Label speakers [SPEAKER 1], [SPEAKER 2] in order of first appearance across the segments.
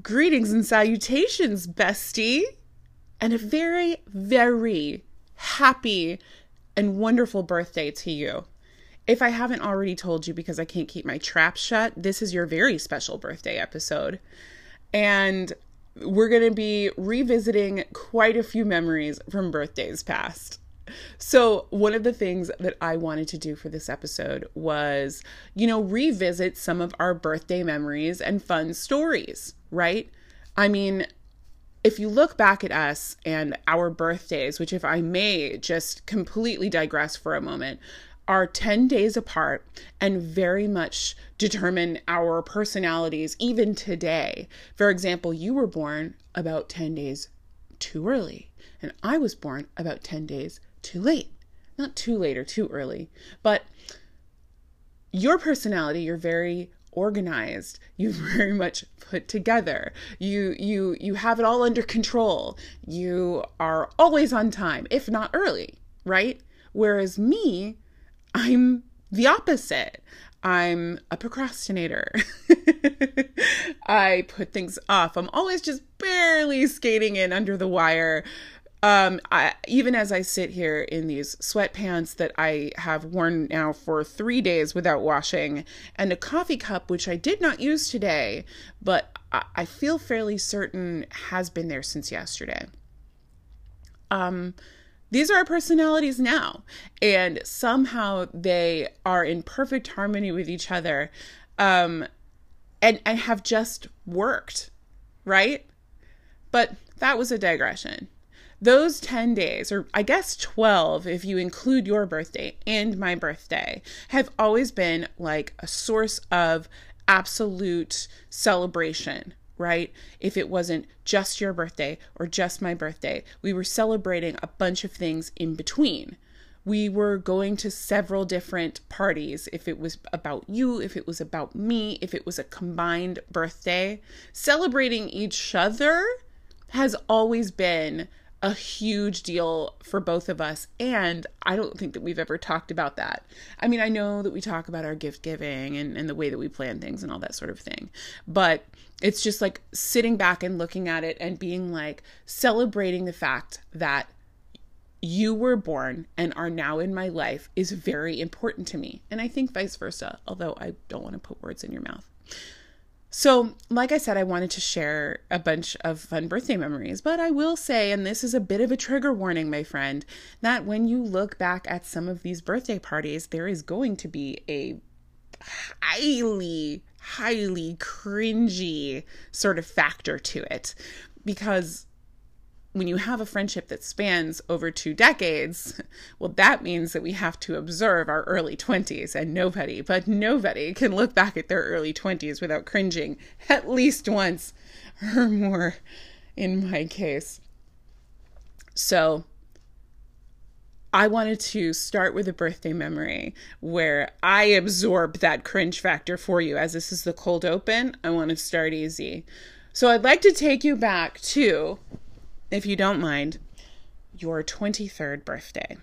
[SPEAKER 1] Greetings and salutations, bestie, and a very, very happy and wonderful birthday to you. If I haven't already told you because I can't keep my trap shut, this is your very special birthday episode. And we're going to be revisiting quite a few memories from birthdays past. So, one of the things that I wanted to do for this episode was, you know, revisit some of our birthday memories and fun stories, right? I mean, if you look back at us and our birthdays, which, if I may just completely digress for a moment, are 10 days apart and very much determine our personalities even today. For example, you were born about 10 days too early, and I was born about 10 days too late. Not too late or too early, but your personality, you're very organized. You very much put together. You you you have it all under control. You are always on time if not early right? Whereas me i'm the opposite. I'm a procrastinator. I put things off. I'm always just barely skating in under the wire um, I, even as I sit here in these sweatpants that I have worn now for three days without washing, and a coffee cup which I did not use today, but I, I feel fairly certain has been there since yesterday. Um, these are our personalities now, and somehow they are in perfect harmony with each other, um, and and have just worked, right? But that was a digression those 10 days, or I guess 12 if you include your birthday and my birthday, have always been like a source of absolute celebration, right? If it wasn't just your birthday or just my birthday, we were celebrating a bunch of things in between. We were going to several different parties. If it was about you, if it was about me, if it was a combined birthday, celebrating each other has always been a huge deal for both of us. And I don't think that we've ever talked about that. I mean, I know that we talk about our gift giving and, and the way that we plan things and all that sort of thing. But it's just like sitting back and looking at it and being like celebrating the fact that you were born and are now in my life is very important to me. And I think vice versa, although I don't want to put words in your mouth. So, like I said, I wanted to share a bunch of fun birthday memories, but I will say, and this is a bit of a trigger warning, my friend, that when you look back at some of these birthday parties, there is going to be a highly, highly cringy sort of factor to it. Because when you have a friendship that spans over two decades, well, that means that we have to observe our early 20s, and nobody, but nobody can look back at their early 20s without cringing at least once or more in my case. So, I wanted to start with a birthday memory where I absorb that cringe factor for you. As this is the cold open, I want to start easy. So, I'd like to take you back to if you don't mind, your 23rd birthday.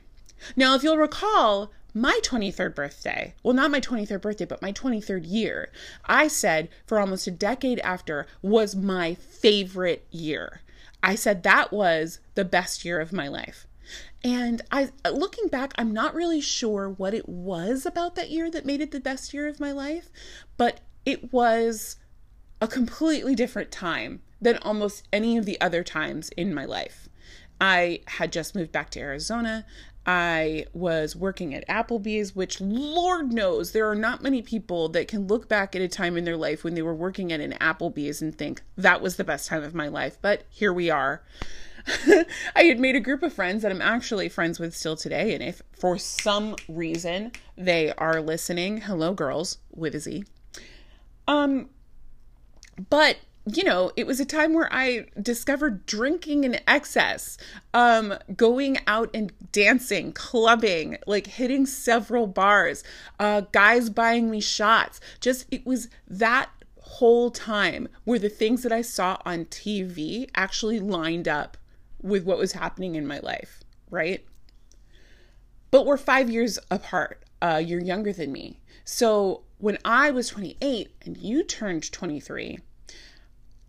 [SPEAKER 1] Now, if you'll recall, my 23rd birthday, well, not my 23rd birthday, but my 23rd year, I said for almost a decade after was my favorite year. I said that was the best year of my life. And I looking back, I'm not really sure what it was about that year that made it the best year of my life, but it was a completely different time than almost any of the other times in my life. I had just moved back to Arizona. I was working at Applebee's, which Lord knows there are not many people that can look back at a time in their life when they were working at an Applebee's and think that was the best time of my life. But here we are. I had made a group of friends that I'm actually friends with still today. And if for some reason they are listening, hello, girls, with a Z. Um, but you know, it was a time where I discovered drinking in excess, um, going out and dancing, clubbing, like hitting several bars, uh, guys buying me shots. Just, it was that whole time where the things that I saw on TV actually lined up with what was happening in my life, right? But we're five years apart. Uh, you're younger than me. So when I was 28 and you turned 23,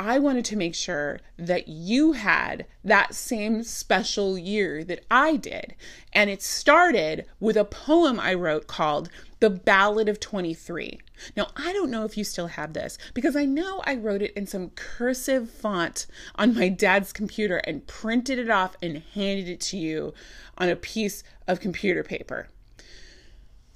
[SPEAKER 1] I wanted to make sure that you had that same special year that I did. And it started with a poem I wrote called The Ballad of 23. Now, I don't know if you still have this because I know I wrote it in some cursive font on my dad's computer and printed it off and handed it to you on a piece of computer paper.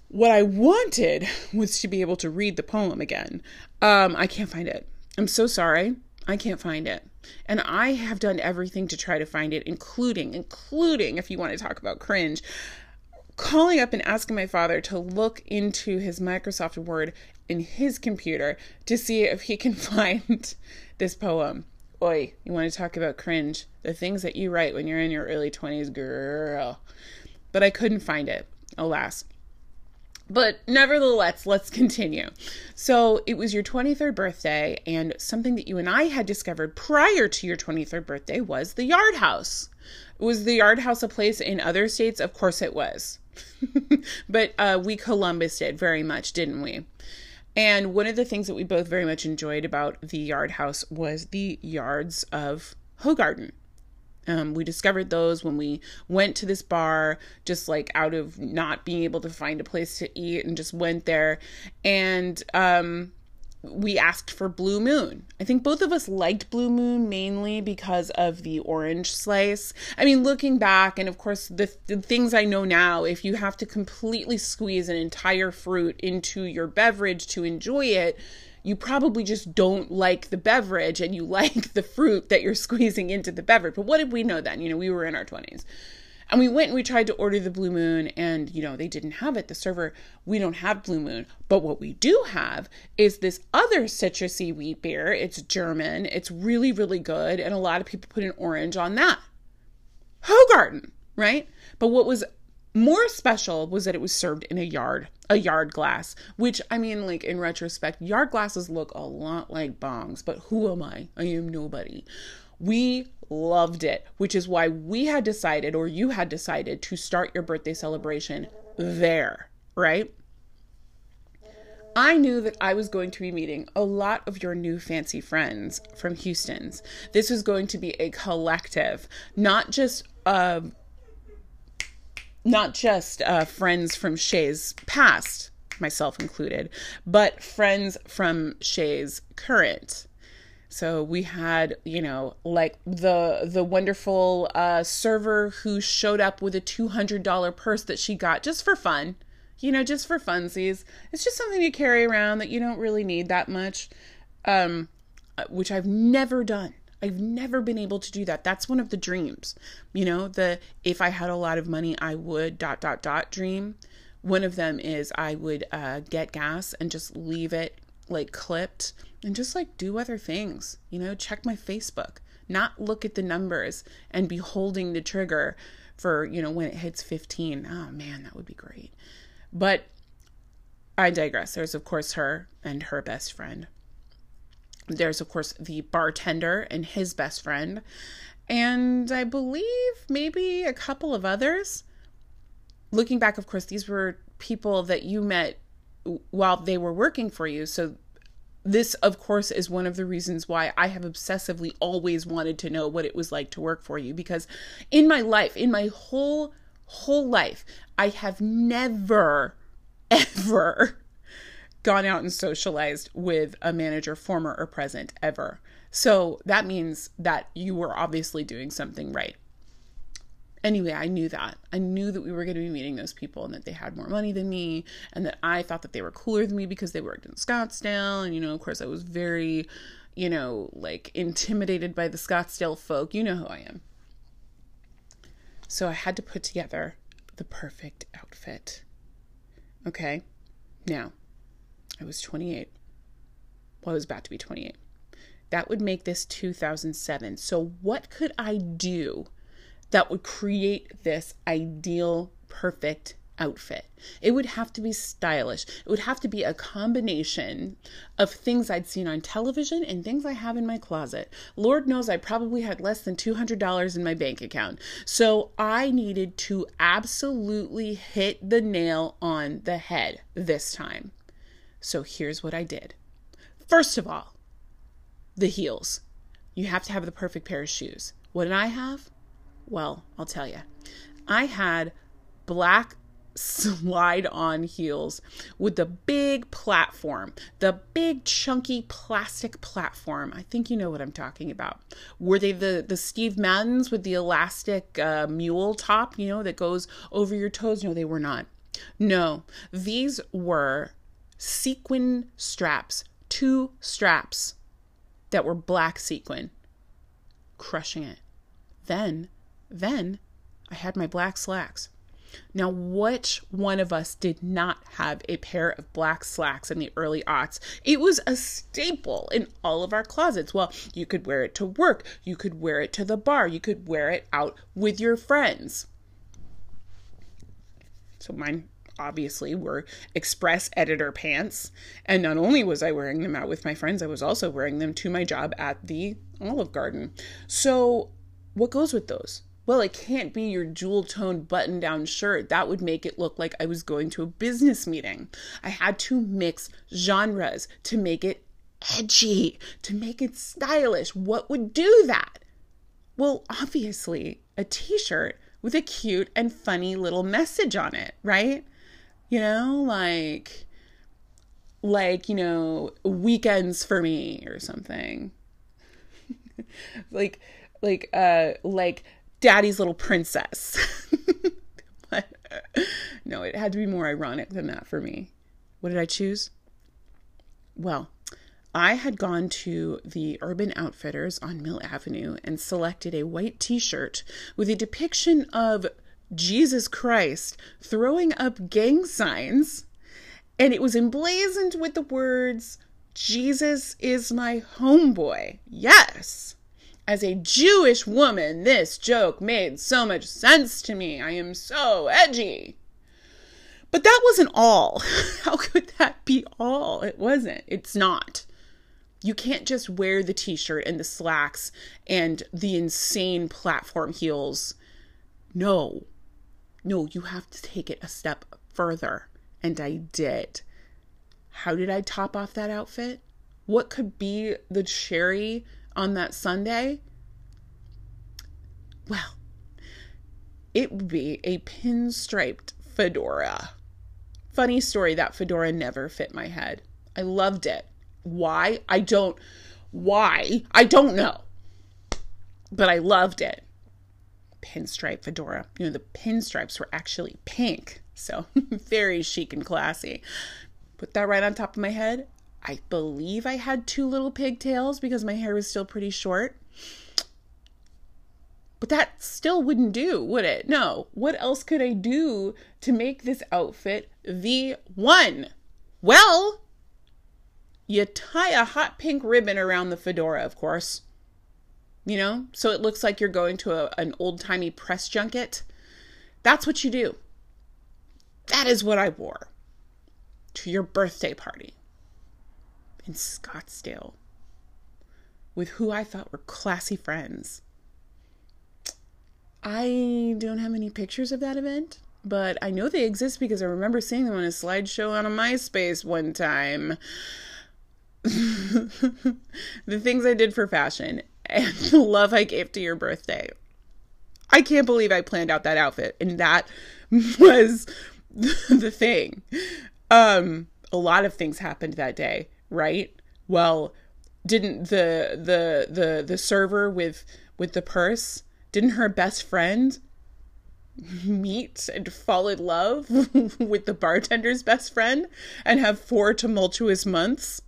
[SPEAKER 1] What I wanted was to be able to read the poem again. Um, I can't find it. I'm so sorry. I can't find it. And I have done everything to try to find it, including, including, if you want to talk about cringe, calling up and asking my father to look into his Microsoft Word in his computer to see if he can find this poem. Oi, you want to talk about cringe? The things that you write when you're in your early 20s, girl. But I couldn't find it, alas. But nevertheless, let's continue. So it was your 23rd birthday, and something that you and I had discovered prior to your 23rd birthday was the Yard House. Was the Yard House a place in other states? Of course it was. but uh, we Columbus did very much, didn't we? And one of the things that we both very much enjoyed about the Yard House was the yards of Hoegaarden. Um, we discovered those when we went to this bar, just like out of not being able to find a place to eat, and just went there. And um, we asked for Blue Moon. I think both of us liked Blue Moon mainly because of the orange slice. I mean, looking back, and of course, the, the things I know now, if you have to completely squeeze an entire fruit into your beverage to enjoy it, you probably just don't like the beverage and you like the fruit that you're squeezing into the beverage. But what did we know then? You know, we were in our 20s. And we went and we tried to order the Blue Moon, and you know, they didn't have it. The server, we don't have Blue Moon. But what we do have is this other citrusy wheat beer. It's German, it's really, really good. And a lot of people put an orange on that. Hoegaarden, right? But what was more special was that it was served in a yard, a yard glass, which I mean, like in retrospect, yard glasses look a lot like bongs, but who am I? I am nobody. We loved it, which is why we had decided, or you had decided, to start your birthday celebration there, right? I knew that I was going to be meeting a lot of your new fancy friends from Houston's. This was going to be a collective, not just uh, not just uh, friends from Shay's past, myself included, but friends from Shay's current. So we had, you know, like the the wonderful uh, server who showed up with a two hundred dollar purse that she got just for fun, you know, just for funsies. It's just something you carry around that you don't really need that much, um, which I've never done. I've never been able to do that. That's one of the dreams. You know, the if I had a lot of money, I would dot dot dot dream. One of them is I would uh, get gas and just leave it like clipped and just like do other things. You know, check my Facebook, not look at the numbers and be holding the trigger for, you know, when it hits 15. Oh man, that would be great. But I digress. There's, of course, her and her best friend. There's, of course, the bartender and his best friend. And I believe maybe a couple of others. Looking back, of course, these were people that you met while they were working for you. So, this, of course, is one of the reasons why I have obsessively always wanted to know what it was like to work for you. Because in my life, in my whole, whole life, I have never, ever gone out and socialized with a manager, former or present, ever. So that means that you were obviously doing something right. Anyway, I knew that. I knew that we were going to be meeting those people and that they had more money than me and that I thought that they were cooler than me because they worked in Scottsdale. And, you know, of course, I was very, you know, like intimidated by the Scottsdale folk. You know who I am. So I had to put together the perfect outfit. Okay. Now, I was 28. Well, I was about to be 28. That would make this 2007. So, what could I do that would create this ideal, perfect outfit. It would have to be stylish. It would have to be a combination of things I'd seen on television and things I have in my closet. Lord knows I probably had less than $200 in my bank account. So I needed to absolutely hit the nail on the head this time. So here's what I did. First of all, the heels. You have to have the perfect pair of shoes. What did I have? Well, I'll tell you. I had black slide on heels with the big platform, the big chunky plastic platform. I think you know what I'm talking about. Were they the the Steve Maddens with the elastic uh, mule top, you know, that goes over your toes? No, they were not. No, these were sequin straps, two straps that were black sequin. Crushing it. Then, then I had my black slacks. Now, which one of us did not have a pair of black slacks in the early aughts? It was a staple in all of our closets. Well, you could wear it to work, you could wear it to the bar, you could wear it out with your friends. So mine obviously were express editor pants. And not only was I wearing them out with my friends, I was also wearing them to my job at the Olive Garden. So, what goes with those? Well, it can't be your jewel toned button down shirt. That would make it look like I was going to a business meeting. I had to mix genres to make it edgy, to make it stylish. What would do that? Well, obviously, a t shirt with a cute and funny little message on it, right? You know, like, like, you know, weekends for me or something. like, like, uh, like, daddy's little princess. but no, it had to be more ironic than that for me. What did I choose? Well, I had gone to the Urban Outfitters on Mill Avenue and selected a white t shirt with a depiction of Jesus Christ throwing up gang signs. And it was emblazoned with the words, Jesus is my homeboy. Yes. As a Jewish woman, this joke made so much sense to me. I am so edgy. But that wasn't all. How could that be all? It wasn't. It's not. You can't just wear the t shirt and the slacks and the insane platform heels. No. No, you have to take it a step further. And I did. How did I top off that outfit? What could be the cherry on that Sunday? Well, it would be a pinstriped fedora. Funny story, that fedora never fit my head. I loved it. Why? I don't. Why? I don't know. But I loved it. Pinstripe fedora. You know, the pinstripes were actually pink. So very chic and classy. Put that right on top of my head. I believe I had two little pigtails because my hair was still pretty short. But that still wouldn't do, would it? No. What else could I do to make this outfit the one? Well, you tie a hot pink ribbon around the fedora, of course. You know, so it looks like you're going to a, an old timey press junket. That's what you do. That is what I wore to your birthday party in Scottsdale with who I thought were classy friends. I don't have any pictures of that event, but I know they exist because I remember seeing them on a slideshow on a MySpace one time. the things I did for fashion and the love I gave to your birthday. I can't believe I planned out that outfit and that was the thing. Um a lot of things happened that day right? Well, didn't the the the the server with with the purse didn't her best friend meet and fall in love with the bartender's best friend and have four tumultuous months?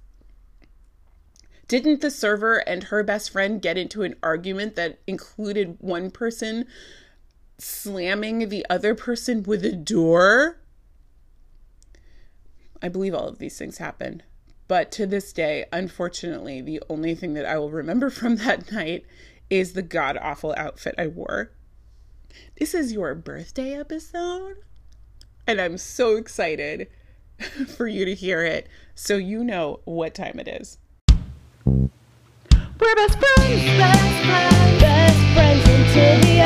[SPEAKER 1] Didn't the server and her best friend get into an argument that included one person slamming the other person with a door? I believe all of these things happened. But to this day, unfortunately, the only thing that I will remember from that night is the god awful outfit I wore. This is your birthday episode, and I'm so excited for you to hear it so you know what time it is. We're best friends, best friends, best friends until the end,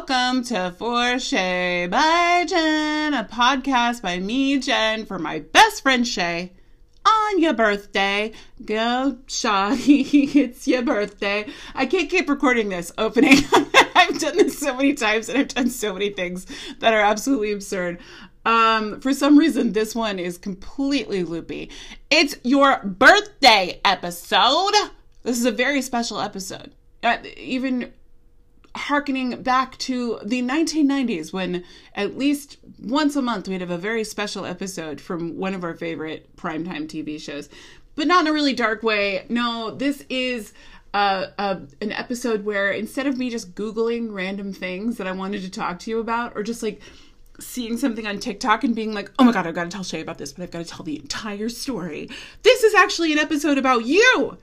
[SPEAKER 1] Welcome to For Shay by Jen, a podcast by me, Jen, for my best friend Shay. On your birthday, go shoddy, it's your birthday. I can't keep recording this opening. I've done this so many times and I've done so many things that are absolutely absurd. Um, for some reason, this one is completely loopy. It's your birthday episode. This is a very special episode. Uh, even harkening back to the 1990s when at least once a month we'd have a very special episode from one of our favorite primetime TV shows. But not in a really dark way. No, this is uh, uh, an episode where instead of me just Googling random things that I wanted to talk to you about, or just like seeing something on TikTok and being like, oh my God, I've got to tell Shay about this, but I've got to tell the entire story. This is actually an episode about you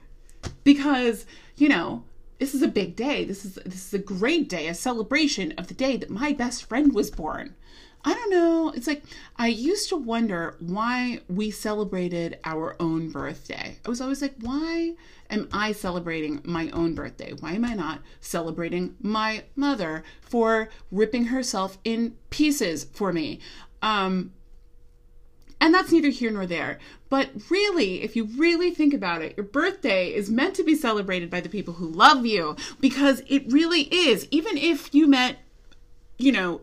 [SPEAKER 1] because, you know, this is a big day. This is this is a great day, a celebration of the day that my best friend was born. I don't know. It's like I used to wonder why we celebrated our own birthday. I was always like, why am I celebrating my own birthday? Why am I not celebrating my mother for ripping herself in pieces for me? Um, and that's neither here nor there. But really, if you really think about it, your birthday is meant to be celebrated by the people who love you because it really is. Even if you met, you know,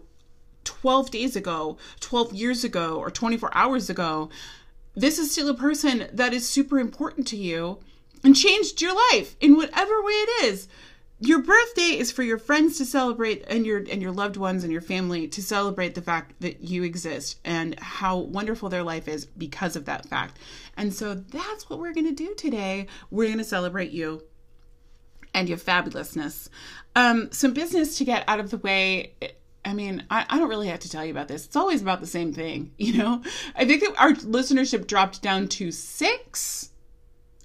[SPEAKER 1] 12 days ago, 12 years ago, or 24 hours ago, this is still a person that is super important to you and changed your life in whatever way it is your birthday is for your friends to celebrate and your and your loved ones and your family to celebrate the fact that you exist and how wonderful their life is because of that fact. And so that's what we're going to do today. We're going to celebrate you and your fabulousness. Um, some business to get out of the way. I mean, I, I, don't really have to tell you about this. It's always about the same thing, you know? I think our listenership dropped down to six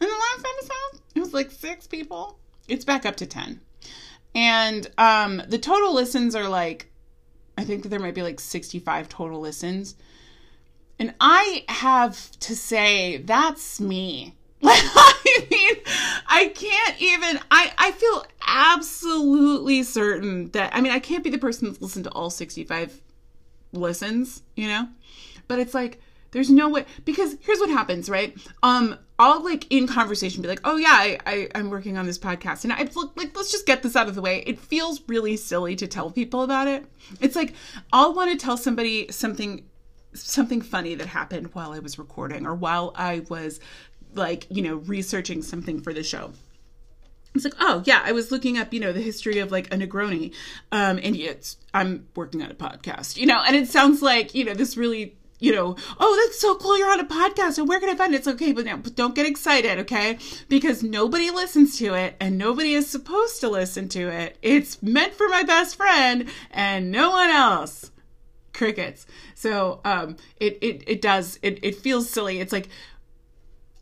[SPEAKER 1] in the last episode. It was like six people it's back up to 10. And um, the total listens are like, I think that there might be like 65 total listens. And I have to say, that's me. Like, I mean, I can't even, I, I feel absolutely certain that, I mean, I can't be the person that's listened to all 65 listens, you know? But it's like, there's no way because here's what happens, right? Um, I'll like in conversation be like, oh yeah, I, I am working on this podcast, and I like let's just get this out of the way. It feels really silly to tell people about it. It's like I'll want to tell somebody something something funny that happened while I was recording or while I was like you know researching something for the show it's like, oh yeah, I was looking up, you know, the history of like a Negroni, um, and it's I'm working on a podcast, you know, and it sounds like you know this really you know, oh, that's so cool. You're on a podcast. And where can I find it? It's okay, but, now, don't get excited, okay? Because nobody listens to it and nobody is supposed to listen to it. It's meant for my best friend and no one else. Crickets. So um, it, it, it does, it, it feels silly. It's like,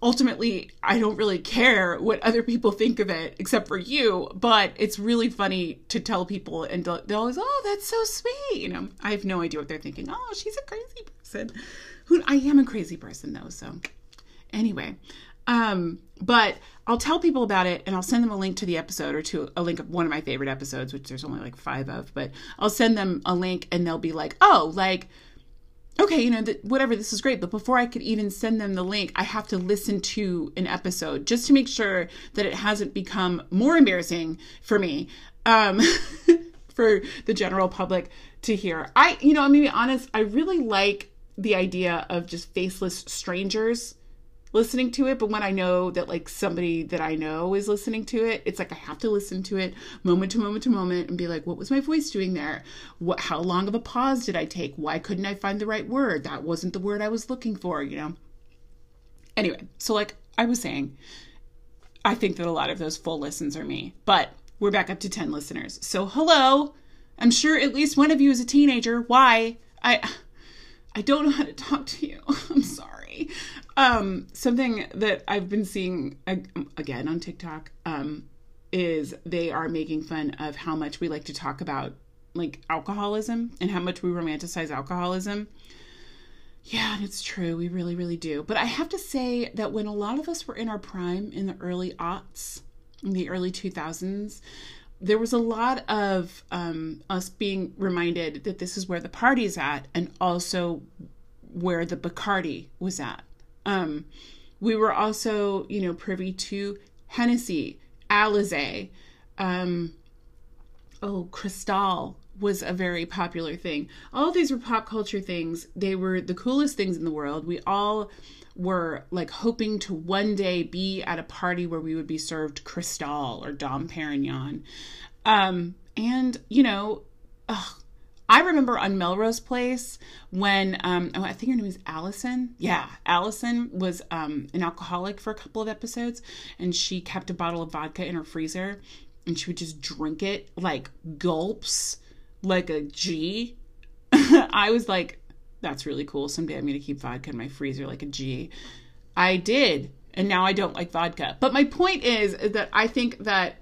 [SPEAKER 1] ultimately I don't really care what other people think of it except for you, but it's really funny to tell people and they're always, "Oh, that's so sweet." You know, I have no idea what they're thinking. "Oh, she's a crazy person." Who I am a crazy person though, so anyway. Um, but I'll tell people about it and I'll send them a link to the episode or to a link of one of my favorite episodes, which there's only like 5 of, but I'll send them a link and they'll be like, "Oh, like okay, you know, whatever, this is great. But before I could even send them the link, I have to listen to an episode just to make sure that it hasn't become more embarrassing for me, um, for the general public to hear. I, you know, I'm gonna be honest, I really like the idea of just faceless strangers listening to it but when i know that like somebody that i know is listening to it it's like i have to listen to it moment to moment to moment and be like what was my voice doing there? What how long of a pause did i take? Why couldn't i find the right word? That wasn't the word i was looking for you know? Anyway so like i was saying i think that a lot of those full listens are me but we're back up to 10 listeners. So hello. I'm sure at least one of you is a teenager. Why? I i don't know how to talk to you i'm sorry um, something that I've been seeing again on TikTok um, is they are making fun of how much we like to talk about like alcoholism and how much we romanticize alcoholism. Yeah, and it's true. We really, really do. But I have to say that when a lot of us were in our prime in the early aughts, in the early 2000s, there was a lot of um, us being reminded that this is where the party's at and also where the Bacardi was at. Um, we were also, you know, privy to Hennessy, Alizé, um, oh, Cristal was a very popular thing. All these were pop culture things. They were the coolest things in the world. We all were like hoping to one day be at a party where we would be served Cristal or Dom Perignon. Um, and, you know, ugh, I remember on Melrose Place when um, oh, I think her name is Allison. Yeah, Allison was um, an alcoholic for a couple of episodes, and she kept a bottle of vodka in her freezer, and she would just drink it like gulps, like a G. I was like, that's really cool. Someday I'm going to keep vodka in my freezer like a G. I did. And now I don't like vodka. But my point is, that I think that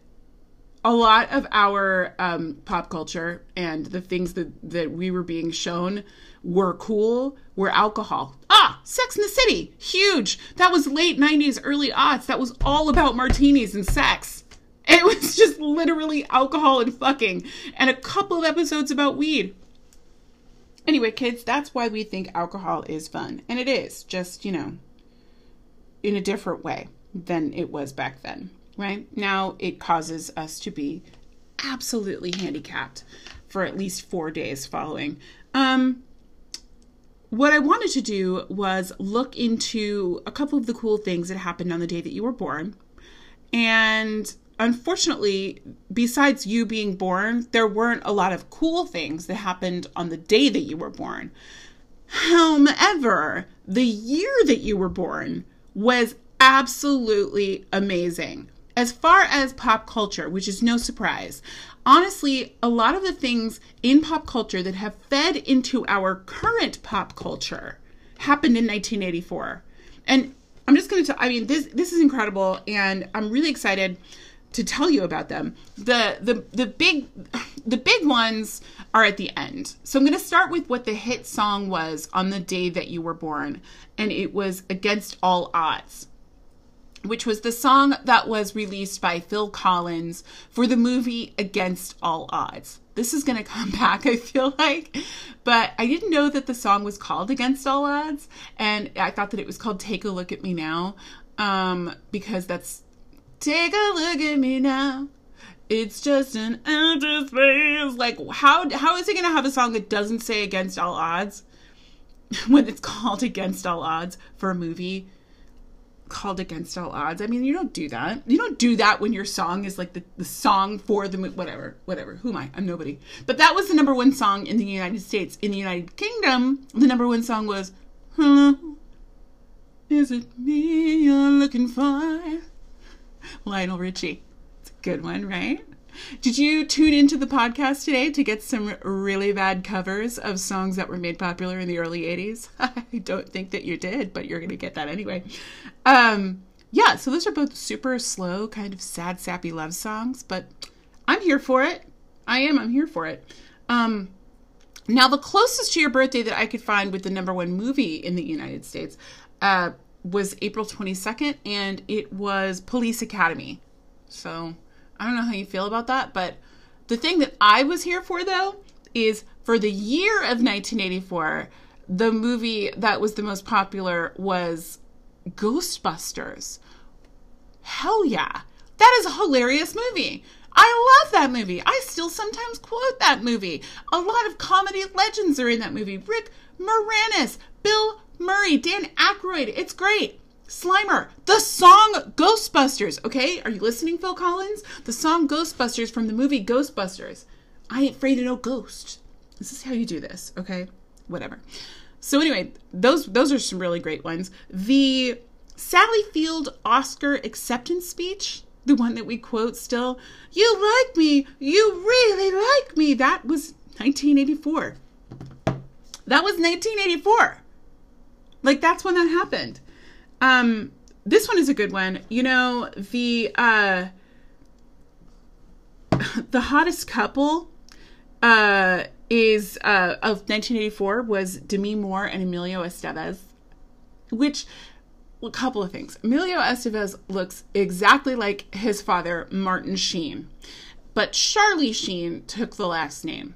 [SPEAKER 1] a lot of our um, pop culture and the things that, that we were being shown were cool were alcohol. Ah, Sex in the City, huge. That was late 90s, early aughts. That was all about martinis and sex. It was just literally alcohol and fucking, and a couple of episodes about weed. Anyway, kids, that's why we think alcohol is fun. And it is, just, you know, in a different way than it was back then, right? Now it causes us to be absolutely handicapped for at least four days following. Um, what I wanted to do was look into a couple of the cool things that happened on the day that you were born and unfortunately, besides you being born, there weren't a lot of cool things that happened on the day that you were born. However, the year that you were born was absolutely amazing. As far as pop culture, which is no surprise, honestly, a lot of the things in pop culture that have fed into our current pop culture happened in 1984. And I'm just going to I mean this this is incredible and I'm really excited to tell you about them. The the the big the big ones are at the end. So I'm going to start with what the hit song was on the day that you were born and it was Against All Odds. Which was the song that was released by Phil Collins for the movie Against All Odds. This is going to come back, I feel like. But I didn't know that the song was called Against All Odds. And I thought that it was called Take a Look at Me Now um, because that's Take a look at me now. It's just an empty space. Like, how how is he gonna have a song that doesn't say "Against All Odds" when it's called "Against All Odds" for a movie called "Against All Odds"? I mean, you don't do that. You don't do that when your song is like the, the song for the movie. Whatever, whatever. Who am I? I'm nobody. But that was the number one song in the United States. In the United Kingdom, the number one song was "Hello, is it me you're looking for?" Lionel Richie. It's a good one, right? Did you tune into the podcast today to get some really bad covers of songs that were made popular in the early 80s? I don't think that you did, but you're going to get that anyway. Um, yeah, so those are both super slow, kind of sad, sappy love songs, but I'm here for it. I am, I'm here for it. Um, now, the closest to your birthday that I could find with the number one movie in the United States uh, was April 22nd, and it was Police Academy. So I don't know how you feel about that, but the thing that I was here for though is for the year of 1984, the movie that was the most popular was Ghostbusters. Hell yeah. That is a hilarious movie. I love that movie. I still sometimes quote that movie. A lot of comedy legends are in that movie. Rick Moranis, Bill Murray, Dan Aykroyd. It's great. Slimer, the song Ghostbusters. Okay, are you listening, Phil Collins? The song Ghostbusters from the movie Ghostbusters. I ain't afraid of no ghost. This is how you do this, okay? Whatever. So anyway, those those are some really great ones. The Sally Field Oscar acceptance speech, the one that we quote still, you like me, you really like me. That was 1984. That was 1984. Like that's when that happened. Um this one is a good one. You know, the uh the hottest couple uh is uh of 1984 was Demi Moore and Emilio Estevez, which a couple of things. Emilio Estevez looks exactly like his father, Martin Sheen. but Charlie Sheen took the last name.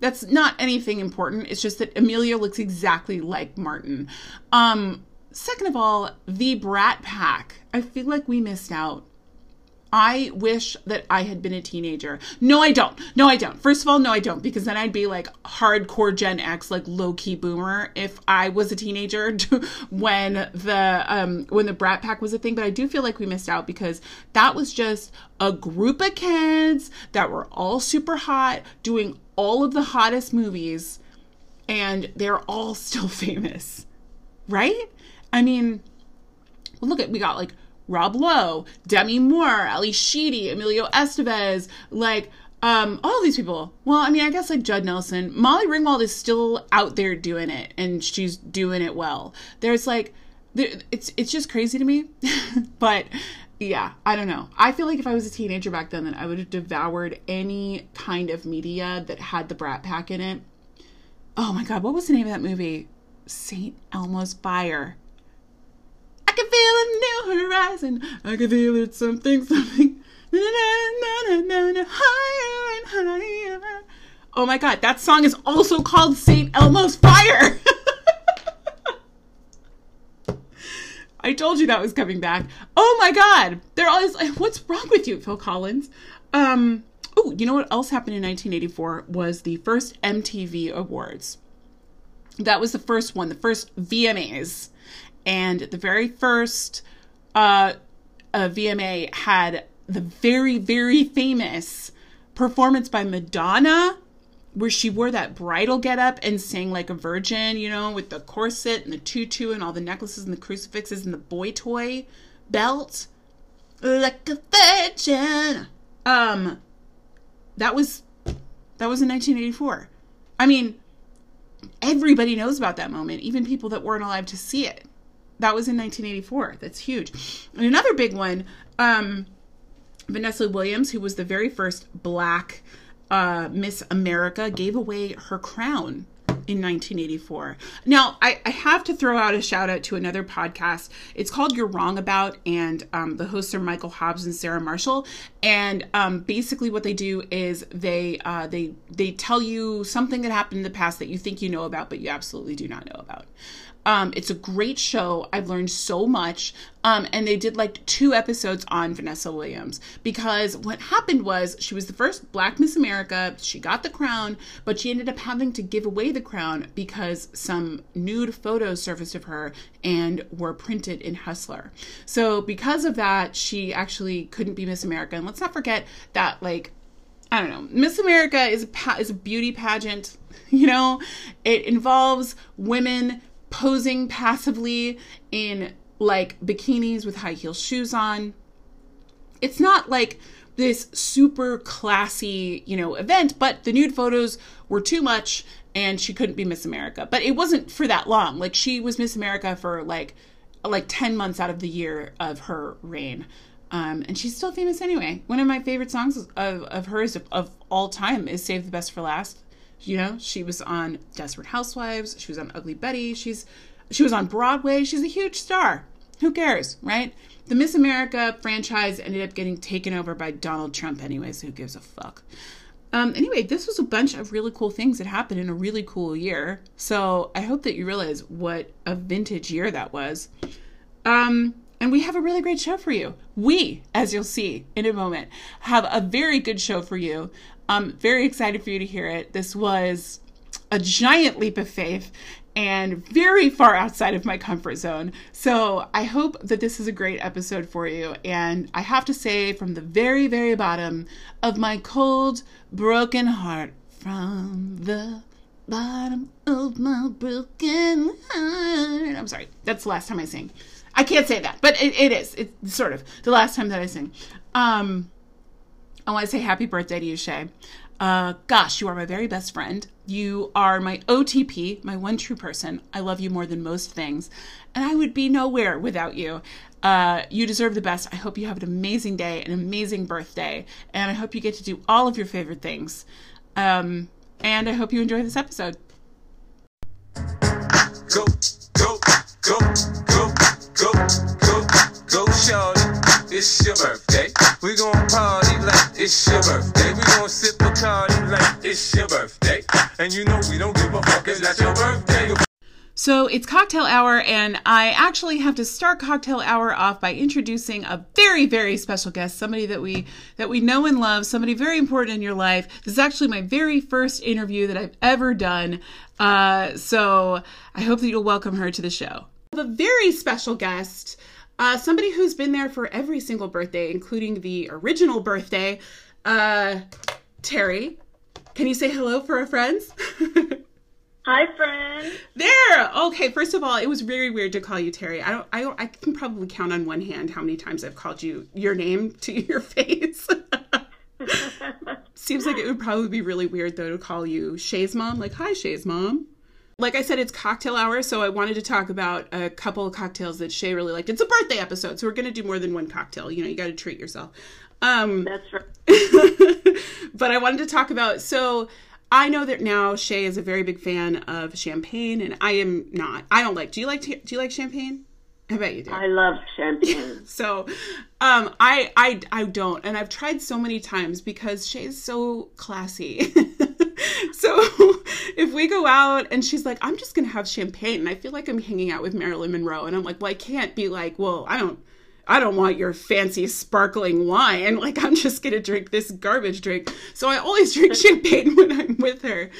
[SPEAKER 1] That's not anything important. It's just that Amelia looks exactly like Martin. Um, second of all, the Brat Pack. I feel like we missed out. I wish that I had been a teenager. No, I don't. No, I don't. First of all, no, I don't, because then I'd be like hardcore Gen X, like low key boomer, if I was a teenager when the um when the Brat Pack was a thing. But I do feel like we missed out because that was just a group of kids that were all super hot, doing all of the hottest movies, and they're all still famous, right? I mean, look at we got like Rob Lowe, Demi Moore, Ally Sheedy, Emilio Estevez, like um, all these people. Well, I mean, I guess like Judd Nelson, Molly Ringwald is still out there doing it, and she's doing it well. There's like, there, it's it's just crazy to me, but yeah, I don't know. I feel like if I was a teenager back then, then I would have devoured any kind of media that had the Brat Pack in it. Oh my God, what was the name of that movie? St. Elmo's Fire. I can feel a new horizon. I can feel it something, something. higher and higher. Oh my god, that song is also called St. Elmo's Fire. I told you that was coming back. Oh my god, they're always like, what's wrong with you, Phil Collins? Um, oh, you know what else happened in 1984 was the first MTV Awards. That was the first one, the first VMAs and the very first uh, uh, VMA had the very very famous performance by Madonna where she wore that bridal getup and sang like a virgin, you know, with the corset and the tutu and all the necklaces and the crucifixes and the boy toy belt. Like a virgin. Um that was that was in 1984. I mean, everybody knows about that moment, even people that weren't alive to see it. That was in 1984. That's huge. And another big one, um, Vanessa Williams, who was the very first black uh, Miss America, gave away her crown in 1984. Now, I, I, have to throw out a shout out to another podcast. It's called You're Wrong About, and um, the hosts are Michael Hobbs and Sarah Marshall. And um, basically, what they do is they uh, they they tell you something that happened in the past that you think you know about, but you absolutely do not know about. Um, it's a great show. I've learned so much. Um, and they did like two episodes on Vanessa Williams because what happened was she was the first Black Miss America. She got the crown, but she ended up having to give away the crown because some nude photos surfaced of her and were printed in Hustler. So because of that, she actually couldn't be Miss America. And let's not forget that like I don't know. Miss America is a is a beauty pageant. You know, it involves women posing passively in like bikinis with high heel shoes on. It's not like this super classy, you know, event, but the nude photos were too much and she couldn't be Miss America. But it wasn't for that long. Like she was Miss America for like like 10 months out of the year of her reign. Um, and she's still famous anyway. One of my favorite songs of, of hers of, of all time is Save the Best for Last. You know, she was on Desperate Housewives. She was on Ugly Betty. She's she was on Broadway. She's a huge star. Who cares, right? The Miss America franchise ended up getting taken over by Donald Trump, anyways. Who gives a fuck? Um, anyway, this was a bunch of really cool things that happened in a really cool year. So I hope that you realize what a vintage year that was. Um, and we have a really great show for you. We, as you'll see in a moment, have a very good show for you. I'm very excited for you to hear it. This was a giant leap of faith and very far outside of my comfort zone. So I hope that this is a great episode for you. And I have to say, from the very, very bottom of my cold, broken heart, from the bottom of my broken heart. I'm sorry, that's the last time I sing. I can't say that, but it, it is. It's sort of the last time that I sing. Um, I want to say happy birthday to you, Shay. Uh, gosh, you are my very best friend. You are my OTP, my one true person. I love you more than most things, and I would be nowhere without you. Uh, you deserve the best. I hope you have an amazing day, an amazing birthday, and I hope you get to do all of your favorite things. Um, and I hope you enjoy this episode. Go, go, go, go, go, go, go. It's your birthday. We gon' party like it's
[SPEAKER 2] your birthday. We gon' sip Bacardi like it's your birthday. And you know we don't give a fuck, your birthday.
[SPEAKER 1] So it's cocktail hour, and I actually have to start cocktail hour off by introducing a very, very special guest, somebody that we that we know and love, somebody very important in your life. This is actually my very first interview that I've ever done. Uh, so I hope that you'll welcome her to the show. I have a very special guest, uh, somebody who's been there for every single birthday, including the original birthday. Uh, Terry, can you say hello for our friends?
[SPEAKER 3] Hi, friend.
[SPEAKER 1] There. Okay. First of all, it was very weird to call you Terry. I don't. I don't. I can probably count on one hand how many times I've called you your name to your face. Seems like it would probably be really weird though to call you Shay's mom. Like, hi, Shay's mom. Like I said, it's cocktail hour, so I wanted to talk about a couple of cocktails that Shay really liked. It's a birthday episode, so we're gonna do more than one cocktail. You know, you got to treat yourself. Um,
[SPEAKER 3] That's right.
[SPEAKER 1] but I wanted to talk about so I know that now Shay is a very big fan of champagne, and I am not. I don't like. Do you like? Do you like champagne? I bet you do.
[SPEAKER 3] I love champagne.
[SPEAKER 1] So, um, I I I don't, and I've tried so many times because Shay's so classy. so if we go out and she's like, I'm just gonna have champagne, and I feel like I'm hanging out with Marilyn Monroe, and I'm like, well, I can't be like, well, I don't. I don't want your fancy sparkling wine. Like, I'm just going to drink this garbage drink. So I always drink champagne when I'm with her.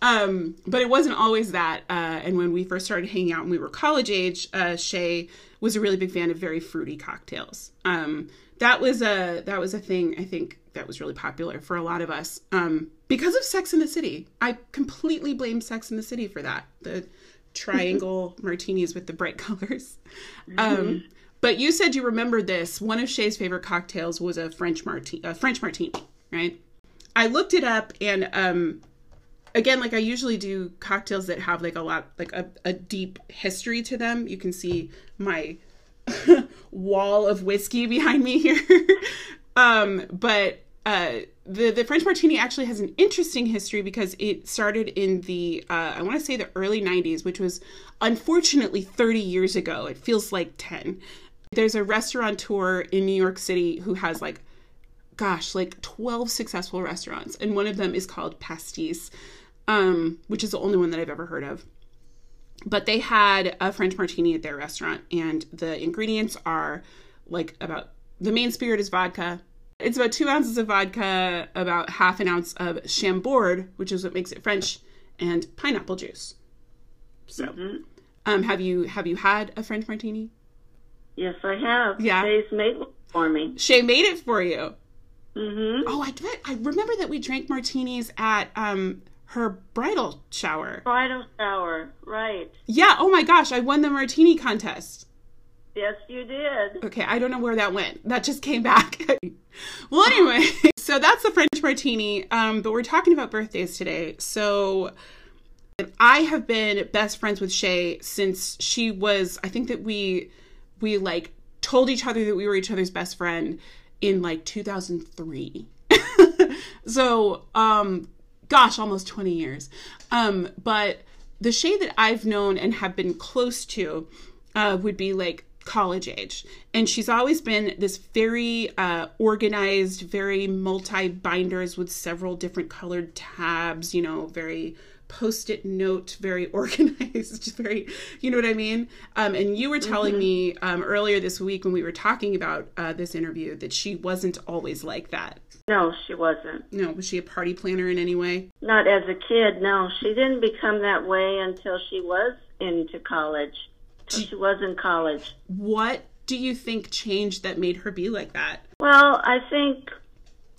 [SPEAKER 1] Um, but it wasn't always that. Uh, and when we first started hanging out and we were college age, uh, Shay was a really big fan of very fruity cocktails. Um, that was a that was a thing I think that was really popular for a lot of us um, because of Sex and the City. I completely blame Sex and the City for that. The triangle martinis with the bright colors. Um, but you said you remembered this. One of Shay's favorite cocktails was a French martini, a French martini, right? I looked it up, and um, again, like I usually do cocktails that have like a lot, like a, a deep history to them. You can see my wall of whiskey behind me here. Um, but uh, the the French martini actually has an interesting history because it started in the uh, I want to say the early '90s, which was unfortunately 30 years ago. It feels like 10. There's a restaurateur in New York City who has like, gosh, like 12 successful restaurants, and one of them is called Pastis, um, which is the only one that I've ever heard of. But they had a French martini at their restaurant, and the ingredients are like about the main spirit is vodka. It's about two ounces of vodka, about half an ounce of Chambord, which is what makes it French, and pineapple juice. So, um, have you have you had a French martini?
[SPEAKER 3] Yes, I have.
[SPEAKER 1] Yeah.
[SPEAKER 3] Shay's made one for me.
[SPEAKER 1] Shay made it for you.
[SPEAKER 3] hmm
[SPEAKER 1] Oh, I bet- I remember that we drank martinis at um her bridal shower.
[SPEAKER 3] Bridal shower, right.
[SPEAKER 1] Yeah. Oh my gosh, I won the martini contest.
[SPEAKER 3] Yes, you did.
[SPEAKER 1] Okay, I don't know where that went. That just came back. well, anyway, so that's the French martini. Um, but we're talking about birthdays today. So I have been best friends with Shay since she was. I think that we we like told each other that we were each other's best friend in like 2003. so, um, gosh, almost 20 years. Um, but the Shay that I've known and have been close to uh, would be like college age. And she's always been this very uh, organized, very multi binders with several different colored tabs, you know, very post it note, very organized, very, you know what I mean? Um, and you were telling me um, earlier this week when we were talking about uh, this interview that she wasn't always like that.
[SPEAKER 3] No, she wasn't.
[SPEAKER 1] No, was she a party planner in any way?
[SPEAKER 3] Not as a kid, no. She didn't become that way until she was into college. She was in college.
[SPEAKER 1] What do you think changed that made her be like that?
[SPEAKER 3] Well, I think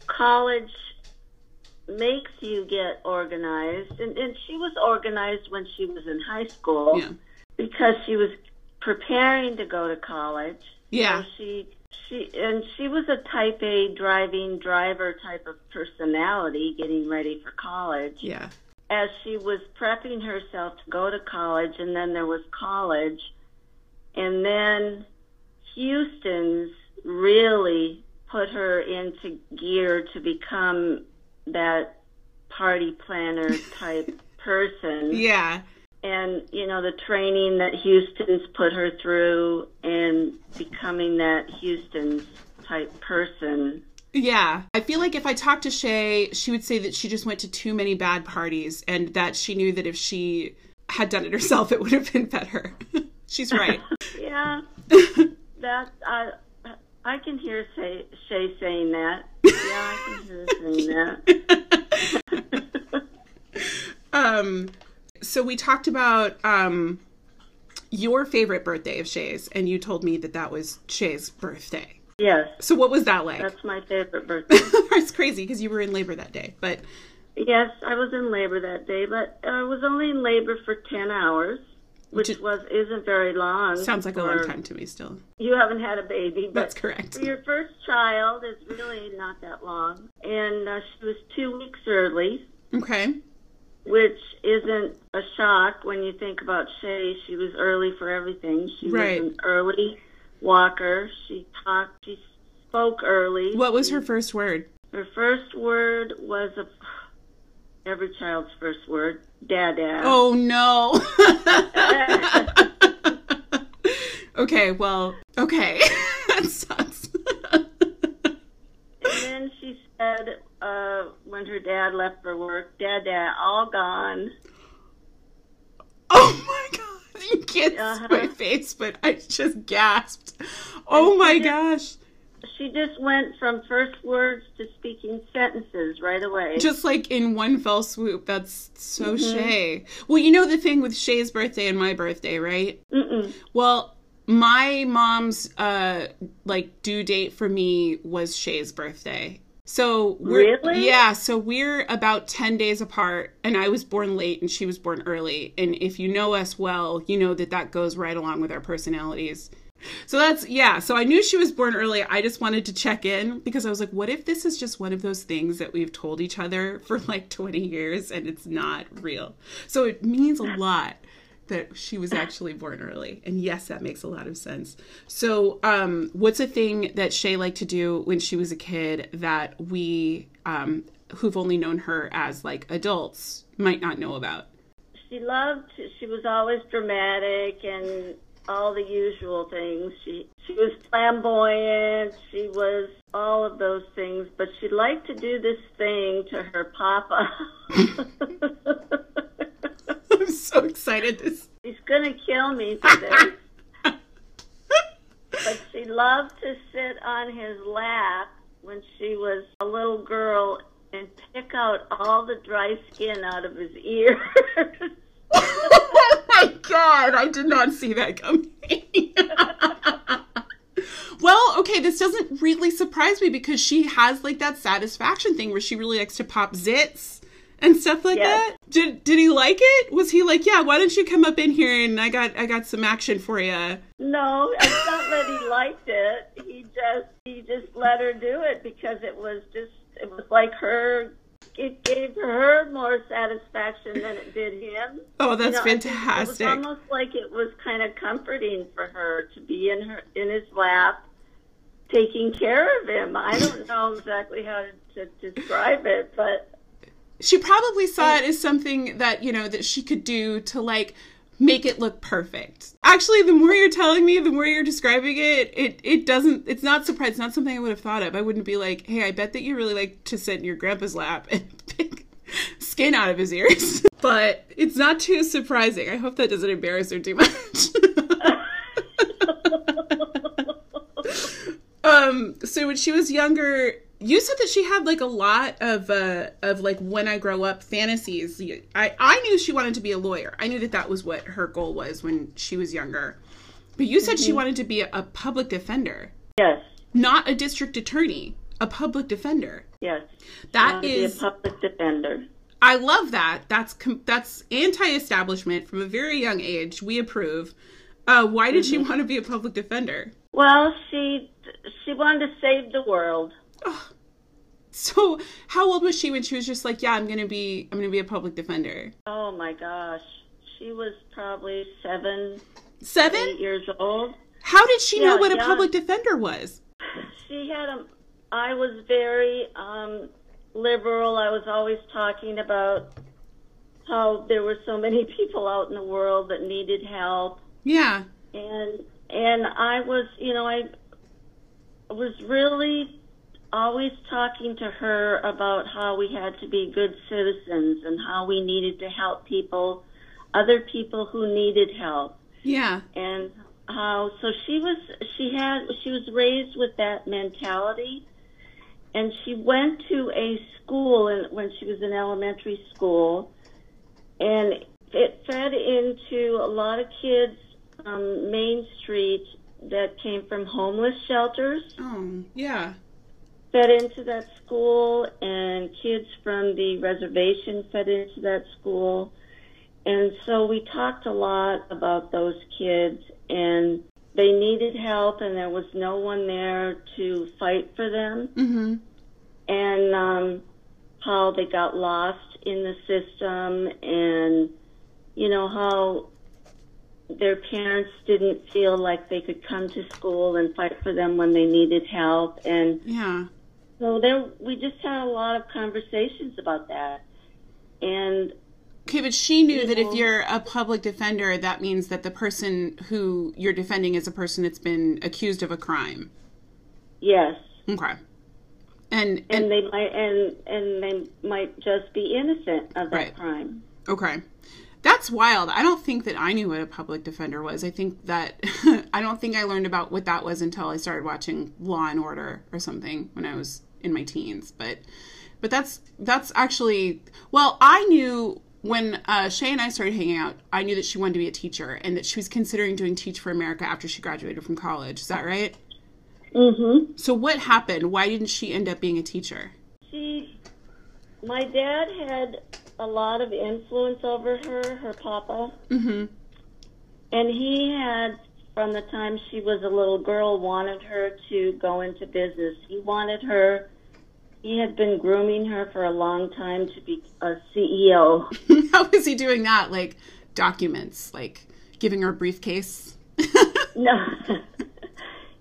[SPEAKER 3] college makes you get organized, and, and she was organized when she was in high school
[SPEAKER 1] Yeah.
[SPEAKER 3] because she was preparing to go to college.
[SPEAKER 1] Yeah.
[SPEAKER 3] So she she and she was a type A driving driver type of personality getting ready for college.
[SPEAKER 1] Yeah.
[SPEAKER 3] As she was prepping herself to go to college and then there was college and then Houston's really put her into gear to become that party planner type person
[SPEAKER 1] Yeah.
[SPEAKER 3] and you know the training that Houston's put her through and becoming that Houston's type person
[SPEAKER 1] Yeah. I feel like if I talked to Shay, she would say that she just went to too many bad parties and that she knew that if she had done it herself, it would have been better. She's right.
[SPEAKER 3] Yeah, that I I can hear Shay, Shay saying that. Yeah, I can hear her saying that.
[SPEAKER 1] um, so we talked about um, your favorite birthday of Shay's, and you told me that that was Shay's birthday.
[SPEAKER 3] Yes,
[SPEAKER 1] So what was that like?
[SPEAKER 3] that's my favorite birthday.
[SPEAKER 1] it's crazy because you were in labor that day, but
[SPEAKER 3] Yes, I was in labor that day, but I was only in labor for ten hours, which was isn't very long.
[SPEAKER 1] sounds like a long time to me still.
[SPEAKER 3] You haven't had a baby, but
[SPEAKER 1] That's correct.
[SPEAKER 3] your first child, is really not that long. And uh, she was two weeks early,
[SPEAKER 1] Okay.
[SPEAKER 3] which isn't a shock when you think about Shay. She was early for everything. She
[SPEAKER 1] Right.
[SPEAKER 3] was an early walker. She talked. She spoke early.
[SPEAKER 1] What was her first word?
[SPEAKER 3] Her first word was a every child's first word, dada.
[SPEAKER 1] Oh no. okay, well, okay. that sucks.
[SPEAKER 3] And then she said, uh, when her dad left for work, dada, all gone.
[SPEAKER 1] oh my god. You can't
[SPEAKER 3] Uh-huh.
[SPEAKER 1] my face, but I just gasped. Oh my gosh.
[SPEAKER 3] She just went from first words to speaking sentences right away.
[SPEAKER 1] Just like in one fell swoop. That's so Shay. Well, you know the thing with Shay's birthday and my birthday, right?
[SPEAKER 3] Mm-mm.
[SPEAKER 1] Well, my mom's uh like due date for me was Shay's birthday. So we're
[SPEAKER 3] Really?
[SPEAKER 1] yeah, so we're about 10 days apart and I was born late and she was born early. And if you know us well, you know that that goes right along with our personalities. So that's yeah, so I knew she was born early. I just wanted to check in because I was like what if this is just one of those things that we've told each other for like 20 years and it's not real. So it means a lot that she was actually born early. And yes, that makes a lot of sense. So, um, what's a thing that Shay liked to do when she was a kid that we, um, who've only known her as like adults, might not know about?
[SPEAKER 3] She loved. She was always dramatic and all the usual things. She she was flamboyant. She was all of those things, but she liked to do this thing to her papa.
[SPEAKER 1] I'm so excited. This.
[SPEAKER 3] he's gonna kill me for this. but she loved to sit on his lap when she was a little girl and pick out all the dry skin out of his ears.
[SPEAKER 1] oh my god, I did not see that coming. well, okay, this doesn't really surprise me because she has like that satisfaction thing where she really likes to pop zits and stuff like
[SPEAKER 3] Yes.
[SPEAKER 1] that. Did did he like it? Was he like, "Yeah, why don't you come up in here and I got I got some action for you."
[SPEAKER 3] no, it's not that he liked it. He just he just let her do it because it was just it was like her it gave her more satisfaction than it did him.
[SPEAKER 1] Oh, that's
[SPEAKER 3] You know,
[SPEAKER 1] fantastic.
[SPEAKER 3] It was almost like it was kind of comforting for her to be in her in his lap, taking care of him. I don't know exactly how to, to describe it, but
[SPEAKER 1] she probably saw it as something that you know that she could do to like make it look perfect. Actually the more you're telling me the more you're describing it it it doesn't it's not surprised it's not something i would have thought of. I wouldn't be like hey i bet that you really like to sit in your grandpa's lap and pick skin out of his ears. But it's not too surprising. I hope that doesn't embarrass her too much. Um so when she was younger you said that she had like a lot of uh of like when i grow up fantasies i i knew she wanted to be a lawyer i knew that that was what her goal was when she was younger but you said she wanted to be a, a public defender
[SPEAKER 3] yes,
[SPEAKER 1] not a district attorney a public defender
[SPEAKER 3] yes,
[SPEAKER 1] That
[SPEAKER 3] be a public defender.
[SPEAKER 1] I love that. That's com- that's anti-establishment from a very young age. We approve. Uh, why did she want to be a public defender?
[SPEAKER 3] Well, she she wanted to save the world.
[SPEAKER 1] So, how old was she when she was just like, "Yeah, I'm gonna be, I'm gonna be a public defender"?
[SPEAKER 3] Oh my gosh, she was probably seven,
[SPEAKER 1] Seven?
[SPEAKER 3] years old.
[SPEAKER 1] How did she know
[SPEAKER 3] Yeah,
[SPEAKER 1] what a public defender was?
[SPEAKER 3] She had a. I was very um, liberal. I was always talking about how there were so many people out in the world that needed help,
[SPEAKER 1] Yeah.
[SPEAKER 3] and and I was, you know, I was really always talking to her about how we had to be good citizens and how we needed to help people, other people who needed help.
[SPEAKER 1] Yeah.
[SPEAKER 3] And how so she was she had she was raised with that mentality and she went to a school in, when she was in elementary school and it fed into a lot of kids on Main Street that came from homeless shelters
[SPEAKER 1] Oh, yeah.
[SPEAKER 3] Fed into that school, and kids from the reservation fed into that school. And so we talked a lot about those kids, and they needed help, and there was no one there to fight for them.
[SPEAKER 1] Mm-hmm.
[SPEAKER 3] And um, how they got lost in the system, and you know how their parents didn't feel like they could come to school and fight for them when they needed help, and
[SPEAKER 1] Yeah.
[SPEAKER 3] So there, we just had a lot of conversations about that, and
[SPEAKER 1] Okay, but she knew that if you're a public defender, that means that the person who you're defending is a person that's been accused of a crime.
[SPEAKER 3] yes,
[SPEAKER 1] Okay. And,
[SPEAKER 3] and
[SPEAKER 1] and
[SPEAKER 3] they might and and they might just be innocent of that
[SPEAKER 1] Right.
[SPEAKER 3] crime.
[SPEAKER 1] okay. That's wild. I don't think that I knew what a public defender was. I think that I don't think I learned about what that was until I started watching Law and Order or something when I was in my teens. But but that's that's actually well, I knew when uh, Shay and I started hanging out, I knew that she wanted to be a teacher and that she was considering doing Teach for America after she graduated from college. Is that right?
[SPEAKER 3] Mm-hmm.
[SPEAKER 1] So what happened? Why didn't she end up being a teacher?
[SPEAKER 3] She, my dad had a lot of influence over her, her papa,
[SPEAKER 1] Mm-hmm.
[SPEAKER 3] and he had from the time she was a little girl wanted her to go into business. He wanted her. He had been grooming her for a long time to be a CEO.
[SPEAKER 1] How is he doing that? Like documents, like giving her a briefcase.
[SPEAKER 3] No,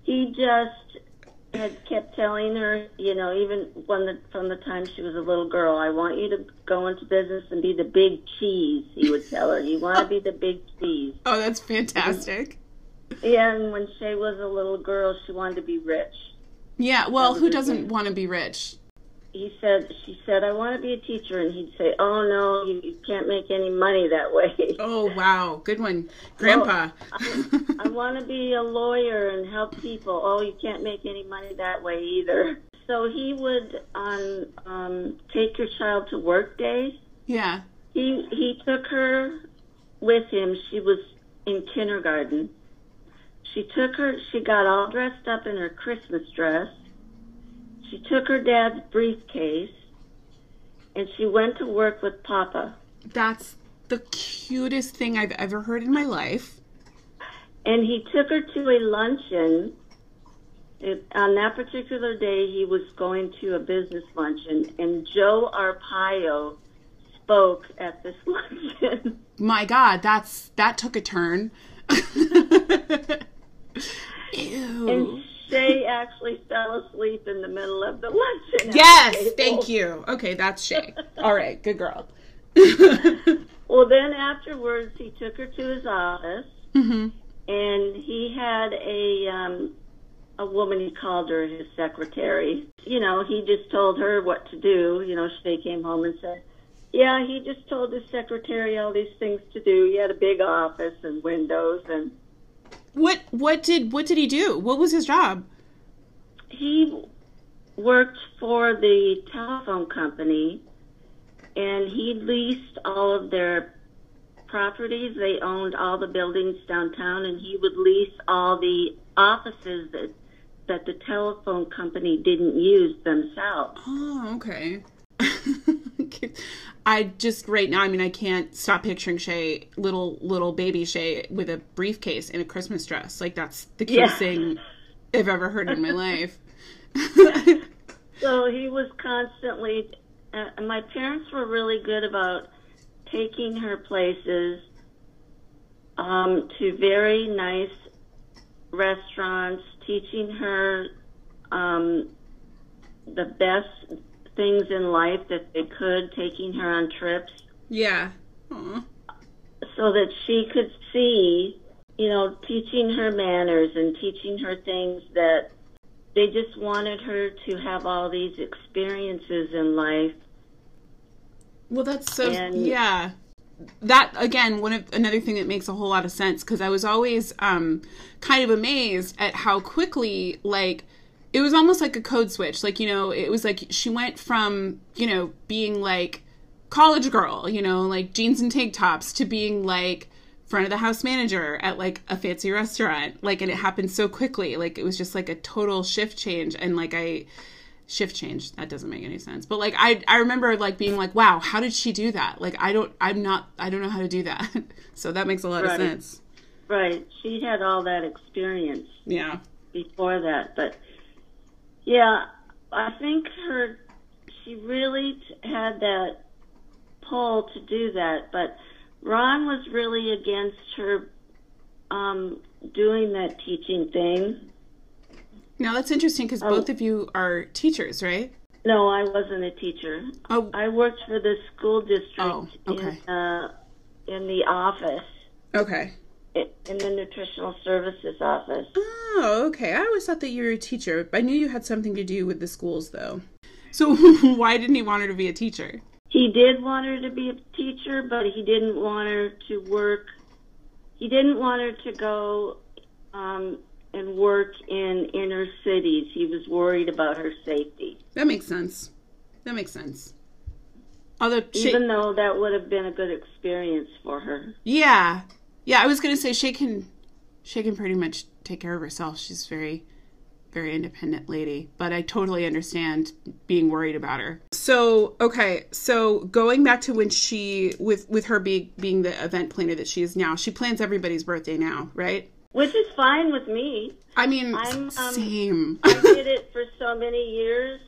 [SPEAKER 3] he just had kept telling her, you know, even when the from the time she was a little girl, I want you to go into business and be the big cheese. He would tell her, you want to be the big cheese.
[SPEAKER 1] Oh, that's fantastic.
[SPEAKER 3] Yeah, and when Shay was a little girl, she wanted to be rich.
[SPEAKER 1] Yeah, well, who doesn't want to be rich?
[SPEAKER 3] He said, she said, I want to be a teacher, and he'd say, Oh no, you, you can't make any money that way.
[SPEAKER 1] Oh, wow. Good one. Grandpa.
[SPEAKER 3] I want to be a lawyer and help people. Oh, you can't make any money that way either. So he would on um, take your child to work days.
[SPEAKER 1] yeah.
[SPEAKER 3] He he took her with him. She was in kindergarten. She took her. She got all dressed up in her Christmas dress. She took her dad's briefcase, and she went to work with Papa.
[SPEAKER 1] That's the cutest thing I've ever heard in my life.
[SPEAKER 3] And he took her to a luncheon. It, on that particular day, he was going to a business luncheon, and Joe Arpaio spoke at this luncheon.
[SPEAKER 1] My God, that's that took a turn. Ew.
[SPEAKER 3] and Shay actually fell asleep in the middle of the luncheon.
[SPEAKER 1] Yes, thank you. Okay, that's Shay. All right, good girl.
[SPEAKER 3] Well, then afterwards, he took her to his office,
[SPEAKER 1] hmm
[SPEAKER 3] and he had a um, a woman. He called her his secretary. You know, he just told her what to do. You know, Shay came home and said, "Yeah, he just told his secretary all these things to do. He had a big office and windows, and
[SPEAKER 1] What what did what did he do? What was his job?
[SPEAKER 3] he worked for the telephone company, and he leased all of their properties. They owned all the buildings downtown, and he would lease all the offices that that the telephone company didn't use themselves.
[SPEAKER 1] Oh, okay. I just right now. I mean, I can't stop picturing Shay, little little baby Shay, with a briefcase in a Christmas dress. Like that's the cutest
[SPEAKER 3] Yeah.
[SPEAKER 1] thing I've ever heard in my life.
[SPEAKER 3] So he was constantly. Uh, my parents were really good about taking her places um, to very nice restaurants, teaching her um, the best things in life that they could, taking her on trips
[SPEAKER 1] yeah. Aw.
[SPEAKER 3] so that she could see, you know, teaching her manners and teaching her things that they just wanted her to have all these experiences in life.
[SPEAKER 1] Well, that's so
[SPEAKER 3] And-
[SPEAKER 1] yeah. That again, one of another thing that makes a whole lot of sense because I was always um, kind of amazed at how quickly like it was almost like a code switch. Like you know, it was like she went from you know being like college girl, you know, like jeans and tank tops, to being like front of the house manager at like a fancy restaurant. Like, and it happened so quickly. Like it was just like a total shift change, and like I shift change that doesn't make any sense but like i i remember like being like wow how did she do that like i don't i'm not i don't know how to do that so that makes a lot of sense
[SPEAKER 3] Right. She had all that experience
[SPEAKER 1] yeah
[SPEAKER 3] before that, but yeah, I think her she really t- had that pull to do that, but Ron was really against her um, doing that teaching thing.
[SPEAKER 1] now that's interesting because
[SPEAKER 3] Oh.
[SPEAKER 1] both of you are teachers right
[SPEAKER 3] No, I wasn't a teacher.
[SPEAKER 1] oh
[SPEAKER 3] I worked for the school district
[SPEAKER 1] Oh, okay.
[SPEAKER 3] in, uh, in the office,
[SPEAKER 1] okay
[SPEAKER 3] in the nutritional services office.
[SPEAKER 1] oh okay i always thought that you were a teacher i knew you had something to do with the schools though so why didn't he want her to be a teacher
[SPEAKER 3] He did want her to be a teacher, but he didn't want her to work. He didn't want her to go um, and work in inner cities. He was worried about her safety,
[SPEAKER 1] that makes sense that makes sense although she,
[SPEAKER 3] even though that would have been a good experience for her.
[SPEAKER 1] Yeah. Yeah, I was gonna say she can she can pretty much take care of herself. She's very very independent lady, but I totally understand being worried about her. So, okay, so going back to when she with with her being being the event planner that she is now, she plans everybody's birthday now, right?
[SPEAKER 3] Which is fine with me.
[SPEAKER 1] I mean,
[SPEAKER 3] I'm, um,
[SPEAKER 1] same.
[SPEAKER 3] I did it for so many years.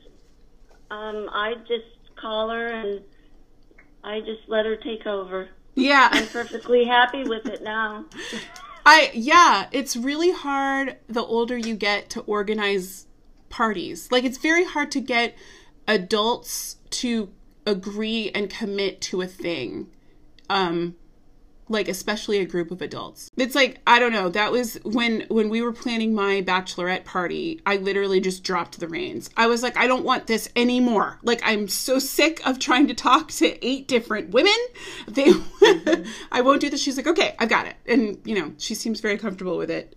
[SPEAKER 3] Um, I just call her and I just let her take over.
[SPEAKER 1] Yeah.
[SPEAKER 3] I'm perfectly happy with it now.
[SPEAKER 1] I yeah, it's really hard the older you get to organize parties. Like it's very hard to get adults to agree and commit to a thing. Um like especially a group of adults. It's like I don't know, that was when when we were planning my bachelorette party, I literally just dropped the reins. I was like I don't want this anymore. Like I'm so sick of trying to talk to eight different women. They I won't do this. She's like, "Okay, I've got it." And, you know, she seems very comfortable with it.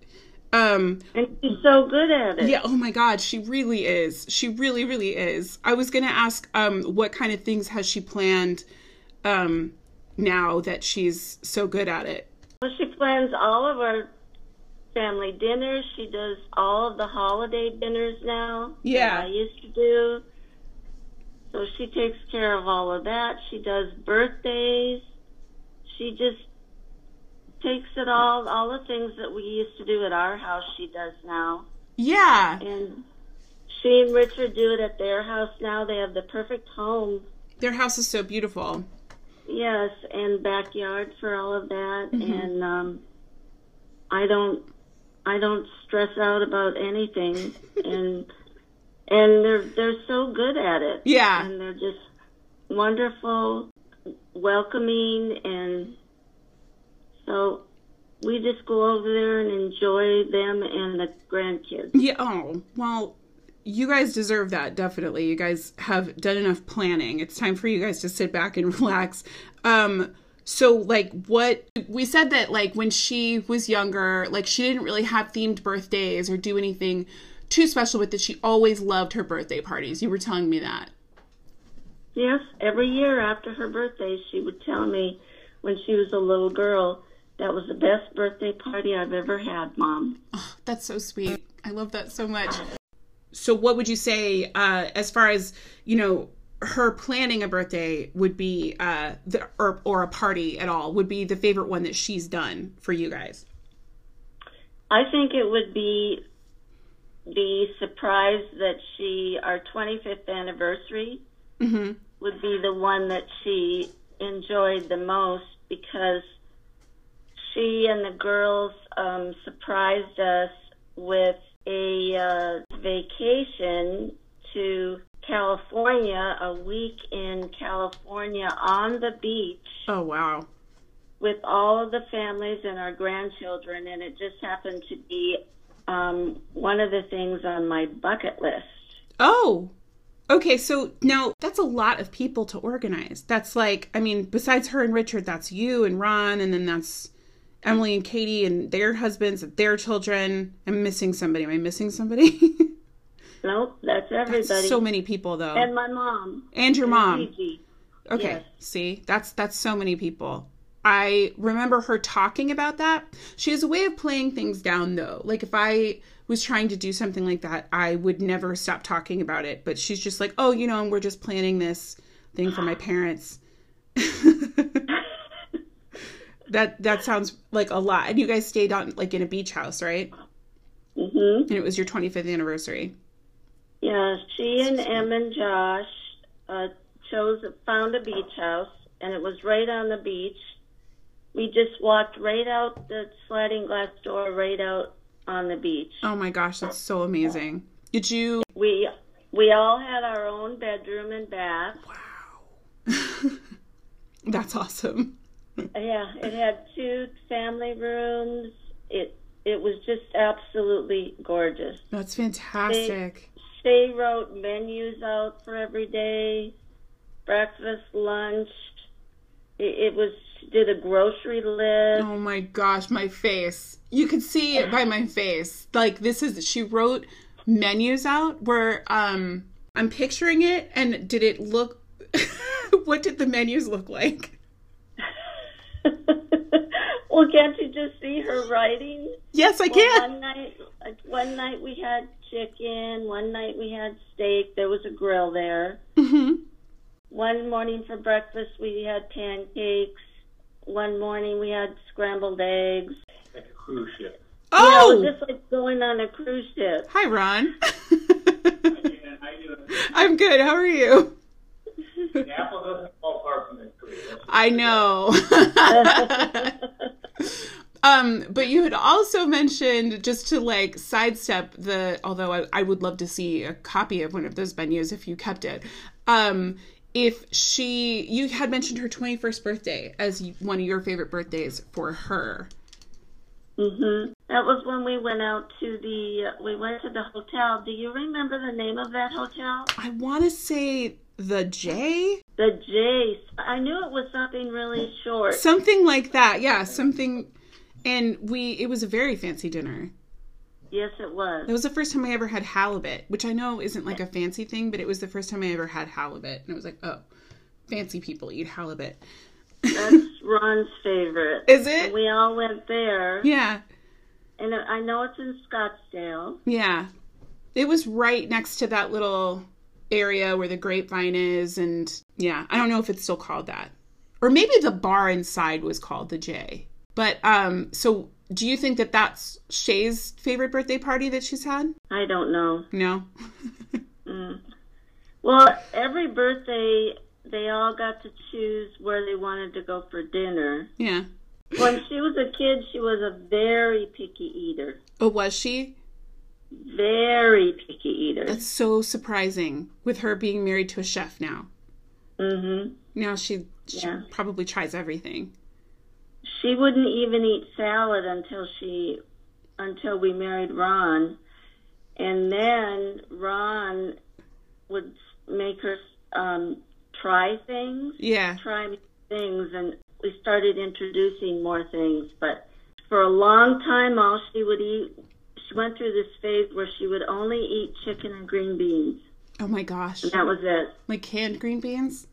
[SPEAKER 1] Um
[SPEAKER 3] And she's so good at it.
[SPEAKER 1] yeah, oh my god, she really is. She really really is. I was going to ask um what kind of things has she planned um now that she's so good at it.
[SPEAKER 3] Well, she plans all of our family dinners. She does all of the holiday dinners now.
[SPEAKER 1] Yeah.
[SPEAKER 3] I used to do. So she takes care of all of that. She does birthdays. She just takes it all, all the things that we used to do at our house, she does now.
[SPEAKER 1] Yeah.
[SPEAKER 3] And she and Richard do it at their house now. They have the perfect home.
[SPEAKER 1] Their house is so beautiful.
[SPEAKER 3] Yes, and backyard for all of that, and um, I don't, I don't stress out about anything, and and they're they're so good at it.
[SPEAKER 1] Yeah.
[SPEAKER 3] and they're just wonderful, welcoming, and so we just go over there and enjoy them and the grandkids.
[SPEAKER 1] Yeah, oh, well, you guys deserve that definitely. You guys have done enough planning. It's time for you guys to sit back and relax. Um so like what we said that like when she was younger, like she didn't really have themed birthdays or do anything too special with it. She always loved her birthday parties. You were telling me that.
[SPEAKER 3] Yes, every year after her birthday, she would tell me when she was a little girl, that was the best birthday party I've ever had, Mom.
[SPEAKER 1] That's so sweet. I love that so much. So, what would you say uh, as far as you know her planning a birthday would be, uh, the, or or a party at all would be the favorite one that she's done for you guys?
[SPEAKER 3] I think it would be the surprise that she, our 25th anniversary,
[SPEAKER 1] Mm-hmm.
[SPEAKER 3] would be the one that she enjoyed the most because she and the girls um, surprised us with a uh, vacation to California, a week in California on the beach
[SPEAKER 1] Oh wow!
[SPEAKER 3] with all of the families and our grandchildren, and it just happened to be um, one of the things on my bucket list.
[SPEAKER 1] Oh. Okay, so now that's a lot of people to organize. That's like, I mean, besides her and Richard, that's you and Ron, and then that's Emily and Katie and their husbands, and their children. I'm missing somebody. Am I missing somebody?
[SPEAKER 3] Nope, that's everybody.
[SPEAKER 1] so many people, though.
[SPEAKER 3] and my mom.
[SPEAKER 1] And your mom.
[SPEAKER 3] Gigi.
[SPEAKER 1] Okay.
[SPEAKER 3] Yes.
[SPEAKER 1] See, that's that's so many people. I remember her talking about that. She has a way of playing things down though. Like if I was trying to do something like that, I would never stop talking about it. But she's just like, "Oh, you know, we're just planning this thing for my parents." that that sounds like a lot. And you guys stayed on like in a beach house, right?
[SPEAKER 3] hmm
[SPEAKER 1] And it was your 25th anniversary.
[SPEAKER 3] Yeah, she and Em and Josh uh, chose found a beach house, and it was right on the beach. We just walked right out the sliding glass door, right out on the beach.
[SPEAKER 1] Oh my gosh, that's so amazing. Did you
[SPEAKER 3] We we all had our own bedroom and bath.
[SPEAKER 1] Wow, that's awesome.
[SPEAKER 3] Yeah, it had two family rooms. It it was just absolutely gorgeous.
[SPEAKER 1] That's fantastic.
[SPEAKER 3] They wrote menus out for every day, breakfast, lunch. It, it was did a grocery list.
[SPEAKER 1] Oh my gosh, my face. You could see it by my face. Like this is she wrote menus out where um I'm picturing it and did it look what did the menus look like?
[SPEAKER 3] well, can't you just see her writing?
[SPEAKER 1] Yes, I
[SPEAKER 3] Well,
[SPEAKER 1] can.
[SPEAKER 3] one night, uh, one night we had chicken. One night we had steak. There was a grill there.
[SPEAKER 1] Mhm.
[SPEAKER 3] One morning for breakfast we had pancakes. One morning we had scrambled eggs.
[SPEAKER 2] Like a cruise ship.
[SPEAKER 3] Yeah, it
[SPEAKER 1] Oh,
[SPEAKER 3] was just like going on a cruise ship.
[SPEAKER 1] hi Ron.
[SPEAKER 2] I do
[SPEAKER 1] I'm good. How are you?
[SPEAKER 2] the apple doesn't fall far from the tree. That's
[SPEAKER 1] I know. um, but you had also mentioned just to like sidestep the although I, I would love to see a copy of one of those menus if you kept it. Um, if she you had mentioned her 21st birthday as one of your favorite birthdays for her.
[SPEAKER 3] hmm That was when we went out to the we went to the hotel. Do you remember the name of that hotel?
[SPEAKER 1] I want to say the J
[SPEAKER 3] The Jace. I knew it was something really short.
[SPEAKER 1] something like that. Yeah, something and we it was a very fancy dinner.
[SPEAKER 3] Yes, it was.
[SPEAKER 1] That was the first time I ever had halibut, which I know isn't like a fancy thing, but it was the first time I ever had halibut. And it was like, oh, fancy people eat halibut.
[SPEAKER 3] That's Ron's favorite.
[SPEAKER 1] Is it?
[SPEAKER 3] We all went there,
[SPEAKER 1] Yeah,
[SPEAKER 3] and I know it's in Scottsdale.
[SPEAKER 1] yeah. It was right next to that little area where the grapevine is. And yeah, I don't know if it's still called that. Or maybe the bar inside was called the J. But, um, so do you think that that's Shay's favorite birthday party that she's had?
[SPEAKER 3] I don't know.
[SPEAKER 1] No?
[SPEAKER 3] Well, every birthday they all got to choose where they wanted to go for dinner.
[SPEAKER 1] yeah.
[SPEAKER 3] When she was a kid, she was a very picky eater.
[SPEAKER 1] Oh, was she?
[SPEAKER 3] Very picky eater.
[SPEAKER 1] That's so surprising with her being married to a chef now.
[SPEAKER 3] Mhm.
[SPEAKER 1] Now she, she
[SPEAKER 3] Yeah.
[SPEAKER 1] probably tries everything.
[SPEAKER 3] She wouldn't even eat salad until she until we married Ron. And then Ron would make her um try things,
[SPEAKER 1] Yeah.
[SPEAKER 3] try things and we started introducing more things, but for a long time all she would eat she went through this phase where she would only eat chicken and green beans.
[SPEAKER 1] Oh my gosh.
[SPEAKER 3] And that was it.
[SPEAKER 1] Like canned green beans?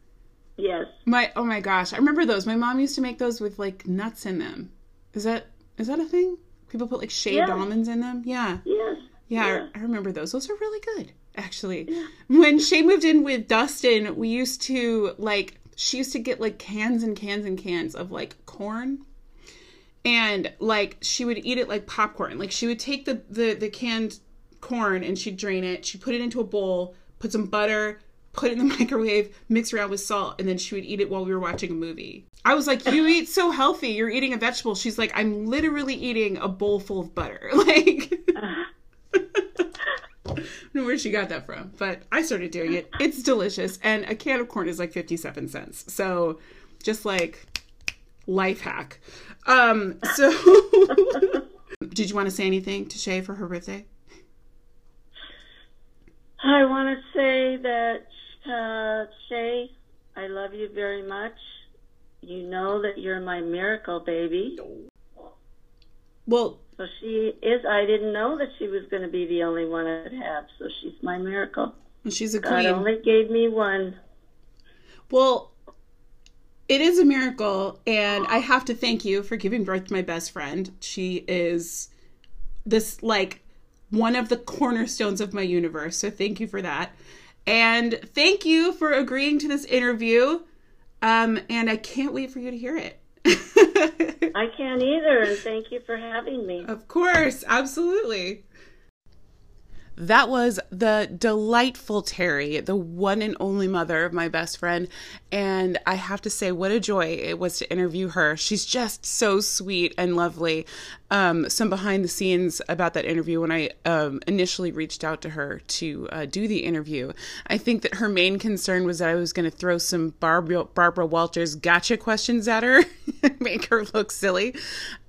[SPEAKER 3] Yes.
[SPEAKER 1] My oh my gosh. I remember those. My mom used to make those with like nuts in them. Is that is that a thing? People put like shaved
[SPEAKER 3] Yeah.
[SPEAKER 1] almonds in them? Yeah.
[SPEAKER 3] Yes.
[SPEAKER 1] Yeah,
[SPEAKER 3] Yeah.
[SPEAKER 1] I, I remember those. Those are really good, actually. When Shay moved in with Dustin, we used to like she used to get like cans and cans and cans of like corn. And like she would eat it like popcorn. Like she would take the the, the canned corn and she'd drain it, she'd put it into a bowl, put some butter, put it in the microwave, mix around with salt, and then she would eat it while we were watching a movie. I was like, You eat so healthy, you're eating a vegetable. She's like, I'm literally eating a bowl full of butter. Like I don't know where she got that from, but I started doing it. It's delicious, and a can of corn is like fifty-seven cents. So, just like life hack. Um, so Did you want to say anything to Shay for her birthday?
[SPEAKER 3] I want to say that, uh, Shay, I love you very much. You know that you're my miracle baby.
[SPEAKER 1] Well,
[SPEAKER 3] So she is, I didn't know that she was going to be the only one I'd have. So she's my miracle.
[SPEAKER 1] she's a queen.
[SPEAKER 3] God only gave me one.
[SPEAKER 1] Well, it is a miracle, and I have to thank you for giving birth to my best friend. She is this like one of the cornerstones of my universe. So thank you for that. And thank you for agreeing to this interview. Um, and I can't wait for you to hear it.
[SPEAKER 3] I can't either, and thank you for having me.
[SPEAKER 1] Of course, absolutely. That was the delightful Terry, the one and only mother of my best friend. And I have to say, what a joy it was to interview her. She's just so sweet and lovely. Um, some behind the scenes about that interview when I um, initially reached out to her to uh, do the interview. I think that her main concern was that I was going to throw some Barbara, Barbara Walters gotcha questions at her make her look silly.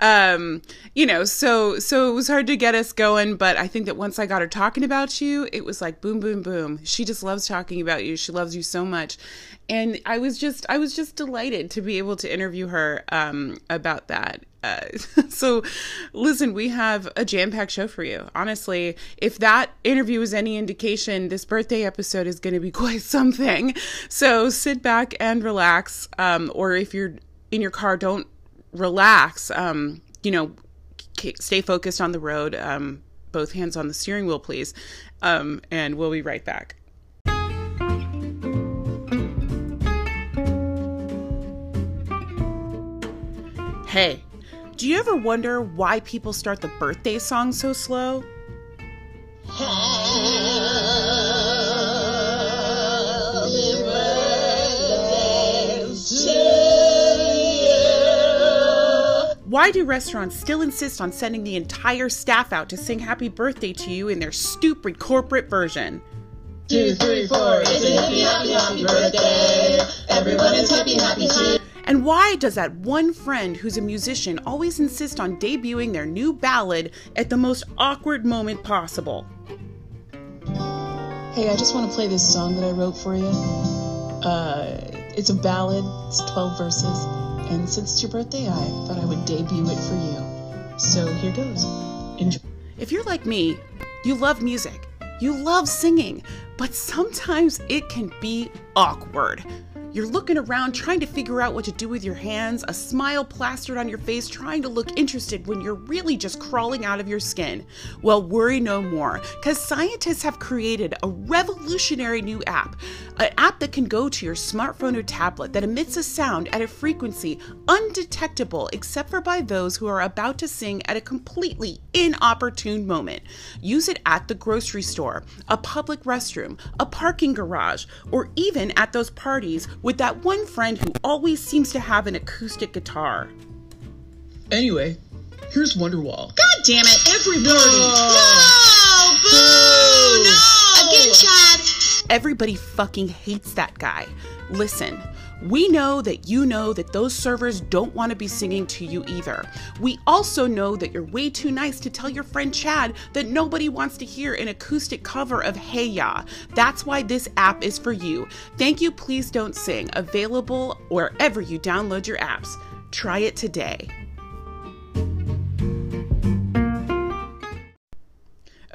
[SPEAKER 1] Um, you know, so so it was hard to get us going, but I think that once I got her talking about you, it was like boom, boom, boom. She just loves talking about you. She loves you so much, and I was just I was just delighted to be able to interview her um, about that. Uh, so, listen, we have a jam packed show for you. Honestly, if that interview is any indication, this birthday episode is going to be quite something. So, sit back and relax. Um, or if you're in your car, don't relax. Um, you know, stay focused on the road. Um, both hands on the steering wheel, please. Um, and we'll be right back. Hey, do you ever wonder why people start the birthday song so slow? Why do restaurants still insist on sending the entire staff out to sing happy birthday to you in their stupid corporate version?
[SPEAKER 4] Two, three, four, it's a happy, happy, happy birthday. Everyone is happy, happy.
[SPEAKER 1] And why does that one friend who's a musician always insist on debuting their new ballad at the most awkward moment possible?
[SPEAKER 4] Hey, I just want to play this song that I wrote for you. Uh, it's a ballad, it's 12 verses. And since it's your birthday, I thought I would debut it for you. So here goes. Enjoy.
[SPEAKER 1] If you're like me, you love music, you love singing, but sometimes it can be awkward. You're looking around trying to figure out what to do with your hands, a smile plastered on your face, trying to look interested when you're really just crawling out of your skin. Well, worry no more, because scientists have created a revolutionary new app. An app that can go to your smartphone or tablet that emits a sound at a frequency undetectable except for by those who are about to sing at a completely inopportune moment. Use it at the grocery store, a public restroom, a parking garage, or even at those parties with that one friend who always seems to have an acoustic guitar.
[SPEAKER 5] Anyway, here's Wonderwall.
[SPEAKER 4] God damn it, everybody!
[SPEAKER 5] No!
[SPEAKER 4] Boo! No! Again, Chad!
[SPEAKER 1] Everybody fucking hates that guy. Listen, we know that you know that those servers don't want to be singing to you either. We also know that you're way too nice to tell your friend Chad that nobody wants to hear an acoustic cover of Hey Ya. That's why this app is for you. Thank you, please don't sing. Available wherever you download your apps. Try it today.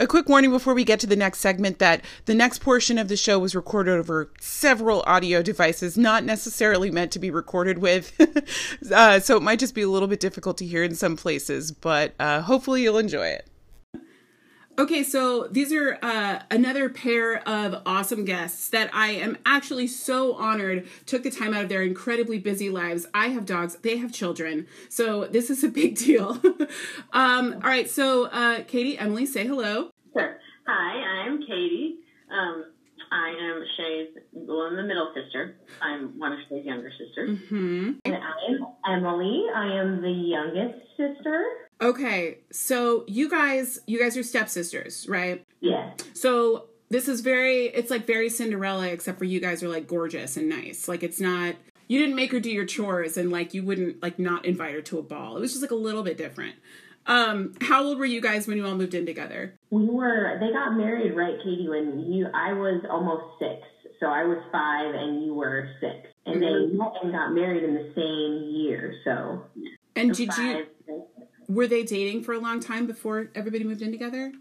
[SPEAKER 1] A quick warning before we get to the next segment that the next portion of the show was recorded over several audio devices, not necessarily meant to be recorded with. uh, so it might just be a little bit difficult to hear in some places, but uh, hopefully you'll enjoy it. Okay, so these are uh, another pair of awesome guests that I am actually so honored took the time out of their incredibly busy lives. I have dogs, they have children, so this is a big deal. um, all right, so uh, Katie, Emily, say hello.
[SPEAKER 6] Sure. Hi, I'm Katie. Um, I am Shay's, well, I'm the middle sister. I'm one of Shay's younger sisters.
[SPEAKER 1] Hmm.
[SPEAKER 6] And I'm Emily. I am the youngest sister.
[SPEAKER 1] Okay, so you guys, you guys are stepsisters, right?
[SPEAKER 6] Yeah.
[SPEAKER 1] So this is very, it's like very Cinderella, except for you guys are like gorgeous and nice. Like it's not, you didn't make her do your chores and like you wouldn't like not invite her to a ball. It was just like a little bit different. Um, how old were you guys when you all moved in together?
[SPEAKER 6] We were. They got married, right, Katie? When you, I was almost six, so I was five, and you were six, and they met and got married in the same year. So
[SPEAKER 1] And did you
[SPEAKER 6] five.
[SPEAKER 1] Were they dating for a long time before everybody moved in together?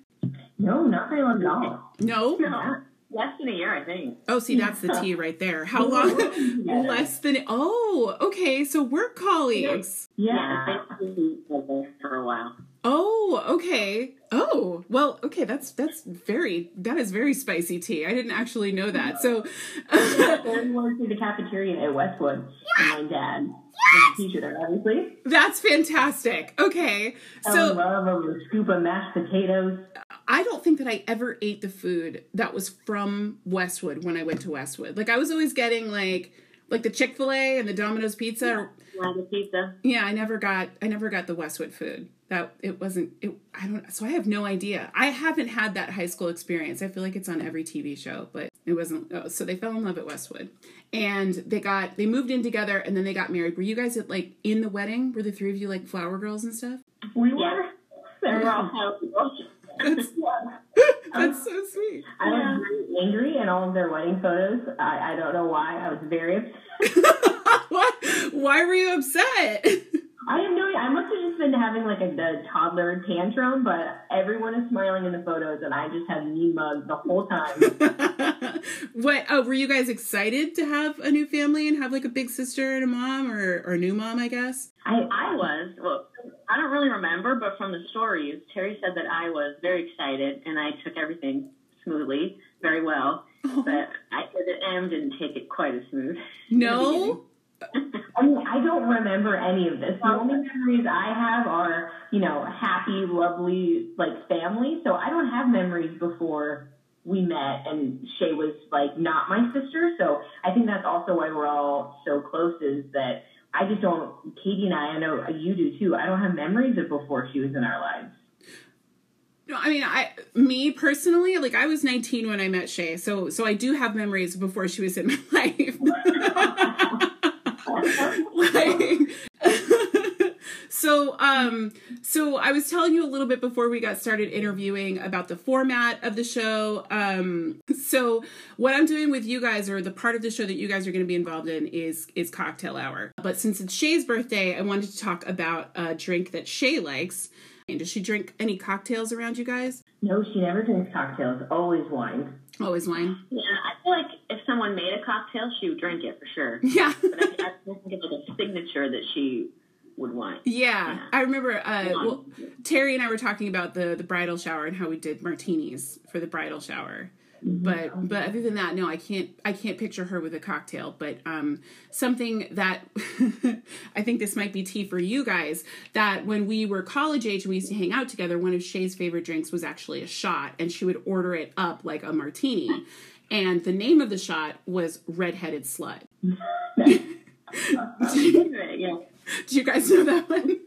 [SPEAKER 6] No, not very long at all.
[SPEAKER 1] No.
[SPEAKER 6] No, less than a year, I think.
[SPEAKER 1] Oh, see, that's the T right there. How long? Less than. Oh, okay. So work colleagues.
[SPEAKER 6] Yeah, they've been together for a while.
[SPEAKER 1] Oh, okay. Oh, well, okay. That's that's very that is very spicy tea. I didn't actually know that. So,
[SPEAKER 6] worked in the cafeteria at Westwood. And my dad teacher there, obviously.
[SPEAKER 1] that's fantastic. Okay.
[SPEAKER 6] I
[SPEAKER 1] So
[SPEAKER 6] love a scoop of mashed potatoes.
[SPEAKER 1] I don't think that I ever ate the food that was from Westwood when I went to Westwood. Like I was always getting like like the Chick Fil A and the Domino's Pizza.
[SPEAKER 6] Yeah, the pizza.
[SPEAKER 1] yeah, I never got I never got the Westwood food. That it wasn't. It I don't. So I have no idea. I haven't had that high school experience. I feel like it's on every TV show, but it wasn't. Oh, so they fell in love at Westwood, and they got they moved in together, and then they got married. Were you guys at like in the wedding? Were the three of you like flower girls and stuff?
[SPEAKER 6] We were. They were all.
[SPEAKER 1] That's, that's so sweet.
[SPEAKER 6] I was very angry in all of their wedding photos. I, I don't know why. I was very upset.
[SPEAKER 1] why, why were you upset?
[SPEAKER 6] I have no idea. I must have just been having like a, a toddler tantrum, but everyone is smiling in the photos, and I just had me mugged the whole time.
[SPEAKER 1] what? Oh, were you guys excited to have a new family and have like a big sister and a mom, or or a new mom? I guess.
[SPEAKER 6] I,
[SPEAKER 7] I was. Well, I don't really remember, but from the stories, Terry said that I was very excited and I took everything smoothly, very well. Oh. But I said that Em didn't take it quite as smooth.
[SPEAKER 1] No.
[SPEAKER 6] I mean, I don't remember any of this. The only memories I have are, you know, happy, lovely, like family. So I don't have memories before we met and Shay was like not my sister. So I think that's also why we're all so close is that I just don't, Katie and I, I know you do too. I don't have memories of before she was in our lives.
[SPEAKER 1] No, I mean, I me personally, like I was 19 when I met Shay, so so I do have memories before she was in my life. So um so I was telling you a little bit before we got started interviewing about the format of the show. Um so what I'm doing with you guys or the part of the show that you guys are going to be involved in is is cocktail hour. But since it's Shay's birthday, I wanted to talk about a drink that Shay likes. And does she drink any cocktails around you guys?
[SPEAKER 6] No, she never drinks cocktails, always wine.
[SPEAKER 1] Always wine.
[SPEAKER 7] Yeah, I feel like if someone made a cocktail, she would drink it for sure.
[SPEAKER 1] Yeah.
[SPEAKER 7] But I, I think it's like a signature that she would want.
[SPEAKER 1] Yeah, I remember. Uh, well, Terry and I were talking about the the bridal shower and how we did martinis for the bridal shower. But but other than that, no, I can't I can't picture her with a cocktail. But um, something that I think this might be tea for you guys. That when we were college age and we used to hang out together, one of Shay's favorite drinks was actually a shot, and she would order it up like a martini. And the name of the shot was Redheaded Slut.
[SPEAKER 7] yeah.
[SPEAKER 1] Do you guys know that one?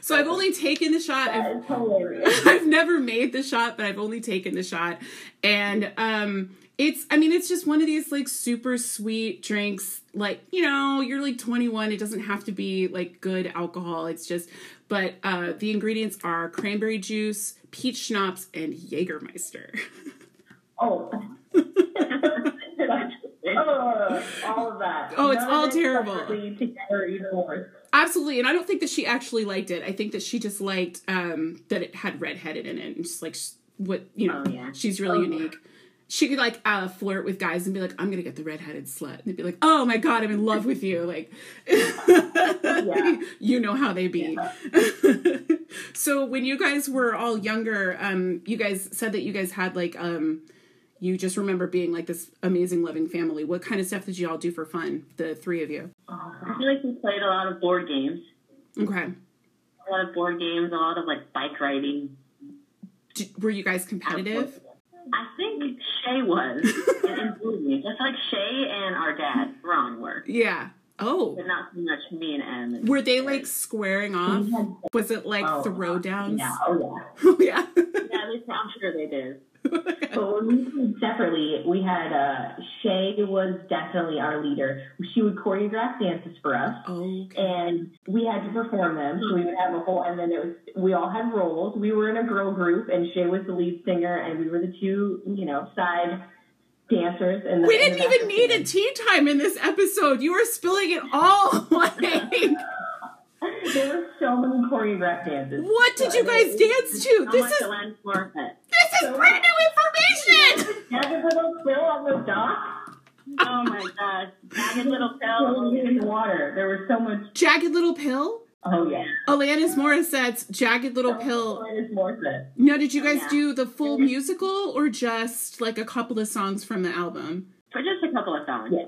[SPEAKER 1] So I've only taken the shot. I've. I've never made the shot, but I've only taken the shot. And um it's I mean it's just one of these like super sweet drinks like you know you're like 21 it doesn't have to be like good alcohol it's just but uh the ingredients are cranberry juice peach schnapps and Jägermeister
[SPEAKER 6] Oh. Ugh, all of that.
[SPEAKER 1] Oh, it's
[SPEAKER 6] None
[SPEAKER 1] all terrible.
[SPEAKER 6] Separately Together, even worse.
[SPEAKER 1] Absolutely, and I don't think that she actually liked it. I think that she just liked um, that it had redheaded in it, and just like what you know,
[SPEAKER 7] Oh, yeah.
[SPEAKER 1] she's really unique. She could like uh, flirt with guys and be like, "I'm gonna get the redheaded slut," and they'd be like, "Oh my god, I'm in love with you!" Like, you know how they be. so when you guys were all younger, um, you guys said that you guys had like um, you just remember being like this amazing, loving family. What kind of stuff did you all do for fun, the three of you?
[SPEAKER 7] I feel like we played a lot of board games.
[SPEAKER 1] Okay.
[SPEAKER 7] A lot of board games, a lot of like bike riding.
[SPEAKER 1] D- were you guys competitive?
[SPEAKER 7] I think Shay was in, in board games. I feel like Shay and our dad, Ron, were.
[SPEAKER 1] Yeah. Oh.
[SPEAKER 7] But not so much me and Em.
[SPEAKER 1] Were they like squaring off? Was it like
[SPEAKER 6] Oh,
[SPEAKER 1] throwdowns?
[SPEAKER 6] Yeah, oh yeah.
[SPEAKER 1] Oh yeah.
[SPEAKER 7] Yeah, I'm sure they did.
[SPEAKER 6] But when we played separately, we had uh, Shay was definitely our leader. She would choreograph dances for us,
[SPEAKER 1] Oh,
[SPEAKER 6] and we had to perform them. So we would have a whole, and then it was we all had roles. We were in a girl group, and Shay was the lead singer, and we were the two, you know, side dancers. And
[SPEAKER 1] we didn't even need a tea time in this episode. You were spilling it all. like,
[SPEAKER 6] There were so many choreographed dances.
[SPEAKER 1] what did you guys dance to?
[SPEAKER 7] How
[SPEAKER 1] This
[SPEAKER 7] much
[SPEAKER 1] is
[SPEAKER 7] Alanis Morissette?
[SPEAKER 1] this is brand new information.
[SPEAKER 6] Jagged little pill on the dock,
[SPEAKER 7] Oh my gosh. Jagged little pill.
[SPEAKER 6] in the water. There was so much.
[SPEAKER 1] Jagged Little Pill.
[SPEAKER 6] Oh yeah.
[SPEAKER 1] Alanis Morissette's Jagged Little Pill.
[SPEAKER 6] Alanis Morissette.
[SPEAKER 1] Now, did you oh, guys
[SPEAKER 7] yeah.
[SPEAKER 1] do the full musical or just like a couple of songs from the album?
[SPEAKER 7] For just a couple of songs.
[SPEAKER 6] Yeah.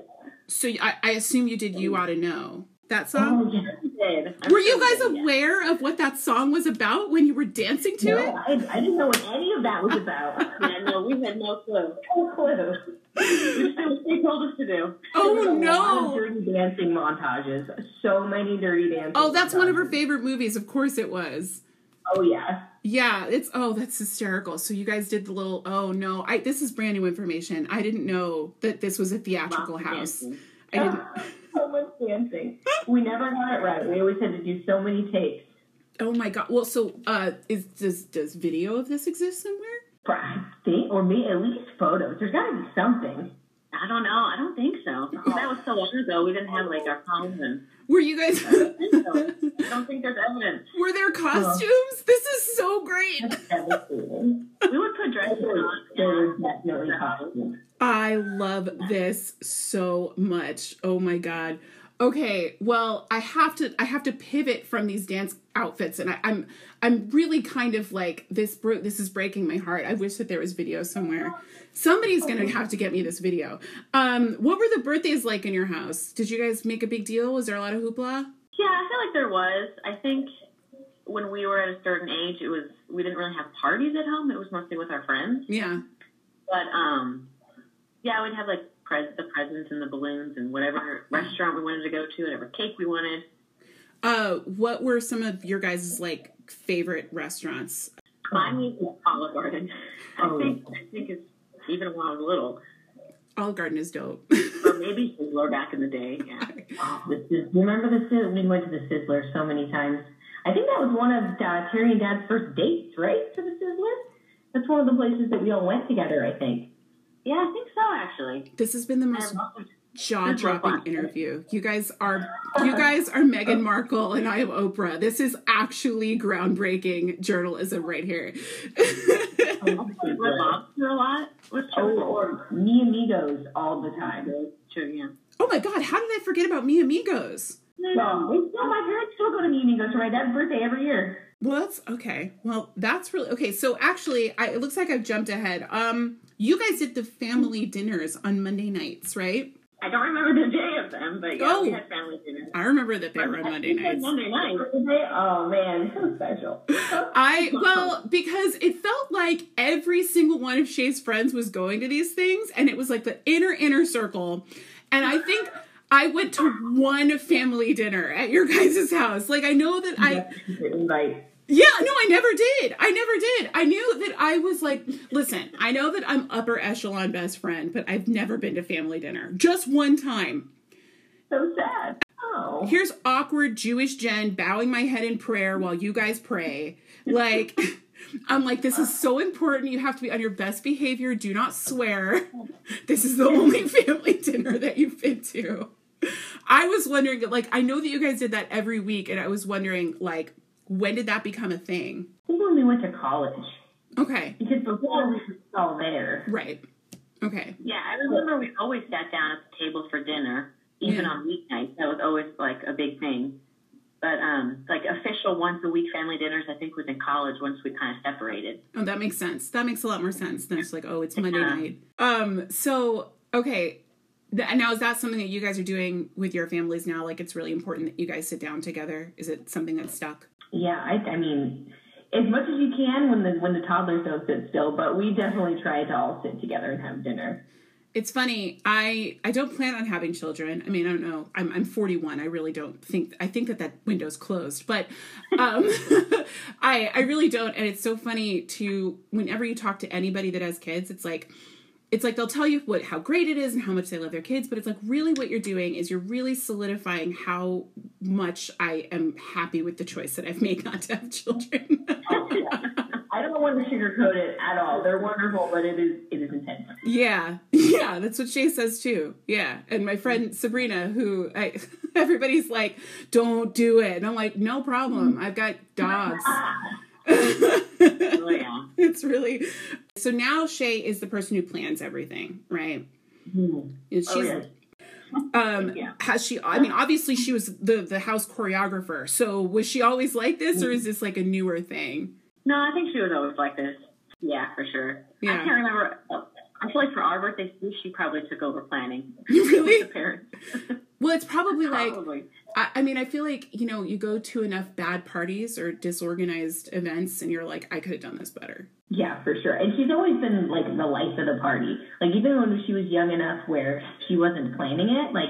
[SPEAKER 1] So I, I assume you did "You Oughta Know" that oh, song.
[SPEAKER 6] Oh yeah.
[SPEAKER 7] We did. I'm
[SPEAKER 1] Were you guys aware of what that song was about when you were dancing to
[SPEAKER 6] No,
[SPEAKER 1] it?
[SPEAKER 6] I, I didn't know what any of that was about.
[SPEAKER 7] No, we had no clue.
[SPEAKER 6] no clue.
[SPEAKER 7] We just did what they told us to do.
[SPEAKER 1] Oh
[SPEAKER 6] a lot of
[SPEAKER 1] no!
[SPEAKER 6] dirty dancing montages. So many dirty dancing.
[SPEAKER 1] Oh, that's one of her favorite movies. Of course it was.
[SPEAKER 6] Oh yeah.
[SPEAKER 1] Yeah, it's oh, that's hysterical. So you guys did the little oh no, I this is brand new information. I didn't know that this was a theatrical house.
[SPEAKER 7] dancing.
[SPEAKER 1] I didn't.
[SPEAKER 6] so much dancing. We never got it right. We always had to do so many takes.
[SPEAKER 1] Oh my god. Well, so uh, is does does video of this exist somewhere?
[SPEAKER 6] I think, or maybe at least photos. There's got to be something.
[SPEAKER 7] I don't know. I don't think so. That was so long ago. We didn't have like our phones and
[SPEAKER 1] Were you guys?
[SPEAKER 7] I don't think there's evidence.
[SPEAKER 1] were there costumes? This is so great.
[SPEAKER 7] We would put dresses
[SPEAKER 6] There
[SPEAKER 7] on.
[SPEAKER 6] was definitely costumes.
[SPEAKER 1] I love this so much. Oh my god. Okay, well, I have to I have to pivot from these dance outfits, and I, I'm I'm really kind of like this. Bro- this is breaking my heart. I wish that there was video somewhere. Somebody's gonna have to get me this video. Um, what were the birthdays like in your house? Did you guys make a big deal? Was there a lot of hoopla?
[SPEAKER 7] Yeah, I feel like there was. I think when we were at a certain age, it was we didn't really have parties at home. It was mostly with our friends.
[SPEAKER 1] Yeah.
[SPEAKER 7] But um, yeah, we'd have like pres- the presents and the balloons and whatever restaurant we wanted to go to, whatever cake we wanted.
[SPEAKER 1] Uh, what were some of your guys' like favorite restaurants?
[SPEAKER 7] Mine was Olive Garden. I
[SPEAKER 6] Oh.
[SPEAKER 7] think I think it's even when I was little,
[SPEAKER 1] Olive Garden is dope.
[SPEAKER 7] or maybe Sizzler back in the day. Yeah.
[SPEAKER 6] Oh, the remember the Sizzler? We went to the Sizzler so many times. I think that was one of uh, Terry and Dad's first dates, right? To the Sizzler. That's one of the places that we all went together. I think.
[SPEAKER 7] Yeah, I think so actually.
[SPEAKER 1] this has been the most jaw dropping interview. You guys are you guys are Meghan Markle and I am Oprah. This is actually groundbreaking journalism right here.
[SPEAKER 7] Red Lobster a lot. What's
[SPEAKER 6] Oh,
[SPEAKER 7] your
[SPEAKER 6] or Mi Amigos all the time.
[SPEAKER 7] True, yeah.
[SPEAKER 1] oh my god, how did I forget about Mi Amigos?
[SPEAKER 6] So, we still, my parents still go to Mi Amigos for my dad's birthday every year.
[SPEAKER 1] Well, that's okay. Well, that's really okay. So actually, I, it looks like I've jumped ahead. Um, you guys did the family dinners on Monday nights, right?
[SPEAKER 7] I don't remember the day of them, but yeah,
[SPEAKER 1] Oh.
[SPEAKER 7] we had family dinner.
[SPEAKER 1] I remember that they were on Monday nights.
[SPEAKER 7] Monday night.
[SPEAKER 6] Oh man, so special.
[SPEAKER 1] I well because it felt like every single one of Shay's friends was going to these things, and it was like the inner inner circle. And I think I went to one family dinner at your guys' house. Like I know that I
[SPEAKER 6] invite.
[SPEAKER 1] Yeah no I never did. I never did. I knew that I was like listen. I know that I'm upper echelon best friend, but I've never been to family dinner. Just one time.
[SPEAKER 6] So sad. Oh.
[SPEAKER 1] Here's awkward Jewish Jen bowing my head in prayer while you guys pray. Like, I'm like, this is so important. You have to be on your best behavior. Do not swear. This is the only family dinner that you've been to. I was wondering, like, I know that you guys did that every week, and I was wondering, like, when did that become a thing?
[SPEAKER 6] I think when we went to college,
[SPEAKER 1] Okay,
[SPEAKER 6] because before we were all there.
[SPEAKER 1] right. Okay.
[SPEAKER 7] Yeah, I remember we always sat down at the table for dinner, even
[SPEAKER 1] Yeah.
[SPEAKER 7] on weeknights. That was always like a big thing. But um, like official once a week family dinners, I think was in college once we kind of separated.
[SPEAKER 1] Oh, that makes sense. That makes a lot more sense than it's like, oh, it's Monday
[SPEAKER 7] Yeah.
[SPEAKER 1] night. Um, so okay. Now is that something that you guys are doing with your families now? Like it's really important that you guys sit down together. Is it something that's stuck?
[SPEAKER 6] Yeah, I, I mean, as much as you can when the when the toddlers don't sit still, but we definitely try to all sit together and have dinner.
[SPEAKER 1] It's funny. I I don't plan on having children. I mean, I don't know. I'm I'm 41. I really don't think. I think that that window's closed. But um, I I really don't. And it's so funny to whenever you talk to anybody that has kids, it's like it's like they'll tell you what how great it is and how much they love their kids, but it's like really what you're doing is you're really solidifying how much I am happy with the choice that I've made not to have children.
[SPEAKER 6] Oh, I don't want to sugarcoat it at all. They're wonderful, but it is it is intense.
[SPEAKER 1] Yeah, yeah, that's what Shay says too. Yeah, and my friend Sabrina, who I, everybody's like, "Don't do it," and I'm like, "No problem. I've got dogs."
[SPEAKER 7] Oh, yeah.
[SPEAKER 1] it's really so now Shay is the person who plans everything, right? And she's
[SPEAKER 6] Oh, yeah.
[SPEAKER 1] um
[SPEAKER 7] Yeah.
[SPEAKER 1] has she I mean obviously she was the the house choreographer. So was she always like this or is this like a newer thing?
[SPEAKER 7] No, I think she was always like this. Yeah, for sure.
[SPEAKER 1] Yeah.
[SPEAKER 7] I can't remember. uh, I feel like for our birthday, she probably took over planning.
[SPEAKER 1] You Really?
[SPEAKER 7] With the parents.
[SPEAKER 1] Well, it's probably like
[SPEAKER 7] probably.
[SPEAKER 1] I, I mean, I feel like, you know, you go to enough bad parties or disorganized events and you're like, I could have done this better.
[SPEAKER 6] Yeah, for sure. And she's always been like the life of the party. Like even when she was young enough where she wasn't planning it, like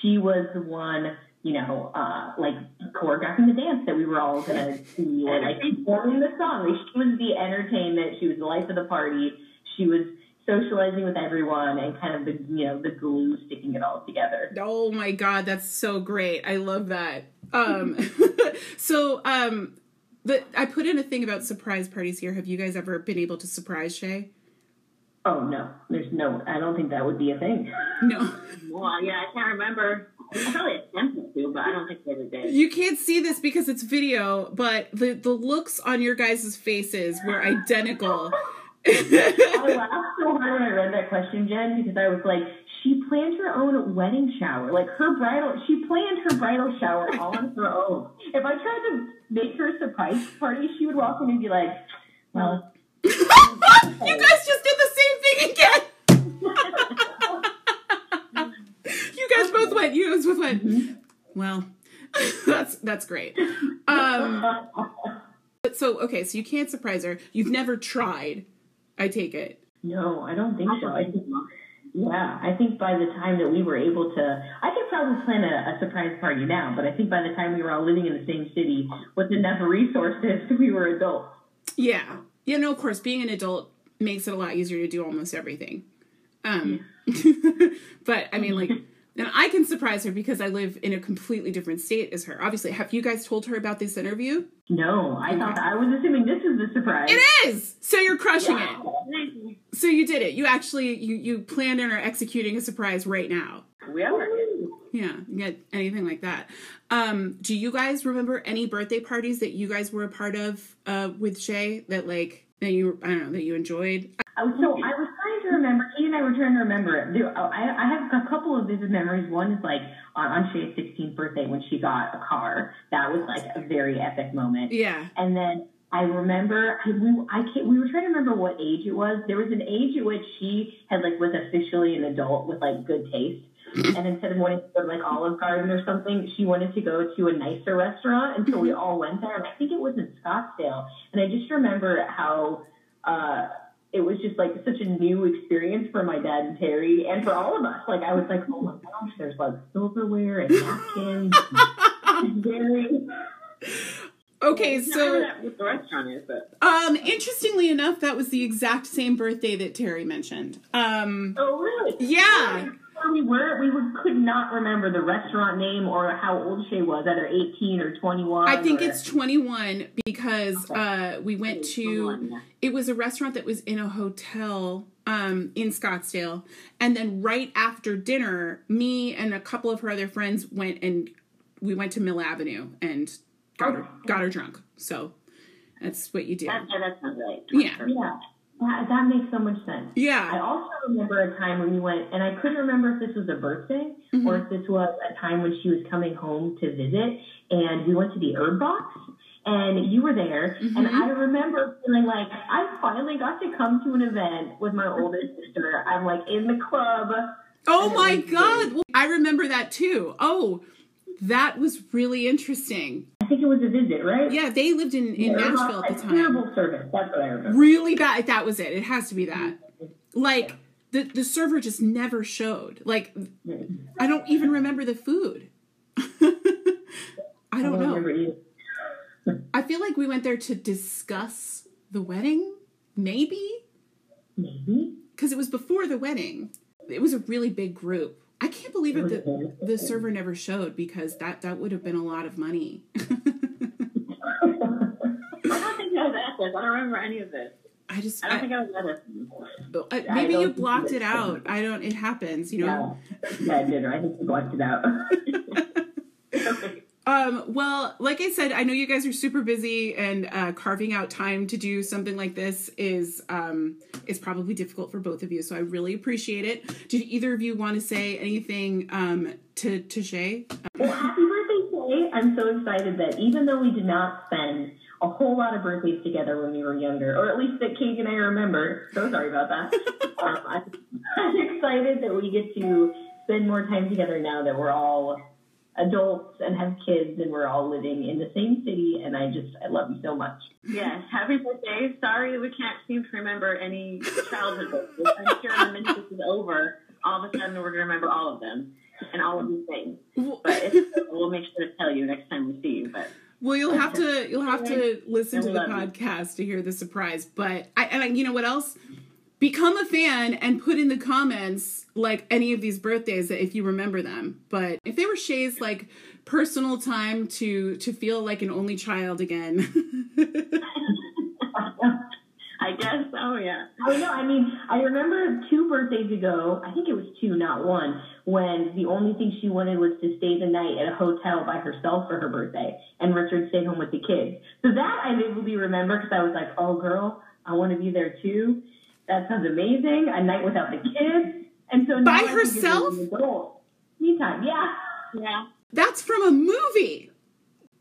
[SPEAKER 6] she was the one, you know, uh, like choreographing the dance that we were all gonna see or like performing the song. Like she was the entertainment, she was the life of the party. She was socializing with everyone and kind of the you know, the glue sticking it all together.
[SPEAKER 1] Oh my god, that's so great. I love that. Um so um the I put in a thing about surprise parties here. Have you guys ever been able to surprise Shay?
[SPEAKER 6] Oh no, there's no I don't think that would be a thing.
[SPEAKER 1] No.
[SPEAKER 7] Well, yeah, I can't remember. I probably attempted to, but I don't think they ever did.
[SPEAKER 1] You can't see this because it's video, but the the looks on your guys' faces were identical.
[SPEAKER 6] I laughed so hard when I read that question, Jen, because I was like, she planned her own wedding shower. Like her bridal, she planned her bridal shower all on her own. If I tried to make her a surprise party, she would walk in and be like, well,
[SPEAKER 1] you guys just did the same thing again. you guys both went. You guys both went. Well, that's that's great. Um, but so okay, so you can't surprise her. You've never tried. I take it.
[SPEAKER 6] no, I don't think so. I think, yeah, I think by the time that we were able to, I could probably plan a, a surprise party now, but I think by the time we were all living in the same city with enough resources, we were adults.
[SPEAKER 1] Yeah. Yeah, no, of course, being an adult makes it a lot easier to do almost everything. Um, but I mean, like, and I can surprise her because I live in a completely different state as her. Obviously, have you guys told her about this interview?
[SPEAKER 6] No, I thought I was assuming this is the surprise.
[SPEAKER 1] It is. So you're crushing it. So you did it. You actually you you planned and are executing a surprise right now.
[SPEAKER 7] We are.
[SPEAKER 1] Yeah, get anything like that. Um, do you guys remember any birthday parties that you guys were a part of uh, with Shay that like that you I don't know that you enjoyed?
[SPEAKER 6] Oh, so I was trying to remember. Kate and I were trying to remember. There, oh, I, I have a couple of vivid memories. One is like on, on Shay's 16th birthday when she got a car. That was like a very epic moment.
[SPEAKER 1] Yeah.
[SPEAKER 6] And then I remember I, we I can't, we were trying to remember what age it was. There was an age at which she had like was officially an adult with like good taste. And instead of wanting to go to like Olive Garden or something, she wanted to go to a nicer restaurant. And so we all went there. And I think it was in Scottsdale. And I just remember how uh, it was just like such a new experience for my dad and Terry and for all of us. Like I was like, oh my gosh, there's like silverware and napkins. and very
[SPEAKER 1] Okay,
[SPEAKER 7] I don't know
[SPEAKER 1] so
[SPEAKER 7] the restaurant is, but
[SPEAKER 1] um interestingly enough, that was the exact same birthday that Terry mentioned. Um
[SPEAKER 6] Oh really?
[SPEAKER 1] yeah.
[SPEAKER 6] Where we were, we were, could not remember the restaurant name or how old Shay was, either 18 or 21.
[SPEAKER 1] I think
[SPEAKER 6] or-
[SPEAKER 1] it's 21 because uh, we went to it was a restaurant that was in a hotel um, in Scottsdale, and then right after dinner, me and a couple of her other friends went and we went to Mill Avenue and got her got her drunk. So that's what you do.
[SPEAKER 7] that, that sounds right.
[SPEAKER 1] Yeah.
[SPEAKER 6] Yeah, that, that makes so much sense.
[SPEAKER 1] Yeah.
[SPEAKER 6] I also remember a time when we went, and I couldn't remember if this was a birthday
[SPEAKER 1] Mm-hmm.
[SPEAKER 6] or if this was a time when she was coming home to visit, and we went to the Herb Box, and you were there,
[SPEAKER 1] Mm-hmm.
[SPEAKER 6] and I remember feeling like I finally got to come to an event with my oldest sister. I'm like in the club.
[SPEAKER 1] Oh my god! Well, I remember that too. Oh, that was really interesting.
[SPEAKER 6] I think it was a visit, right?
[SPEAKER 1] Yeah, they lived in in
[SPEAKER 6] Box
[SPEAKER 1] Nashville at the time.
[SPEAKER 6] Terrible service. That's what I remember.
[SPEAKER 1] really bad. That was it. It has to be that. Like the the server just never showed. Like I don't even remember the food. I don't know. I feel like we went there to discuss the wedding. Maybe.
[SPEAKER 6] Maybe.
[SPEAKER 1] because it was before the wedding. It was a really big group. I can't believe it that the server never showed because that that would have been a lot of money.
[SPEAKER 7] I don't think I was at this. I don't remember any of this.
[SPEAKER 1] I just
[SPEAKER 7] I don't
[SPEAKER 1] I-
[SPEAKER 7] think I was at this.
[SPEAKER 1] I- maybe you blocked it
[SPEAKER 6] did.
[SPEAKER 1] out. I don't. It happens, you know.
[SPEAKER 6] Yeah, yeah, I did. I think you blocked it out.
[SPEAKER 1] Um, well, like I said, I know you guys are super busy, and uh, carving out time to do something like this is um, is probably difficult for both of you. So I really appreciate it. Did either of you want to say anything um, to to Shay?
[SPEAKER 6] Well, happy birthday, Shay. I'm so excited that even though we did not spend a whole lot of birthdays together when we were younger, or at least that Kate and I remember, so sorry about that. um, I'm, I'm excited that we get to spend more time together now that we're all adults and have kids and we're all living in the same city. And I just, I love you so much.
[SPEAKER 7] Yes, happy birthday. Sorry we can't seem to remember any childhood birthdays. I'm sure the minute this is over, all of a sudden we're going to remember all of them and all of these things. But it's, we'll make sure to tell you next time we see you. But
[SPEAKER 1] Well, you'll have to you'll have to listen to the
[SPEAKER 7] I you.
[SPEAKER 1] podcast to hear the surprise. But I and I, you know what else? Become a fan and put in the comments like any of these birthdays that if you remember them. But if they were Shay's like personal time to to feel like an only child again.
[SPEAKER 7] I guess, oh yeah.
[SPEAKER 6] I know. I mean, I remember two birthdays ago. I think it was two, not one. When the only thing she wanted was to stay the night at a hotel by herself for her birthday, and Richard stayed home with the kids. So that I vividly remember because I was like, "Oh, girl, I want to be there too." That sounds amazing. A night without the kids, and so now
[SPEAKER 1] By
[SPEAKER 6] I think it's
[SPEAKER 1] herself?
[SPEAKER 6] an. Me time, yeah.
[SPEAKER 7] Yeah.
[SPEAKER 1] That's from a movie.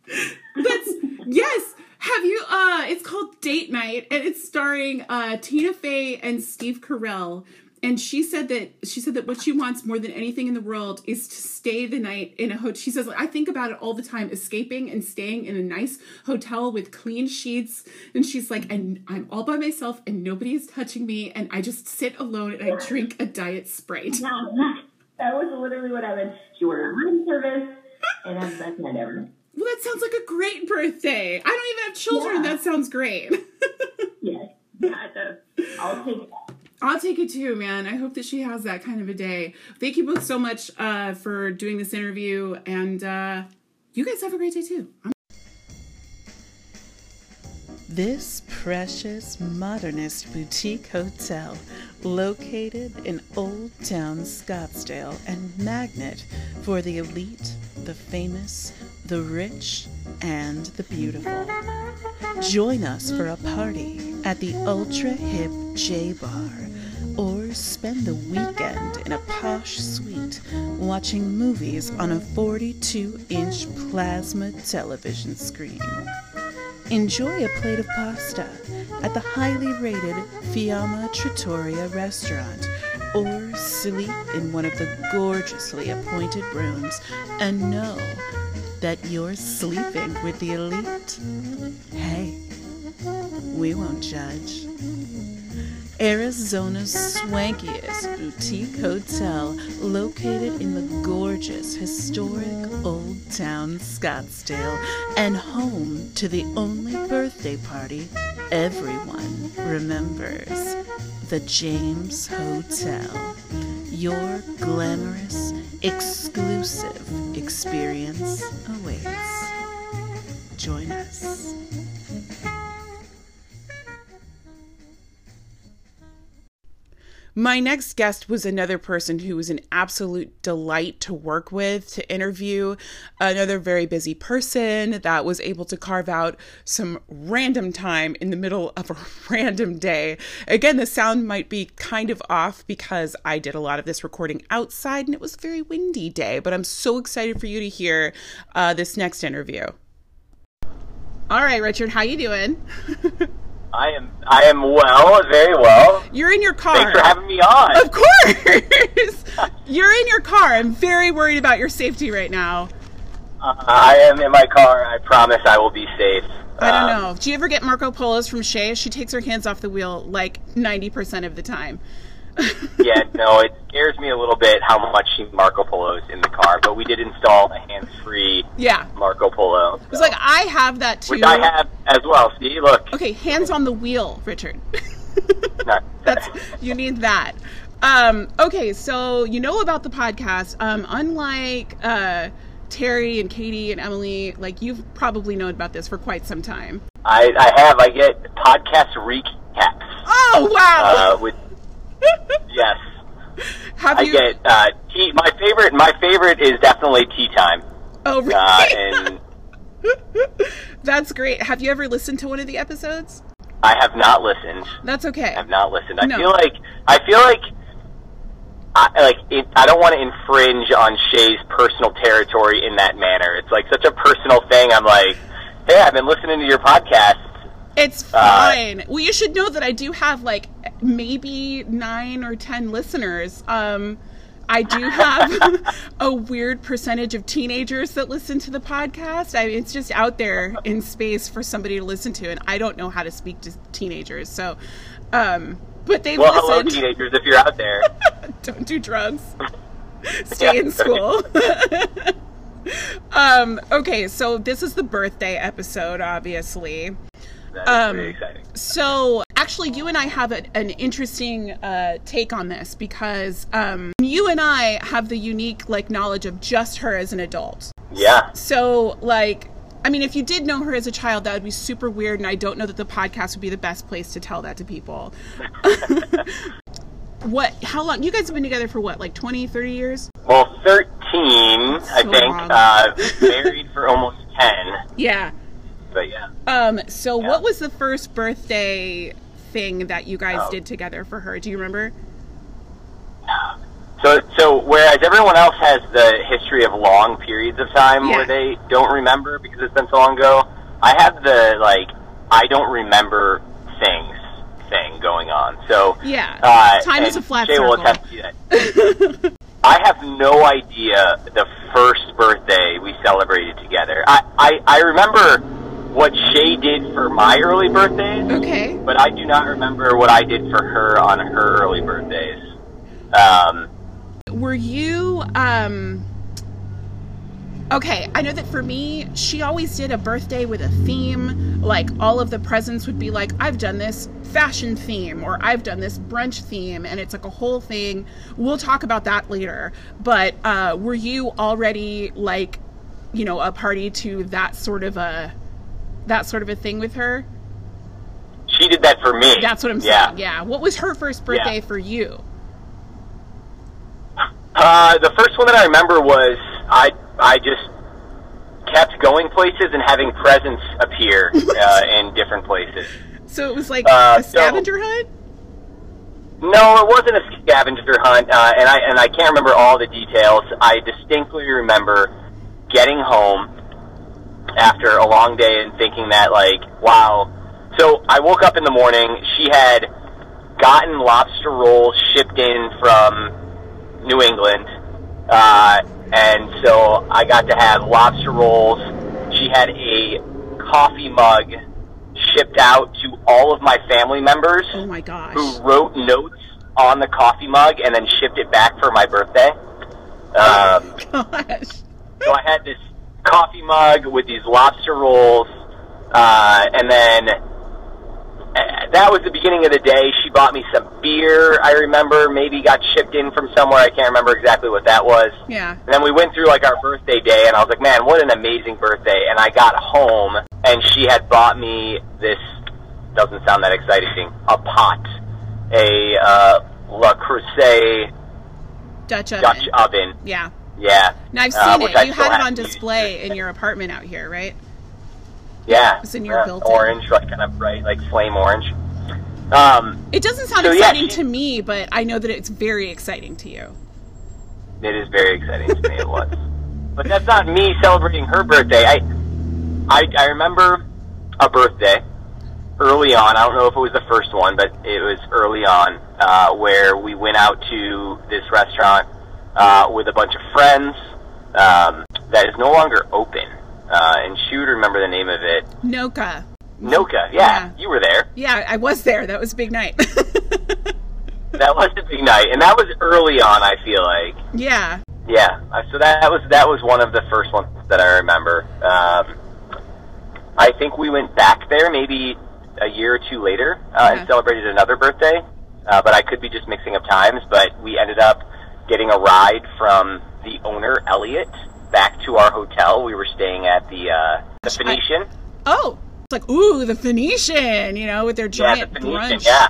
[SPEAKER 1] That's yes. Have you uh it's called Date Night and it's starring uh Tina Fey and Steve Carell. And she said that she said that what she wants more than anything in the world is to stay the night in a hotel. She says, I think about it all the time, escaping and staying in a nice hotel with clean sheets. And she's like, and I'm all by myself and nobody is touching me, and I just sit alone and I drink a diet sprite.
[SPEAKER 6] That was literally what i happened. She ordered room service, and that's the best night ever.
[SPEAKER 1] Well, that sounds like a great birthday. I don't even have children.
[SPEAKER 6] Yeah.
[SPEAKER 1] That sounds great.
[SPEAKER 6] Yes,
[SPEAKER 7] Yeah, does.
[SPEAKER 6] I'll take that.
[SPEAKER 1] I'll take it too, man. I hope that she has that kind of a day. Thank you both so much uh, for doing this interview, and uh, you guys have a great day too. I'm-
[SPEAKER 8] This precious modernist boutique hotel, located in Old Town Scottsdale and magnet for the elite, the famous, the rich, and the beautiful. Join us for a party at the ultra hip J Bar or spend the weekend in a posh suite watching movies on a 42 inch plasma television screen. Enjoy a plate of pasta at the highly rated Fiamma Trattoria restaurant or sleep in one of the gorgeously appointed rooms and know that you're sleeping with the elite. Hey, we won't judge. Arizona's swankiest boutique hotel located in the gorgeous historic Old Town Scottsdale and home to the only birthday party everyone remembers the James Hotel. Your glamorous, exclusive experience awaits. Join us.
[SPEAKER 1] My next guest was another person who was an absolute delight to work with, to interview. Another very busy person that was able to carve out some random time in the middle of a random day. Again, the sound might be kind of off because I did a lot of this recording outside and it was a very windy day, but I'm so excited for you to hear uh, this next interview. All right, Richard, how you doing?
[SPEAKER 9] I am I am well, very well.
[SPEAKER 1] You're in your car.
[SPEAKER 9] Thanks for having me on.
[SPEAKER 1] Of course. You're in your car. I'm very worried about your safety right now.
[SPEAKER 9] Uh, I am in my car. I promise I will be safe.
[SPEAKER 1] I don't
[SPEAKER 9] Um,
[SPEAKER 1] know. Do you ever get Marco Polos from Shay? She takes her hands off the wheel like 90% of the time.
[SPEAKER 9] Yeah, no, it scares me a little bit how much she Marco Polo's in the car, but we did install a hands-free
[SPEAKER 1] Yeah.
[SPEAKER 9] Marco Polo.
[SPEAKER 1] It's like I have that too.
[SPEAKER 9] which I have as well. See, look.
[SPEAKER 1] Okay, hands on the wheel, Richard. That's you need that. Um, okay, so you know about the podcast. Um, unlike uh, Terry and Katie and Emily, like you've probably known about this for quite some time.
[SPEAKER 9] I, I have. I get podcast recaps.
[SPEAKER 1] Oh wow!
[SPEAKER 9] Uh, with yes,
[SPEAKER 1] Have
[SPEAKER 9] I
[SPEAKER 1] you?
[SPEAKER 9] get uh, tea. My favorite. My favorite is definitely tea time.
[SPEAKER 1] oh really?
[SPEAKER 9] Uh, and
[SPEAKER 1] That's great. Have you ever listened to one of the episodes?
[SPEAKER 9] I have not listened.
[SPEAKER 1] That's okay.
[SPEAKER 9] I have not listened. I
[SPEAKER 1] No.
[SPEAKER 9] feel like I feel like I like it, I don't want to infringe on Shay's personal territory in that manner. It's like such a personal thing. I'm like, hey, I've been listening to your podcast.
[SPEAKER 1] It's
[SPEAKER 9] Uh,
[SPEAKER 1] fine. well, you should know that I do have like maybe nine or ten listeners. Um, I do have a weird percentage of teenagers that listen to the podcast. I mean, it's just out there in space for somebody to listen to, and I don't know how to speak to teenagers. So, um, but they've
[SPEAKER 9] Well, hello, teenagers, if you're out there.
[SPEAKER 1] don't do drugs. Stay
[SPEAKER 9] Yeah,
[SPEAKER 1] in school. um, okay, so this is the birthday episode, obviously.
[SPEAKER 9] That is
[SPEAKER 1] Um,
[SPEAKER 9] very exciting.
[SPEAKER 1] So, actually, you and I have a, an interesting uh, take on this because um, you and I have the unique like knowledge of just her as an adult.
[SPEAKER 9] Yeah.
[SPEAKER 1] So, like, I mean, if you did know her as a child, that would be super weird, and I don't know that the podcast would be the best place to tell that to people. what? How long? You guys have been together for what, like 20, 30 years?
[SPEAKER 9] Well, 13, I think. Uh, married for almost 10.
[SPEAKER 1] Yeah.
[SPEAKER 9] But yeah.
[SPEAKER 1] Um. So,
[SPEAKER 9] Yeah.
[SPEAKER 1] what was the first birthday thing that you guys
[SPEAKER 9] Oh.
[SPEAKER 1] did together for her? Do you remember?
[SPEAKER 9] So, so whereas everyone else has the history of long periods of time
[SPEAKER 1] Yeah.
[SPEAKER 9] where they don't remember because it's been so long ago, I have the like I don't remember things thing going on. So
[SPEAKER 1] Yeah.
[SPEAKER 9] uh,
[SPEAKER 1] Time is a flat
[SPEAKER 9] will
[SPEAKER 1] circle.
[SPEAKER 9] attest to that. I have no idea the first birthday we celebrated together. I, I, I remember what Shay did for my early birthdays,
[SPEAKER 1] Okay.
[SPEAKER 9] but I do not remember what I did for her on her early birthdays. Um,
[SPEAKER 1] Were you um Okay, I know that for me, she always did a birthday with a theme. Like all of the presents would be like, I've done this fashion theme or I've done this brunch theme and it's like a whole thing. We'll talk about that later. But uh were you already like, you know, a party to that sort of a that sort of a thing with her?
[SPEAKER 9] she did that for me.
[SPEAKER 1] That's what I'm
[SPEAKER 9] yeah.
[SPEAKER 1] saying. Yeah. What was her first birthday
[SPEAKER 9] Yeah.
[SPEAKER 1] for you?
[SPEAKER 9] Uh, the first one that I remember was I I just kept going places and having presents appear uh, in different places.
[SPEAKER 1] So it was like
[SPEAKER 9] Uh,
[SPEAKER 1] a
[SPEAKER 9] so-
[SPEAKER 1] scavenger hunt?
[SPEAKER 9] No, it wasn't a scavenger hunt, uh, and I and I can't remember all the details. I distinctly remember getting home after a long day and thinking that like, wow. So I woke up in the morning. She had gotten lobster rolls shipped in from New England, uh, and so I got to have lobster rolls. She had a coffee mug shipped out to all of my family members
[SPEAKER 1] Oh my gosh.
[SPEAKER 9] who wrote notes on the coffee mug and then shipped it back for my birthday. Um,
[SPEAKER 1] Gosh.
[SPEAKER 9] so I had this coffee mug with these lobster rolls, uh, and then uh, that was the beginning of the day. She bought me some beer. I remember maybe got shipped in from somewhere. I can't remember exactly what that was.
[SPEAKER 1] Yeah.
[SPEAKER 9] And then we went through like our birthday day, and I was like, man, what an amazing birthday. And I got home, and she had bought me this, doesn't sound that exciting, a pot, a uh, Le Creuset
[SPEAKER 1] Dutch oven.
[SPEAKER 9] Dutch oven.
[SPEAKER 1] Yeah.
[SPEAKER 9] Yeah.
[SPEAKER 1] Now I've
[SPEAKER 9] Uh,
[SPEAKER 1] seen
[SPEAKER 9] which
[SPEAKER 1] it. You had it on display in your apartment out here, right?
[SPEAKER 9] Yeah.
[SPEAKER 1] It's in your
[SPEAKER 9] uh,
[SPEAKER 1] built-in.
[SPEAKER 9] Orange, like kind of bright, like flame orange. Um,
[SPEAKER 1] It doesn't sound
[SPEAKER 9] So, yeah,
[SPEAKER 1] exciting
[SPEAKER 9] she-
[SPEAKER 1] to me, but I know that it's very exciting to you.
[SPEAKER 9] It is very exciting to me. It was, but that's not me celebrating her birthday. I, I, I remember a birthday early on. I don't know if it was the first one, but it was early on uh, where we went out to this restaurant uh, with a bunch of friends um, that is no longer open. Uh, and she would remember the name of it.
[SPEAKER 1] Noca.
[SPEAKER 9] Noca. Yeah,
[SPEAKER 1] Yeah.
[SPEAKER 9] you were there.
[SPEAKER 1] Yeah, I was there. That was a big night.
[SPEAKER 9] That was a big night, and that was early on. I feel like.
[SPEAKER 1] yeah.
[SPEAKER 9] Yeah, uh, so that, was that was one of the first ones that I remember. Um, I think we went back there maybe a year or two later uh,
[SPEAKER 1] Okay.
[SPEAKER 9] and celebrated another birthday. uh, but I could be just mixing up times. But we ended up getting a ride from the owner, Elliot, back to our hotel. We were staying at the uh, the Phoenician.
[SPEAKER 1] Oh, it's like ooh, the Phoenician, you know, with their giant yeah,
[SPEAKER 9] the Phoenician.
[SPEAKER 1] brunch.
[SPEAKER 9] Yeah,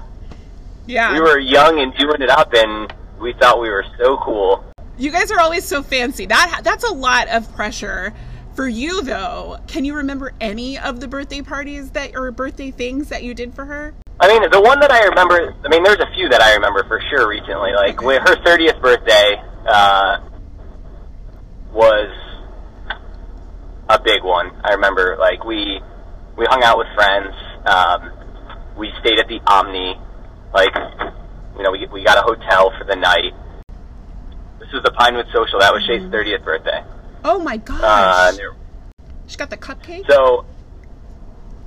[SPEAKER 1] yeah.
[SPEAKER 9] we were young and doing it up, and we thought we were so cool.
[SPEAKER 1] You guys are always so fancy. That that's a lot of pressure for you, though. Can you remember any of the birthday parties that or birthday things that you did for her?
[SPEAKER 9] I mean, the one that I remember, I mean, there's a few that I remember for sure recently. Like, with her 30th birthday uh, was a big one. I remember, like, we we hung out with friends. Um, we stayed at the Omni. Like, you know, we, we got a hotel for the night. This was the Pinewood Social. That was Shay's 30th birthday.
[SPEAKER 1] Oh my gosh!
[SPEAKER 9] Uh, there-
[SPEAKER 1] she got the cupcake.
[SPEAKER 9] so,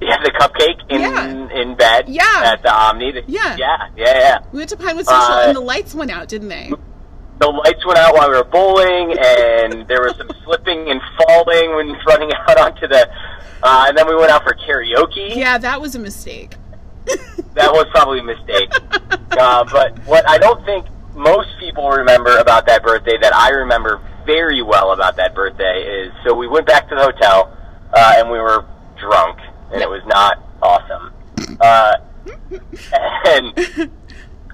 [SPEAKER 9] yeah, the cupcake in
[SPEAKER 1] Yeah.
[SPEAKER 9] in bed
[SPEAKER 1] Yeah.
[SPEAKER 9] at the Omni.
[SPEAKER 1] Yeah.
[SPEAKER 9] yeah, yeah, yeah.
[SPEAKER 1] we went to Pinewood Social,
[SPEAKER 9] Uh,
[SPEAKER 1] and the lights went out, didn't they?
[SPEAKER 9] the lights went out while we were bowling, and there was some slipping and falling when running out onto the. Uh, and then we went out for karaoke.
[SPEAKER 1] Yeah, that was a mistake.
[SPEAKER 9] That was probably a mistake. uh, but what I don't think most people remember about that birthday that I remember very well about that birthday is so we went back to the hotel uh, and we were drunk, and it was not awesome. Uh, and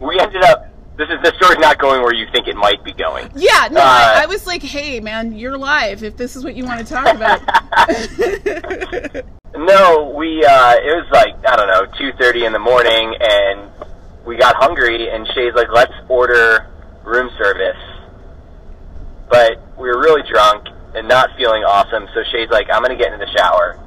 [SPEAKER 9] we ended up. This is the story's not going where you think it might be going.
[SPEAKER 1] Yeah, no,
[SPEAKER 9] Uh,
[SPEAKER 1] I, I was like, hey, man, you're live. If this is what you want to talk about,
[SPEAKER 9] No, we uh it was like, I don't know, two thirty in the morning and we got hungry and Shay's like, Let's order room service. But we were really drunk and not feeling awesome, so Shay's like, I'm gonna get in the shower.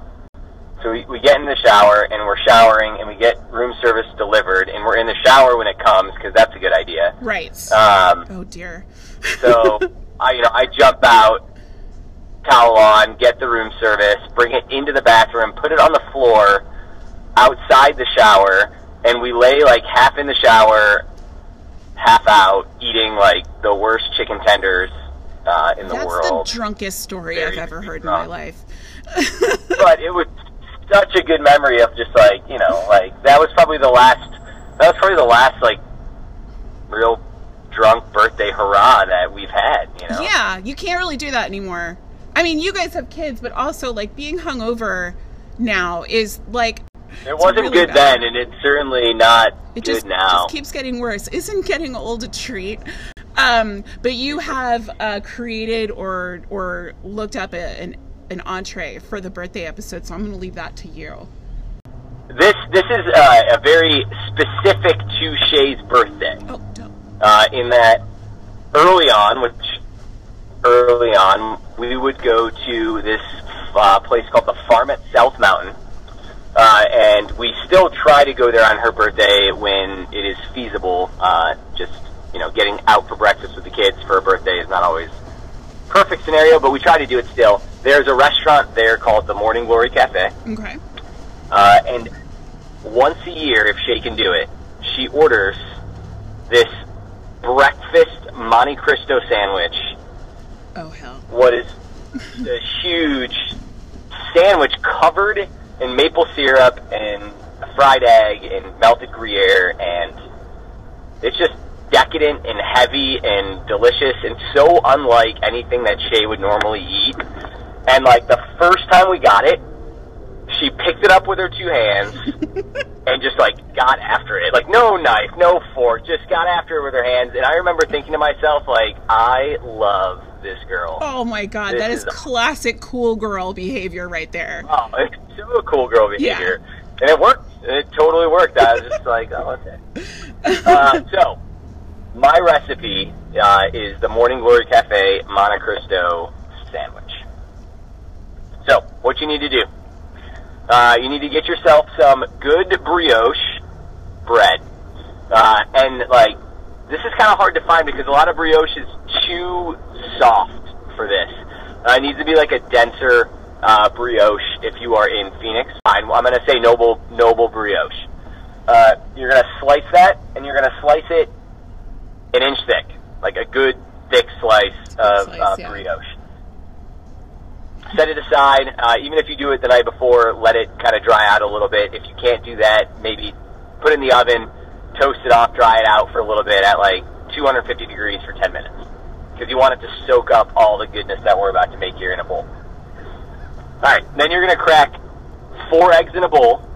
[SPEAKER 9] So we, we get in the shower and we're showering and we get room service delivered and we're in the shower when it comes because that's a good idea.
[SPEAKER 1] right?
[SPEAKER 9] Um,
[SPEAKER 1] oh dear.
[SPEAKER 9] so I, you know, I jump out, towel on, get the room service, bring it into the bathroom, put it on the floor outside the shower, and we lay like half in the shower, half out, eating like the worst chicken tenders uh, in the world.
[SPEAKER 1] That's the drunkest story
[SPEAKER 9] Very
[SPEAKER 1] I've ever heard in my life.
[SPEAKER 9] but it was such a good memory of just like you know, like that was probably the last. That was probably the last like real drunk birthday hurrah that we've had. You know.
[SPEAKER 1] Yeah, you can't really do that anymore. I mean, you guys have kids, but also like being hungover now is like
[SPEAKER 9] It wasn't
[SPEAKER 1] really
[SPEAKER 9] good
[SPEAKER 1] bad.
[SPEAKER 9] then, and it's certainly not
[SPEAKER 1] it
[SPEAKER 9] good
[SPEAKER 1] just,
[SPEAKER 9] now.
[SPEAKER 1] just keeps getting worse. Isn't getting old a treat? Um, but you have uh, created or or looked up a, an an entree for the birthday episode, so I'm going to leave that to you.
[SPEAKER 9] This this is uh, a very specific to Shay's birthday.
[SPEAKER 1] Oh, don't.
[SPEAKER 9] Uh, in that early on, which early on, we would go to this uh, place called the Farm at South Mountain. Uh, and we still try to go there on her birthday when it is feasible. Uh, just you know, getting out for breakfast with the kids for her birthday is not always perfect scenario, but we try to do it still. There's a restaurant there called the Morning Glory Cafe,
[SPEAKER 1] Okay.
[SPEAKER 9] uh, and once a year, if Shay can do it, she orders this breakfast Monte Cristo sandwich.
[SPEAKER 1] Oh hell.
[SPEAKER 9] What is a huge sandwich covered in maple syrup and fried egg and melted Gruyere, and it's just decadent and heavy and delicious and so unlike anything that Shay would normally eat. And like the first time we got it, she picked it up with her two hands and just like got after it. Like no knife, no fork, just got after it with her hands. And I remember thinking to myself, like, I love this girl.
[SPEAKER 1] Oh my god,
[SPEAKER 9] This
[SPEAKER 1] that is
[SPEAKER 9] is-
[SPEAKER 1] classic cool girl behavior right there.
[SPEAKER 9] Oh, it's so cool girl behavior. And it worked. It totally worked. I was just like, oh, okay. Uh, so, my recipe uh, is the Morning Glory Cafe Monte Cristo sandwich. So, what you need to do, uh, you need to get yourself some good brioche bread. Uh, and, like, this is kind of hard to find because a lot of brioche is too soft for this. Uh, it needs to be like a denser uh, brioche if you are in Phoenix. Fine, I'm going to say noble noble brioche. Uh, you're going to slice that, and you're going to slice it an inch thick, like a good thick slice of
[SPEAKER 1] Slice,
[SPEAKER 9] uh,
[SPEAKER 1] yeah.
[SPEAKER 9] brioche. Set it aside. Uh, even if you do it the night before, let it kind of dry out a little bit. If you can't do that, maybe put it in the oven, toast it off, dry it out for a little bit at like 250 degrees for 10 minutes. Because you want it to soak up all the goodness that we're about to make here in a bowl. Alright, then you're going to crack four eggs in a bowl.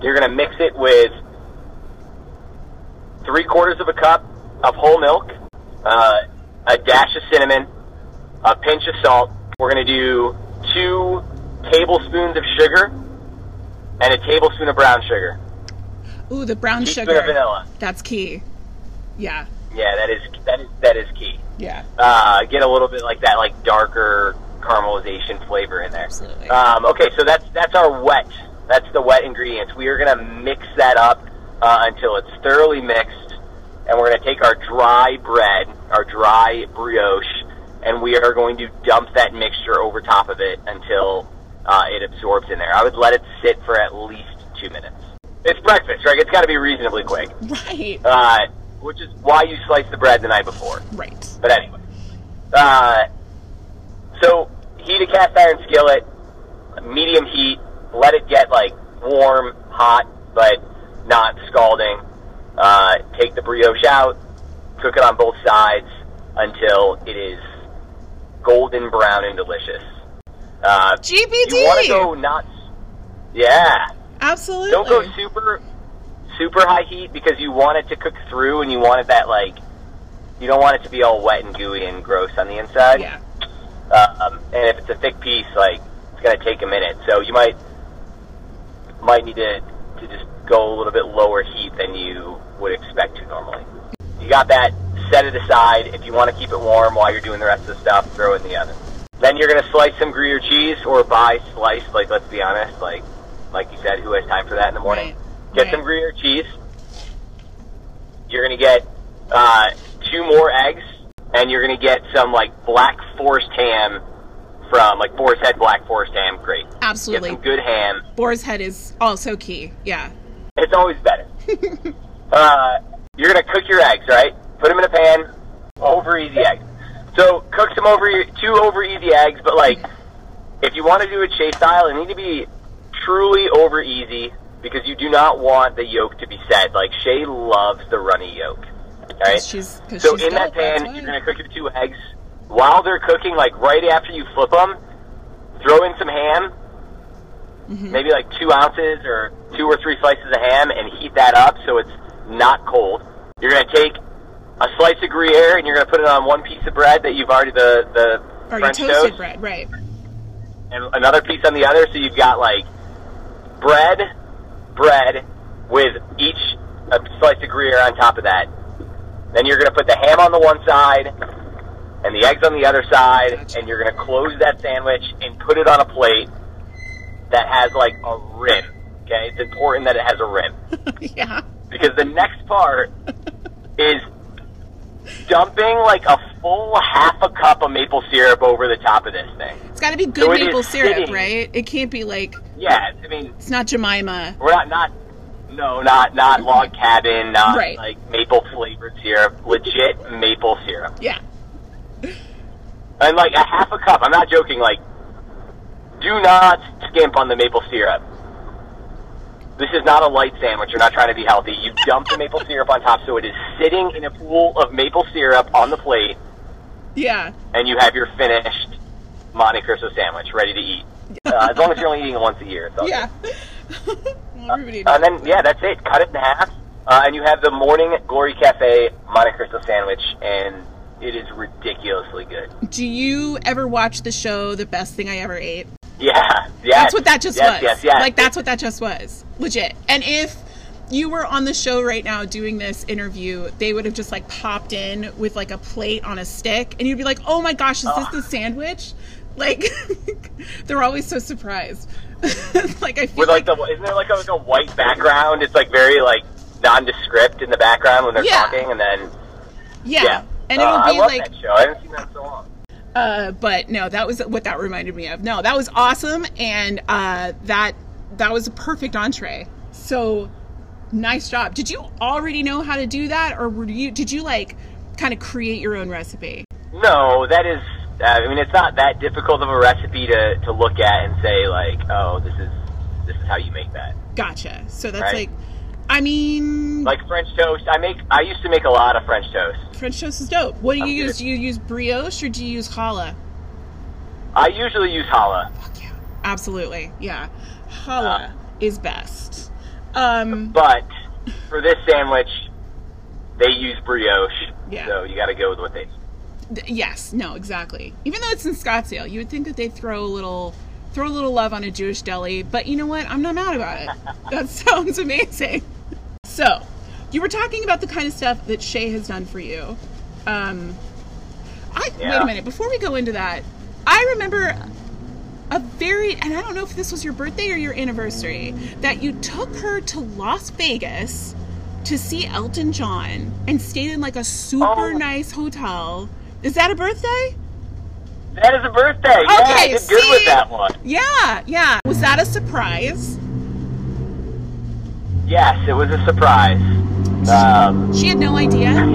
[SPEAKER 9] You're going to mix it with three quarters of a cup of whole milk, uh, a dash of cinnamon, a pinch of salt. We're going to do two tablespoons of sugar and a tablespoon of brown sugar.
[SPEAKER 1] Ooh, the brown sugar.
[SPEAKER 9] of vanilla.
[SPEAKER 1] That's key. Yeah.
[SPEAKER 9] Yeah, that is that is that is key.
[SPEAKER 1] Yeah.
[SPEAKER 9] Uh, get a little bit like that, like darker caramelization flavor in there.
[SPEAKER 1] Absolutely.
[SPEAKER 9] Um, okay, so that's that's our wet. That's the wet ingredients. We are gonna mix that up uh, until it's thoroughly mixed, and we're gonna take our dry bread, our dry brioche, and we are going to dump that mixture over top of it until uh, it absorbs in there. I would let it sit for at least two minutes. It's breakfast, right? It's got to be reasonably quick,
[SPEAKER 1] Right.
[SPEAKER 9] uh, which is why you slice the bread the night before.
[SPEAKER 1] Right.
[SPEAKER 9] But anyway, uh, so heat a cast iron skillet, medium heat. Let it get like warm, hot, but not scalding. Uh, take the brioche out, cook it on both sides until it is golden brown and delicious. Uh,
[SPEAKER 1] GBD.
[SPEAKER 9] You want to go not, yeah.
[SPEAKER 1] Absolutely.
[SPEAKER 9] Don't go super, super high heat because you want it to cook through, and you want it that like, you don't want it to be all wet and gooey and gross on the inside.
[SPEAKER 1] Yeah.
[SPEAKER 9] Um, and if it's a thick piece, like it's gonna take a minute, so you might might need to to just go a little bit lower heat than you would expect to normally. You got that. Set it aside. If you want to keep it warm while you're doing the rest of the stuff, throw it in the oven. Then you're gonna slice some Gruyere cheese or buy sliced. Like let's be honest, like like you said, who has time for that in the morning?
[SPEAKER 1] Right.
[SPEAKER 9] Get
[SPEAKER 1] Right.
[SPEAKER 9] some Gruyere cheese. You're gonna get uh, two more eggs, and you're gonna get some like Black Forest ham from like Boar's Head Black Forest ham. Great.
[SPEAKER 1] Absolutely.
[SPEAKER 9] Get some good ham.
[SPEAKER 1] Boar's head is also key. Yeah.
[SPEAKER 9] It's always better. uh, you're gonna cook your eggs, right? Put them in a pan. Over easy eggs. So cook some over two over easy eggs, but like if you want to do it Shay style, it need to be truly over easy because you do not want the yolk to be set. Like Shay loves the runny yolk. All right.
[SPEAKER 1] She's, cause
[SPEAKER 9] So
[SPEAKER 1] she's
[SPEAKER 9] in that pan,
[SPEAKER 1] why.
[SPEAKER 9] you're gonna cook your two eggs. While they're cooking, like right after you flip them, throw in some ham,
[SPEAKER 1] Mm-hmm.
[SPEAKER 9] maybe like two ounces or two or three slices of ham, and heat that up so it's not cold. You're gonna take a slice of Gruyere and you're gonna put it on one piece of bread that you've already the the oh,
[SPEAKER 1] Already
[SPEAKER 9] French
[SPEAKER 1] toasted
[SPEAKER 9] toast,
[SPEAKER 1] bread, right?
[SPEAKER 9] and another piece on the other. So you've got like bread, bread with each a slice of Gruyere on top of that. Then you're going to put the ham on the one side and the eggs on the other side,
[SPEAKER 1] Gotcha.
[SPEAKER 9] and you're going to close that sandwich and put it on a plate that has like a rim. Okay, it's important that it has a rim
[SPEAKER 1] yeah.
[SPEAKER 9] because the next part is dumping like a full half a cup of maple syrup over the top of this thing.
[SPEAKER 1] It's got to be good
[SPEAKER 9] So
[SPEAKER 1] maple syrup,
[SPEAKER 9] sitting-
[SPEAKER 1] right? It can't be like
[SPEAKER 9] Yeah, I mean,
[SPEAKER 1] it's not Jemima.
[SPEAKER 9] We're not not no, not not log cabin, not
[SPEAKER 1] Right.
[SPEAKER 9] like maple flavored syrup. Legit maple syrup.
[SPEAKER 1] Yeah.
[SPEAKER 9] And like a half a cup, I'm not joking, like do not skimp on the maple syrup. This is not a light sandwich. You're not trying to be healthy. You dump the maple syrup on top so it is sitting in a pool of maple syrup on the plate
[SPEAKER 1] Yeah.
[SPEAKER 9] and you have your finished Monte Cristo sandwich ready to eat. Uh, as long as you're only eating it once a year. It's all good.
[SPEAKER 1] Yeah. well, everybody
[SPEAKER 9] And then, yeah, that's it. Cut it in half. Uh, and you have the Morning Glory Cafe Monte Cristo sandwich, and it is ridiculously good.
[SPEAKER 1] Do you ever watch the show The Best Thing I Ever Ate?
[SPEAKER 9] Yeah.
[SPEAKER 1] That's what that just
[SPEAKER 9] yes,
[SPEAKER 1] was.
[SPEAKER 9] Yes, yes,
[SPEAKER 1] Like that's what that just was. Legit. And if you were on the show right now doing this interview, they would have just like popped in with like a plate on a stick and you'd be like, "Oh my gosh, is this the sandwich?" Like they're always so surprised. like I feel
[SPEAKER 9] With like the, isn't there like a, like a white background? It's like very like nondescript in the background when they're
[SPEAKER 1] Yeah.
[SPEAKER 9] talking, and then
[SPEAKER 1] yeah.
[SPEAKER 9] yeah.
[SPEAKER 1] And it
[SPEAKER 9] Uh,
[SPEAKER 1] would
[SPEAKER 9] I
[SPEAKER 1] be like
[SPEAKER 9] that show. I haven't seen that in so long.
[SPEAKER 1] Uh, but no, that was what that reminded me of. No, that was awesome, and uh, that that was a perfect entree. So nice job. Did you already know how to do that, or were you? Did you like kind of create your own recipe?
[SPEAKER 9] No, that is. Uh, I mean, it's not that difficult of a recipe to to look at and say like, oh, this is this is how you make that.
[SPEAKER 1] Gotcha. So that's
[SPEAKER 9] Right.
[SPEAKER 1] like I mean,
[SPEAKER 9] Like French toast. I make. I used to make a lot of French toast.
[SPEAKER 1] French toast is dope. What do you
[SPEAKER 9] I'm
[SPEAKER 1] use?
[SPEAKER 9] good.
[SPEAKER 1] Do you use brioche or do you use challah?
[SPEAKER 9] I usually use challah,
[SPEAKER 1] Fuck yeah, absolutely, yeah. Challah
[SPEAKER 9] Uh.
[SPEAKER 1] is best. Um,
[SPEAKER 9] but for this sandwich, they use brioche.
[SPEAKER 1] Yeah.
[SPEAKER 9] So you got to go with what they.
[SPEAKER 1] yes, no, exactly. Even though it's in Scottsdale, you would think that they'd throw a little, throw a little love on a Jewish deli. But you know what? I'm not mad about it. that sounds amazing. So, you were talking about the kind of stuff that Shay has done for you. Um, I wait a minute before we go into that. I remember a very, and I don't know if this was your birthday or your anniversary, that you took her to Las Vegas to see Elton John and stayed in like a super
[SPEAKER 9] Oh.
[SPEAKER 1] nice hotel. Is that a birthday?
[SPEAKER 9] That is a birthday. yeah, I
[SPEAKER 1] Okay,
[SPEAKER 9] did good
[SPEAKER 1] see?
[SPEAKER 9] with that one.
[SPEAKER 1] Yeah, yeah. Was that a surprise?
[SPEAKER 9] Yes, it was a surprise. Um,
[SPEAKER 1] She had no idea.
[SPEAKER 9] no,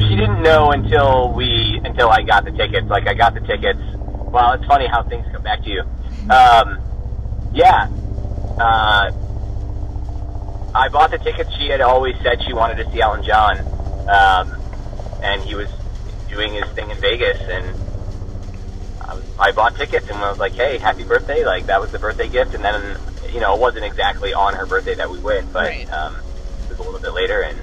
[SPEAKER 9] she didn't know until we until I got the tickets. Like I got the tickets. Well, it's funny how things come back to you. Um, yeah. Uh, I bought the tickets. She had always said she wanted to see Elton John, um, and he was doing his thing in Vegas, and I, was, I bought tickets and I was like, "Hey, happy birthday!" Like that was the birthday gift, and then you know it wasn't exactly on her birthday that we went, but
[SPEAKER 1] Right.
[SPEAKER 9] um, it was a little bit later, and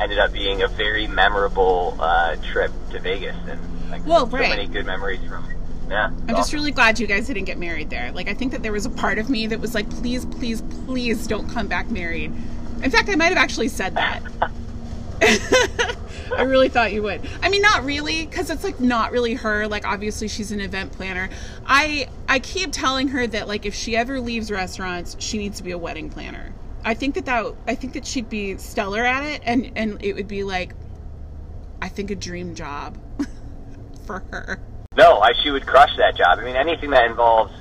[SPEAKER 9] ended up being a very memorable uh, trip to Vegas, and like
[SPEAKER 1] Well,
[SPEAKER 9] so
[SPEAKER 1] right.
[SPEAKER 9] many good memories from. Yeah,
[SPEAKER 1] I'm just really glad you guys didn't get married there. Like, I think that there was a part of me that was like, please, please, please don't come back married. In fact, I might have actually said that. I really thought you would. I mean, not really, because it's like not really her. Like, obviously, she's an event planner. I I keep telling her that like if she ever leaves restaurants, she needs to be a wedding planner. I think that that I think that she'd be stellar at it, and and it would be like, I think a dream job for her.
[SPEAKER 9] No, I, she would crush that job. I mean, anything that involves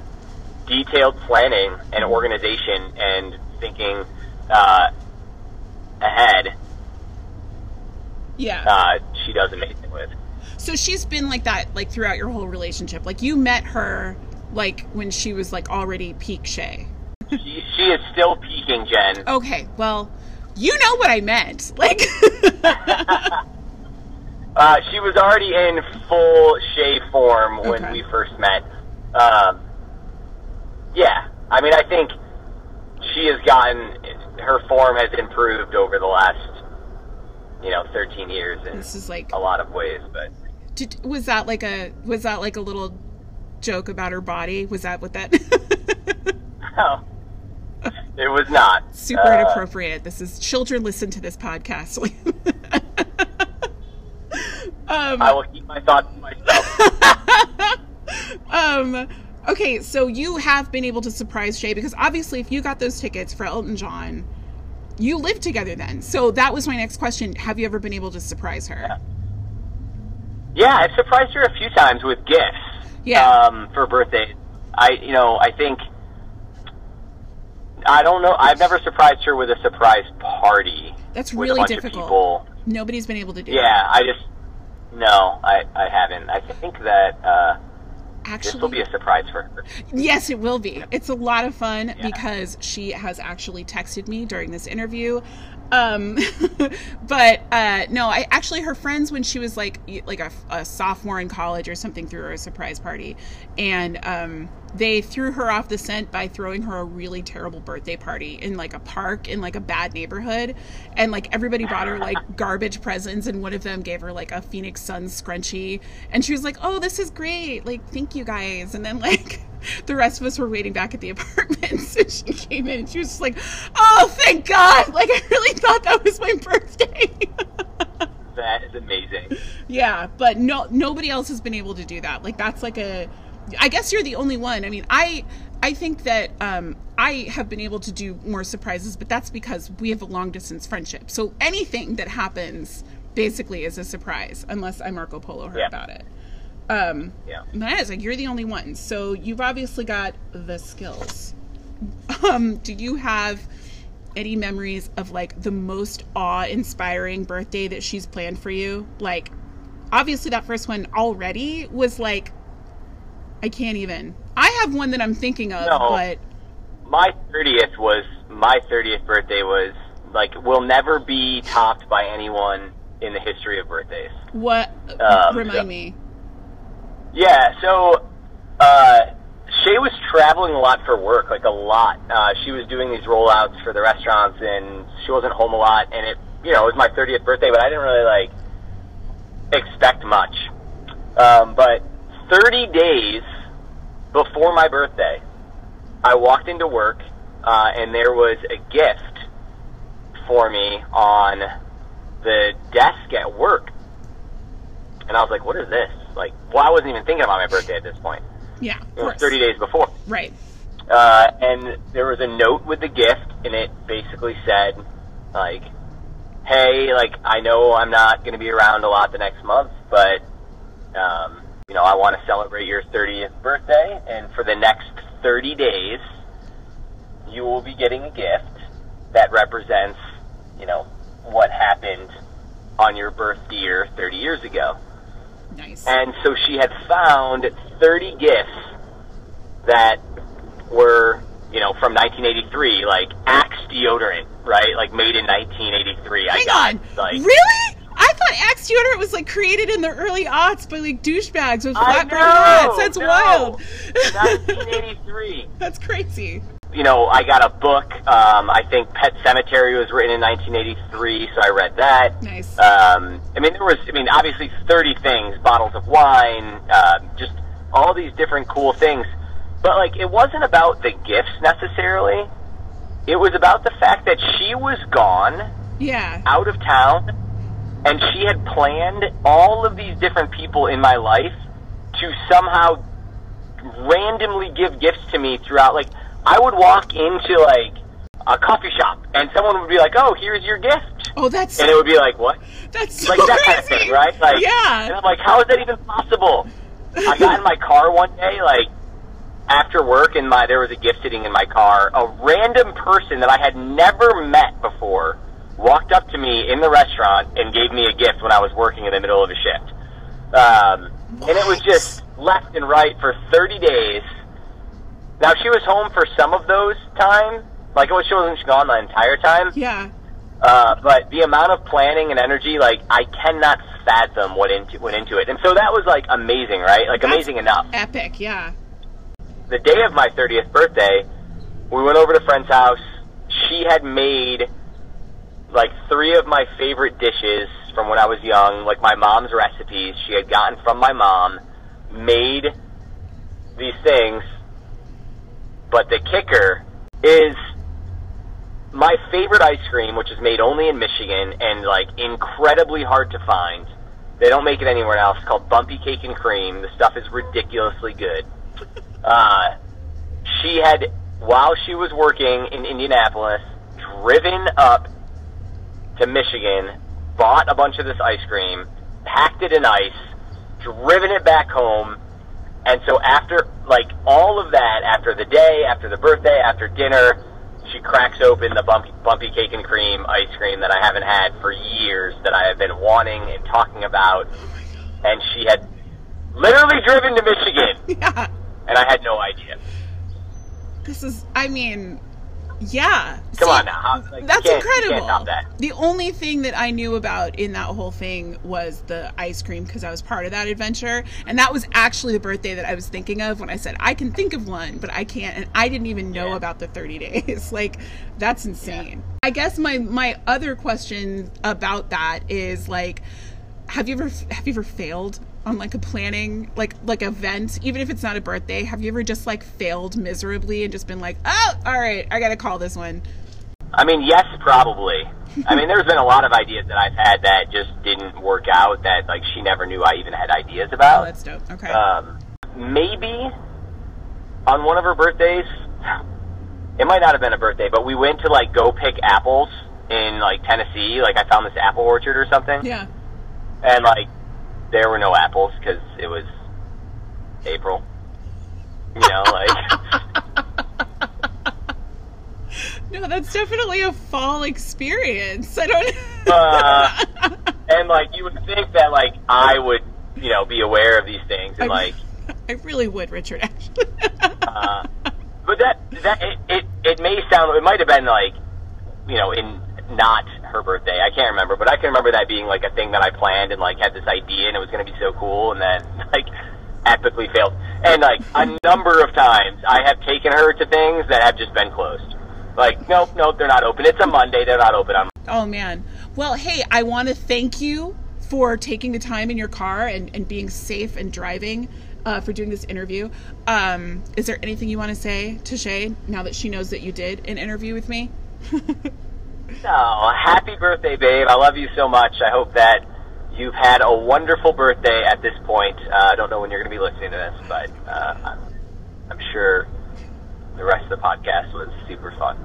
[SPEAKER 9] detailed planning and organization and thinking uh, ahead,
[SPEAKER 1] Yeah.
[SPEAKER 9] uh, she does amazing with.
[SPEAKER 1] So she's been like that like throughout your whole relationship. Like you met her like when she was like already peak Shay.
[SPEAKER 9] She, she is still peaking, Jen.
[SPEAKER 1] Okay, well, you know what I meant. Like
[SPEAKER 9] Uh, she was already in full Shay form when
[SPEAKER 1] Okay.
[SPEAKER 9] we first met. Um, yeah, I mean, I think she has gotten her form has improved over the last, you know, 13 years in
[SPEAKER 1] this is like
[SPEAKER 9] a lot of ways. But
[SPEAKER 1] did, was that like a was that like a little joke about her body? Was that what that
[SPEAKER 9] no, it was not
[SPEAKER 1] super
[SPEAKER 9] Uh,
[SPEAKER 1] inappropriate. This is children listen to this podcast. um
[SPEAKER 9] I will keep my thoughts to myself.
[SPEAKER 1] um okay so you have been able to surprise shay because obviously if you got those tickets for elton john you lived together then so that was my next question have you ever been able to surprise her
[SPEAKER 9] Yeah, I've surprised her a few times with gifts.
[SPEAKER 1] Yeah.
[SPEAKER 9] Um, for birthdays. I, you know, I think. I don't know. I've never surprised her with a surprise party.
[SPEAKER 1] That's really difficult. Nobody's been able to do
[SPEAKER 9] Yeah,
[SPEAKER 1] that
[SPEAKER 9] I just. No, I, I haven't. I think that uh, actually this will be a surprise for her.
[SPEAKER 1] yes it will be it's a lot of fun because she has actually texted me during this interview um but uh no i actually her friends when she was like like a, a sophomore in college or something threw her a surprise party. And um they threw her off the scent by throwing her a really terrible birthday party in like a park in like a bad neighborhood. And like everybody brought her like garbage presents and one of them gave her like a phoenix sun scrunchie. And she was like oh this is great. Like thank you guys. And then like the rest of us were waiting back at the apartment. So she came in and she was just like oh thank god. Like i really thought that was my birthday.
[SPEAKER 9] That is amazing.
[SPEAKER 1] yeah but no nobody else has been able to do that. Like that's like a i guess you're the only one. I mean i i think that um i have been able to do more surprises but that's because we have a long distance friendship. So anything that happens basically is a surprise unless i marco polo her
[SPEAKER 9] Yeah.
[SPEAKER 1] about it um
[SPEAKER 9] Yeah.
[SPEAKER 1] that is like you're the only one so you've obviously got the skills um do you have any memories of like the most awe-inspiring birthday that she's planned for you like obviously that first one already was like i can't even i have one that i'm thinking of
[SPEAKER 9] No.
[SPEAKER 1] but
[SPEAKER 9] My 30th was my 30th birthday was like will never be topped by anyone in the history of birthdays.
[SPEAKER 1] What?
[SPEAKER 9] Um,
[SPEAKER 1] remind
[SPEAKER 9] so-
[SPEAKER 1] me.
[SPEAKER 9] Yeah, so uh, Shay was traveling a lot for work, like a lot. Uh, she was doing these rollouts for the restaurants, and she wasn't home a lot. And it, you know, it was my 30th birthday, but I didn't really like expect much. Um, but 30 days before my birthday, I walked into work, uh, and there was a gift for me on the desk at work. And I was like, "What is this?" Like, well, I wasn't even thinking about my birthday at this point.
[SPEAKER 1] Yeah, of
[SPEAKER 9] It was 30 days before.
[SPEAKER 1] Right.
[SPEAKER 9] Uh, and there was a note with the gift, and it basically said, like, hey, like, I know I'm not going to be around a lot the next month, but, um, you know, I want to celebrate your 30th birthday, and for the next 30 days, you will be getting a gift that represents, you know, what happened on your birth year 30 years ago.
[SPEAKER 1] Nice.
[SPEAKER 9] And so she had found 30 gifts that were, you know, from 1983, like Axe deodorant, right? Like made in 1983. I
[SPEAKER 1] Hang
[SPEAKER 9] got
[SPEAKER 1] on.
[SPEAKER 9] like
[SPEAKER 1] really? I thought Axe deodorant was like created in the early aughts by like douchebags with flat
[SPEAKER 9] know,
[SPEAKER 1] hats. That's
[SPEAKER 9] no.
[SPEAKER 1] wild.
[SPEAKER 9] 1983.
[SPEAKER 1] That's crazy.
[SPEAKER 9] You know, I got a book. Um, I think Pet Sematary was written in 1983, so I read that.
[SPEAKER 1] Nice.
[SPEAKER 9] Um, I mean, there was, I mean, obviously 30 things, bottles of wine, uh, just all these different cool things. But, like, it wasn't about the gifts necessarily. It was about the fact that she was gone,
[SPEAKER 1] Yeah.
[SPEAKER 9] out of town, and she had planned all of these different people in my life to somehow randomly give gifts to me throughout. Like, I would walk into, like, a coffee shop, and someone would be like, oh, here's your gift.
[SPEAKER 1] Oh, that's
[SPEAKER 9] And it would be like, what?
[SPEAKER 1] that's so
[SPEAKER 9] like that kind of thing, right? Like,
[SPEAKER 1] yeah.
[SPEAKER 9] And I'm like, how is that even possible? I got in my car one day, like after work, and my there was a gift sitting in my car. A random person that I had never met before walked up to me in the restaurant and gave me a gift when I was working in the middle of a shift. Um, and it was just left and right for 30 days. Now she was home for some of those time, like it was she wasn't gone the entire time.
[SPEAKER 1] Yeah.
[SPEAKER 9] Uh, but the amount of planning and energy, like I cannot fathom what into went into it, and so that was like amazing, right? Like
[SPEAKER 1] That's
[SPEAKER 9] amazing enough.
[SPEAKER 1] Epic. Yeah.
[SPEAKER 9] The day of my thirtieth birthday, we went over to a friend's house. She had made like three of my favorite dishes from when I was young, like my mom's recipes. She had gotten from my mom, made these things. But the kicker is my favorite ice cream, which is made only in Michigan and like incredibly hard to find. They don't make it anywhere else. It's called Bumpy Cake and Cream. The stuff is ridiculously good. Uh, she had, while she was working in Indianapolis, driven up to Michigan, bought a bunch of this ice cream, packed it in ice, driven it back home, and so after, like, all of that, after the day, after the birthday, after dinner, she cracks open the bumpy, bumpy cake and cream ice cream that I haven't had for years, that I have been wanting and talking about. Oh, and she had literally driven to Michigan,
[SPEAKER 1] Yeah.
[SPEAKER 9] and I had no idea.
[SPEAKER 1] This is. I mean. Yeah.
[SPEAKER 9] Come
[SPEAKER 1] See,
[SPEAKER 9] on now. Like,
[SPEAKER 1] That's incredible.
[SPEAKER 9] that.
[SPEAKER 1] The only thing that I knew about in that whole thing was the ice cream because I was part of that adventure, and that was actually the birthday that I was thinking of when I said I can think of one, but I can't, and I didn't even know
[SPEAKER 9] Yeah.
[SPEAKER 1] about the 30 days. like, that's insane. I guess my my other question about that is like, have you ever have you ever failed on like a planning like like event even if it's not a birthday have you ever just like failed miserably and just been like oh all right i gotta call this one
[SPEAKER 9] I mean, yes, probably. I mean, there's been a lot of ideas that I've had that just didn't work out that, like, she never knew I even had ideas
[SPEAKER 1] oh
[SPEAKER 9] about.
[SPEAKER 1] that's dope okay
[SPEAKER 9] Um, maybe on one of her birthdays, it might not have been a birthday, but we went to like go pick apples in like Tennessee. Like I found this apple orchard or something,
[SPEAKER 1] yeah
[SPEAKER 9] and like there were no apples because it was April. You know, like
[SPEAKER 1] no that's definitely a fall experience i don't
[SPEAKER 9] uh, and like you would think that like I would, you know, be aware of these things and
[SPEAKER 1] I-
[SPEAKER 9] like
[SPEAKER 1] i really would richard actually
[SPEAKER 9] uh, but that that it, it it may sound it might have been like you know in not her birthday. I can't remember, but I can remember that being like a thing that I planned and like had this idea and it was going to be so cool, and then like epically failed. And like a number of times, I have taken her to things that have just been closed. Like, nope, nope, they're not open. It's a Monday, they're not open on.
[SPEAKER 1] Oh man. Well, hey, I want to thank you for taking the time in your car and, and being safe and driving uh, for doing this interview. Um, is there anything you want to say to Shay now that she knows that you did an interview with me?
[SPEAKER 9] Oh, happy birthday, babe! I love you so much. I hope that you've had a wonderful birthday at this point. Uh, I don't know when you're going to be listening to this, but uh, I'm, I'm sure the rest of the podcast was super fun.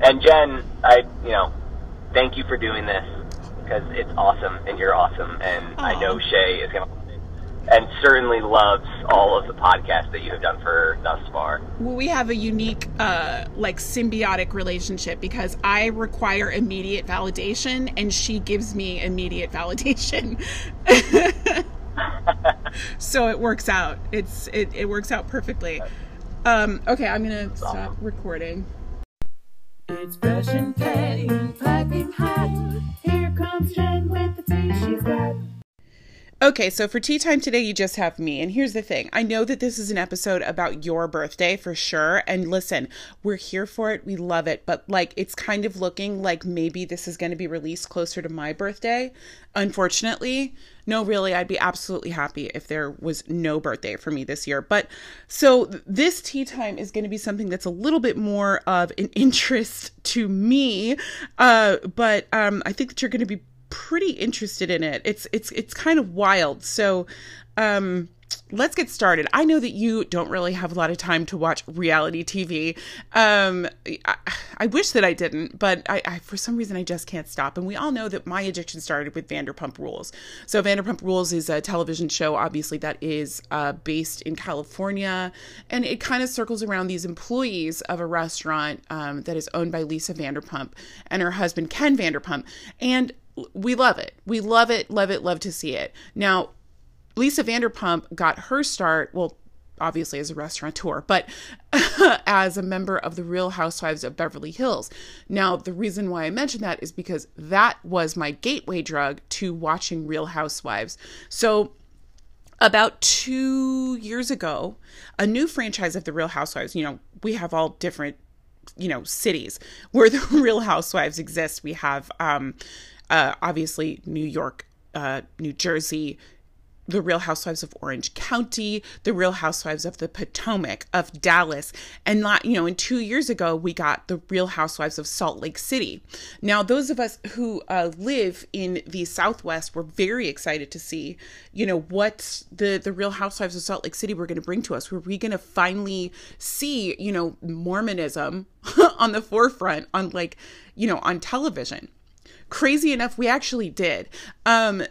[SPEAKER 9] And Jen, I you know, thank you for doing this because it's awesome and you're awesome, and I know Shay is going to and certainly loves all of the podcasts that you have done for thus far.
[SPEAKER 1] Well, we have a unique, uh, like symbiotic relationship because I require immediate validation and she gives me immediate validation. so it works out. It's it, it works out perfectly. Um, okay, I'm gonna stop recording.
[SPEAKER 8] It's fresh and petty and piping hot. Here comes Jen with the tea she's got.
[SPEAKER 1] Okay, so for tea time today, you just have me. And here's the thing I know that this is an episode about your birthday for sure. And listen, we're here for it. We love it. But like, it's kind of looking like maybe this is going to be released closer to my birthday. Unfortunately, no, really, I'd be absolutely happy if there was no birthday for me this year. But so this tea time is going to be something that's a little bit more of an interest to me. Uh, but um, I think that you're going to be pretty interested in it. It's it's it's kind of wild. So, um let's get started. I know that you don't really have a lot of time to watch reality TV. Um, I, I wish that I didn't, but I, I, for some reason, I just can't stop. And we all know that my addiction started with Vanderpump Rules. So Vanderpump Rules is a television show, obviously, that is uh, based in California, and it kind of circles around these employees of a restaurant um, that is owned by Lisa Vanderpump and her husband Ken Vanderpump, and we love it. We love it, love it, love to see it. Now, Lisa Vanderpump got her start, well, obviously as a restaurateur, but as a member of the Real Housewives of Beverly Hills. Now, the reason why I mention that is because that was my gateway drug to watching Real Housewives. So, about two years ago, a new franchise of the Real Housewives, you know, we have all different, you know, cities where the Real Housewives exist. We have, um, uh, obviously New York, uh, New Jersey, the Real Housewives of Orange County, the Real Housewives of the Potomac, of Dallas, and not, you know, and two years ago we got the Real Housewives of Salt Lake City. Now, those of us who uh, live in the Southwest were very excited to see, you know, what the the Real Housewives of Salt Lake City were going to bring to us. Were we going to finally see, you know, Mormonism on the forefront on like, you know, on television? Crazy enough we actually did. Um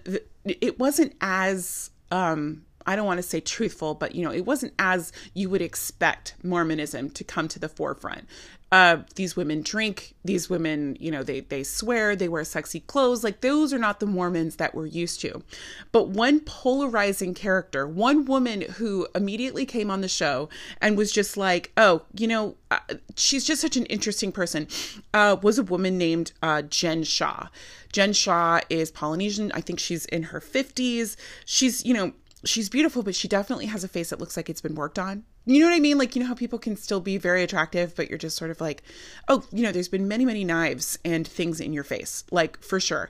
[SPEAKER 1] it wasn't as um I don't want to say truthful, but you know, it wasn't as you would expect Mormonism to come to the forefront. Uh, these women drink, these women, you know, they they swear, they wear sexy clothes. Like those are not the Mormons that we're used to. But one polarizing character, one woman who immediately came on the show and was just like, oh, you know, uh, she's just such an interesting person, uh, was a woman named uh, Jen Shah. Jen Shah is Polynesian. I think she's in her 50s. She's, you know, she's beautiful, but she definitely has a face that looks like it's been worked on. You know what I mean? Like, you know how people can still be very attractive, but you're just sort of like, oh, you know, there's been many, many knives and things in your face, like for sure.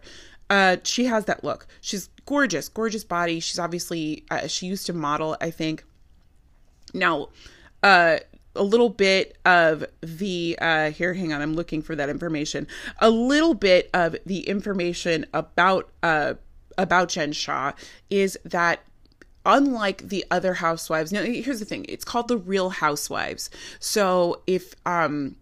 [SPEAKER 1] Uh, she has that look. She's gorgeous, gorgeous body. She's obviously, uh, she used to model, I think. Now, uh, a little bit of the uh here hang on i'm looking for that information a little bit of the information about uh about jen shah is that unlike the other housewives now here's the thing it's called the real housewives. So if um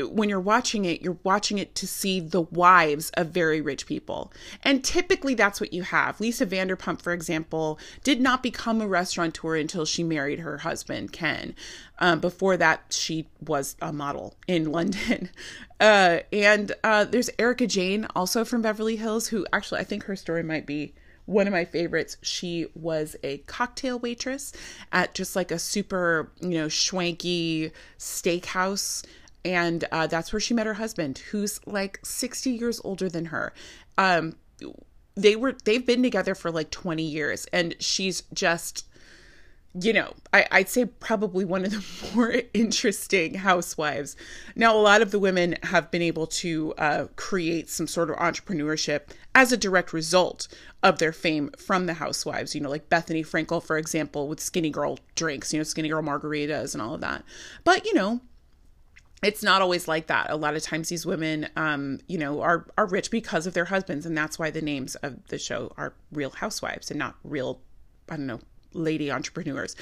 [SPEAKER 1] when you're watching it you're watching it to see the wives of very rich people. And typically that's what you have. Lisa vanderpump for example did not become a restaurateur until she married her husband ken. Um, before that she was a model in london. Uh, and uh, there's erika jayne also from beverly hills who actually i think her story might be one of my favorites. She was a cocktail waitress at just like a super, you know, schwanky steakhouse. And uh, that's where she met her husband, who's like 60 years older than her. Um, they were they've been together for like 20 years, and she's just you know, I, I'd say probably one of the more interesting housewives. Now, a lot of the women have been able to uh, create some sort of entrepreneurship as a direct result of their fame from the housewives. You know, like Bethenny Frankel, for example, with Skinny Girl drinks, you know, Skinny Girl margaritas and all of that. But, you know, it's not always like that. A lot of times these women, um, you know, are are rich because of their husbands, and that's why the names of the show are Real Housewives and not real, I don't know, lady entrepreneurs.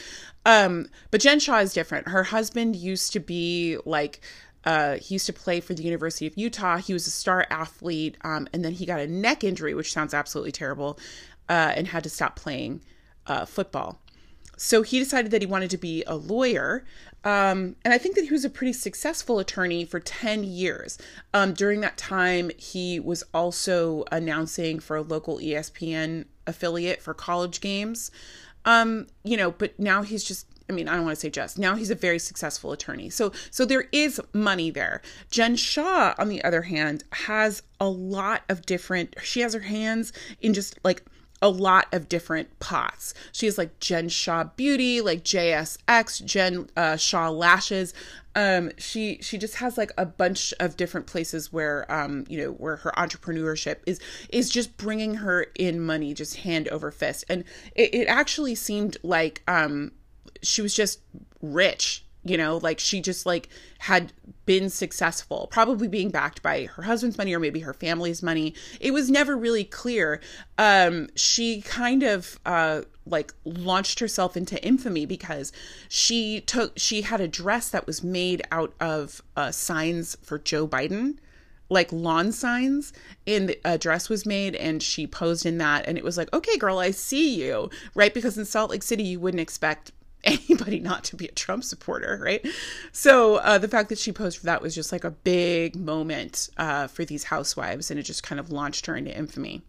[SPEAKER 1] Um, but Jen Shah is different. Her husband used to be like uh, he used to play for the University of Utah. He was a star athlete, um, and then he got a neck injury, which sounds absolutely terrible, uh, and had to stop playing uh, football. So he decided that he wanted to be a lawyer. Um, and I think that he was a pretty successful attorney for 10 years. Um, during that time, he was also announcing for a local ESPN affiliate for college games. Um, you know, but now he's just I mean, I don't want to say just. Now he's a very successful attorney. So so there is money there. Jen Shah on the other hand has a lot of different she has her hands in just like a lot of different pots. She has like Jen Shah Beauty, like JSX, Jen uh, Shah Lashes. Um, she she just has like a bunch of different places where um, you know where her entrepreneurship is is just bringing her in money, just hand over fist. And it, it actually seemed like um, she was just rich you know like she just like had been successful probably being backed by her husband's money or maybe her family's money. It was never really clear. Um she kind of uh like launched herself into infamy because she took she had a dress that was made out of uh signs for Joe Biden like lawn signs and a dress was made and she posed in that and it was like okay girl i see you right? Because in salt lake city you wouldn't expect anybody not to be a Trump supporter, right? So uh, the fact that she posed for that was just like a big moment uh, for these housewives, and it just kind of launched her into infamy.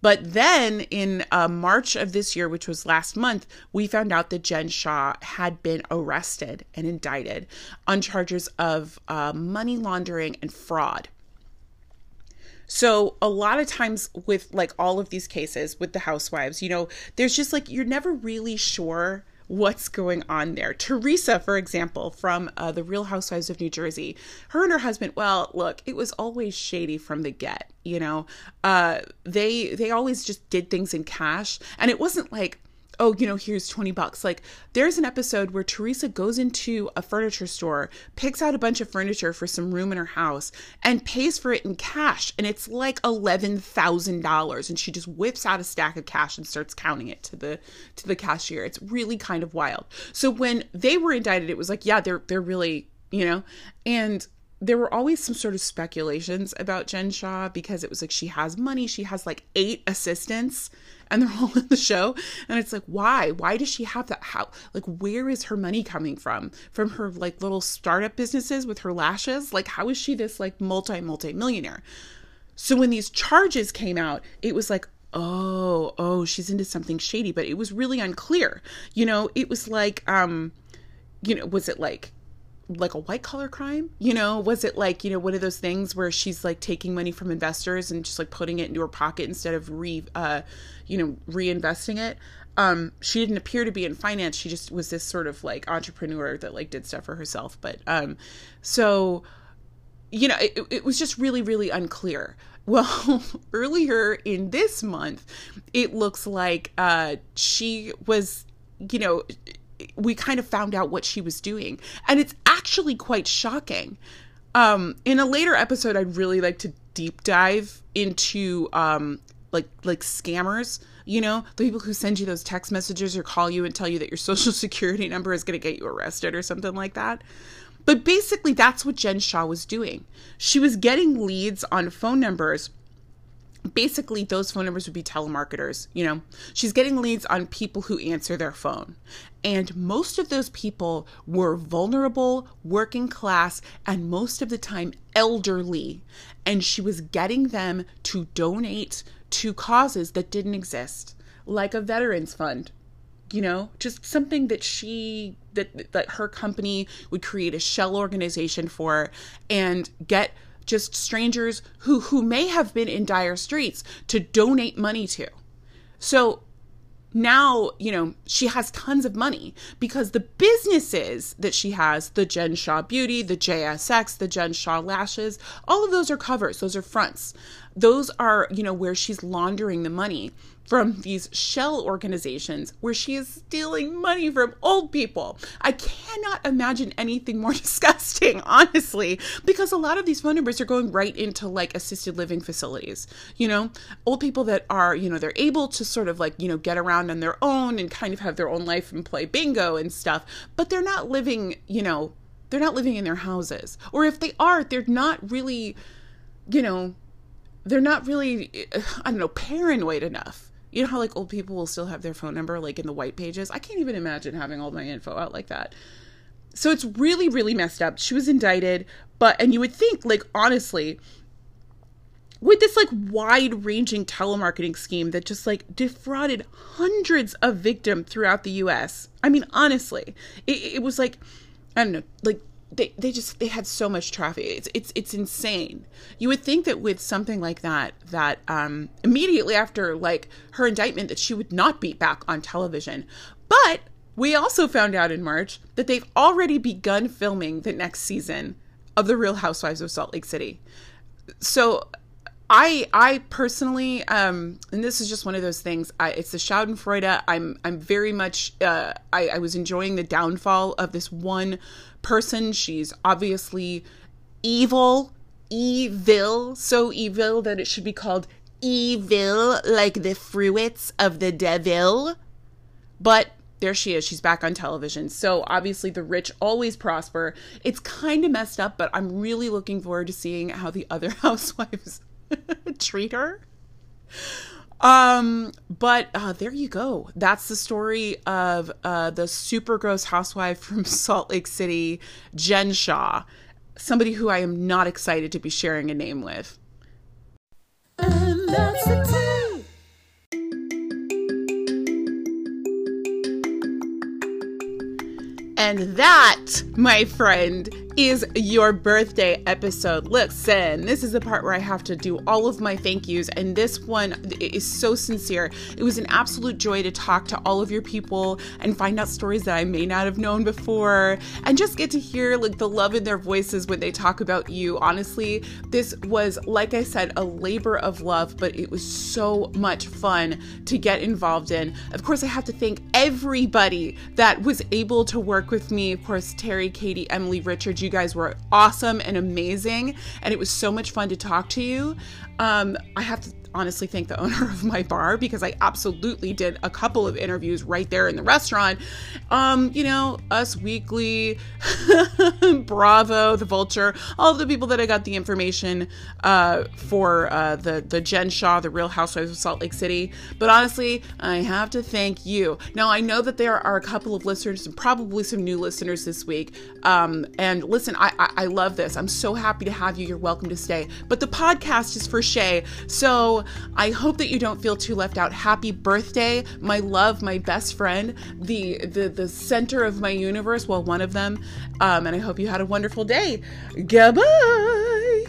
[SPEAKER 1] But then in uh, March of this year, which was last month, we found out that Jen Shah had been arrested and indicted on charges of uh, money laundering and fraud. So a lot of times with like all of these cases with the housewives, you know, there's just like you're never really sure what's going on there. Teresa, for example, from uh, the Real Housewives of New Jersey, her and her husband. Well, look, it was always shady from the get. You know, uh, they they always just did things in cash, and it wasn't like oh, you know, here's 20 bucks. Like, there's an episode where Teresa goes into a furniture store, picks out a bunch of furniture for some room in her house, and pays for it in cash. And it's like $11,000. And she just whips out a stack of cash and starts counting it to the to the cashier. It's really kind of wild. So when they were indicted, it was like, yeah, they're they're really, you know, and there were always some sort of speculations about Jen Shah because it was like she has money, she has like eight assistants and they're all in the show and it's like why? Why does she have that? How like where is her money coming from? From her like little startup businesses with her lashes? Like how is she this like multi multi millionaire so when these charges came out it was like oh oh she's into something shady but it was really unclear. You know it was like um you know was it like like a white collar crime? You know was it like you know one of those things where she's like taking money from investors and just like putting it into her pocket instead of re uh you know reinvesting it? Um she didn't appear to be in finance. She just was this sort of like entrepreneur that like did stuff for herself. But um so you know it, it was just really really unclear. Well, earlier in this month, it looks like uh, she was, you know, we kind of found out what she was doing. And it's actually quite shocking. Um, in a later episode, I'd really like to deep dive into um, like like scammers. You know, the people who send you those text messages or call you and tell you that your social security number is going to get you arrested or something like that. But basically, that's what Jen shah was doing. She was getting leads on phone numbers basically those phone numbers would be telemarketers you know she's getting leads on people who answer their phone and most of those people were vulnerable working class and most of the time elderly and she was getting them to donate to causes that didn't exist like a veterans fund you know just something that she that that her company would create a shell organization for and get just strangers who who may have been in dire straits to donate money to. So now, you know, she has tons of money because the businesses that she has, the Jen Shah Beauty, the JSX, the Jen Shah Lashes, all of those are covers, those are fronts. Those are, you know, where she's laundering the money from these shell organizations where she is stealing money from old people. I cannot imagine anything more disgusting, honestly, because a lot of these phone numbers are going right into like assisted living facilities. You know, old people that are, you know, they're able to sort of like, you know, get around on their own and kind of have their own life and play bingo and stuff, but they're not living, you know, they're not living in their houses. Or if they are, they're not really, you know, they're not really, I don't know, paranoid enough you know how like old people will still have their phone number like in the white pages? I can't even imagine having all my info out like that. So it's really, really messed up. She was indicted, but, and you would think, like, honestly, with this like wide ranging telemarketing scheme that just like defrauded hundreds of victims throughout the US. I mean, honestly, it, it was like, I don't know, like they, they just they had so much traffic. It's it's it's insane. You would think that with something like that that um immediately after like her indictment that she would not be back on television. But we also found out in march that they've already begun filming the next season of the real housewives of salt lake city. So I I personally um and this is just one of those things I, it's the Schadenfreude. I'm I'm very much uh I, I was enjoying the downfall of this one person. She's obviously evil evil so evil that it should be called evil like the fruits of the devil. But there she is. She's back on television. So obviously the rich always prosper. It's kind of messed up but i'm really looking forward to seeing how the other housewives treat her. Um, but uh, there you go. That's the story of uh, the super gross housewife from Salt Lake City, Jen Shah, somebody who I am not excited to be sharing a name with. And that's the tea. And that, my friend, is your birthday episode. Listen, this is the part where I have to do all of my thank yous, and this one is so sincere. It was an absolute joy to talk to all of your people and find out stories that I may not have known before, and just get to hear like the love in their voices when they talk about you. Honestly, this was, like I said, a labor of love, but it was so much fun to get involved in. Of course, I have to thank everybody that was able to work with me. Of course, Terry, Katie, Emily, Richard you guys were awesome and amazing, and it was so much fun to talk to you. Um, I have to honestly thank the owner of my bar because I absolutely did a couple of interviews right there in the restaurant. Um, you know, Us Weekly, Bravo, The Vulture, all of the people that I got the information uh, for uh, the the Jen Shah, the Real Housewives of Salt Lake City. But honestly, I have to thank you. Now I know that there are a couple of listeners and probably some new listeners this week. Um, and listen, I, I I love this. I'm so happy to have you. You're welcome to stay. But the podcast is for Shay, so I hope that you don't feel too left out. Happy birthday, my love, my best friend, the the the center of my universe. Well, one of them. Um, and I hope you had a wonderful day. Goodbye.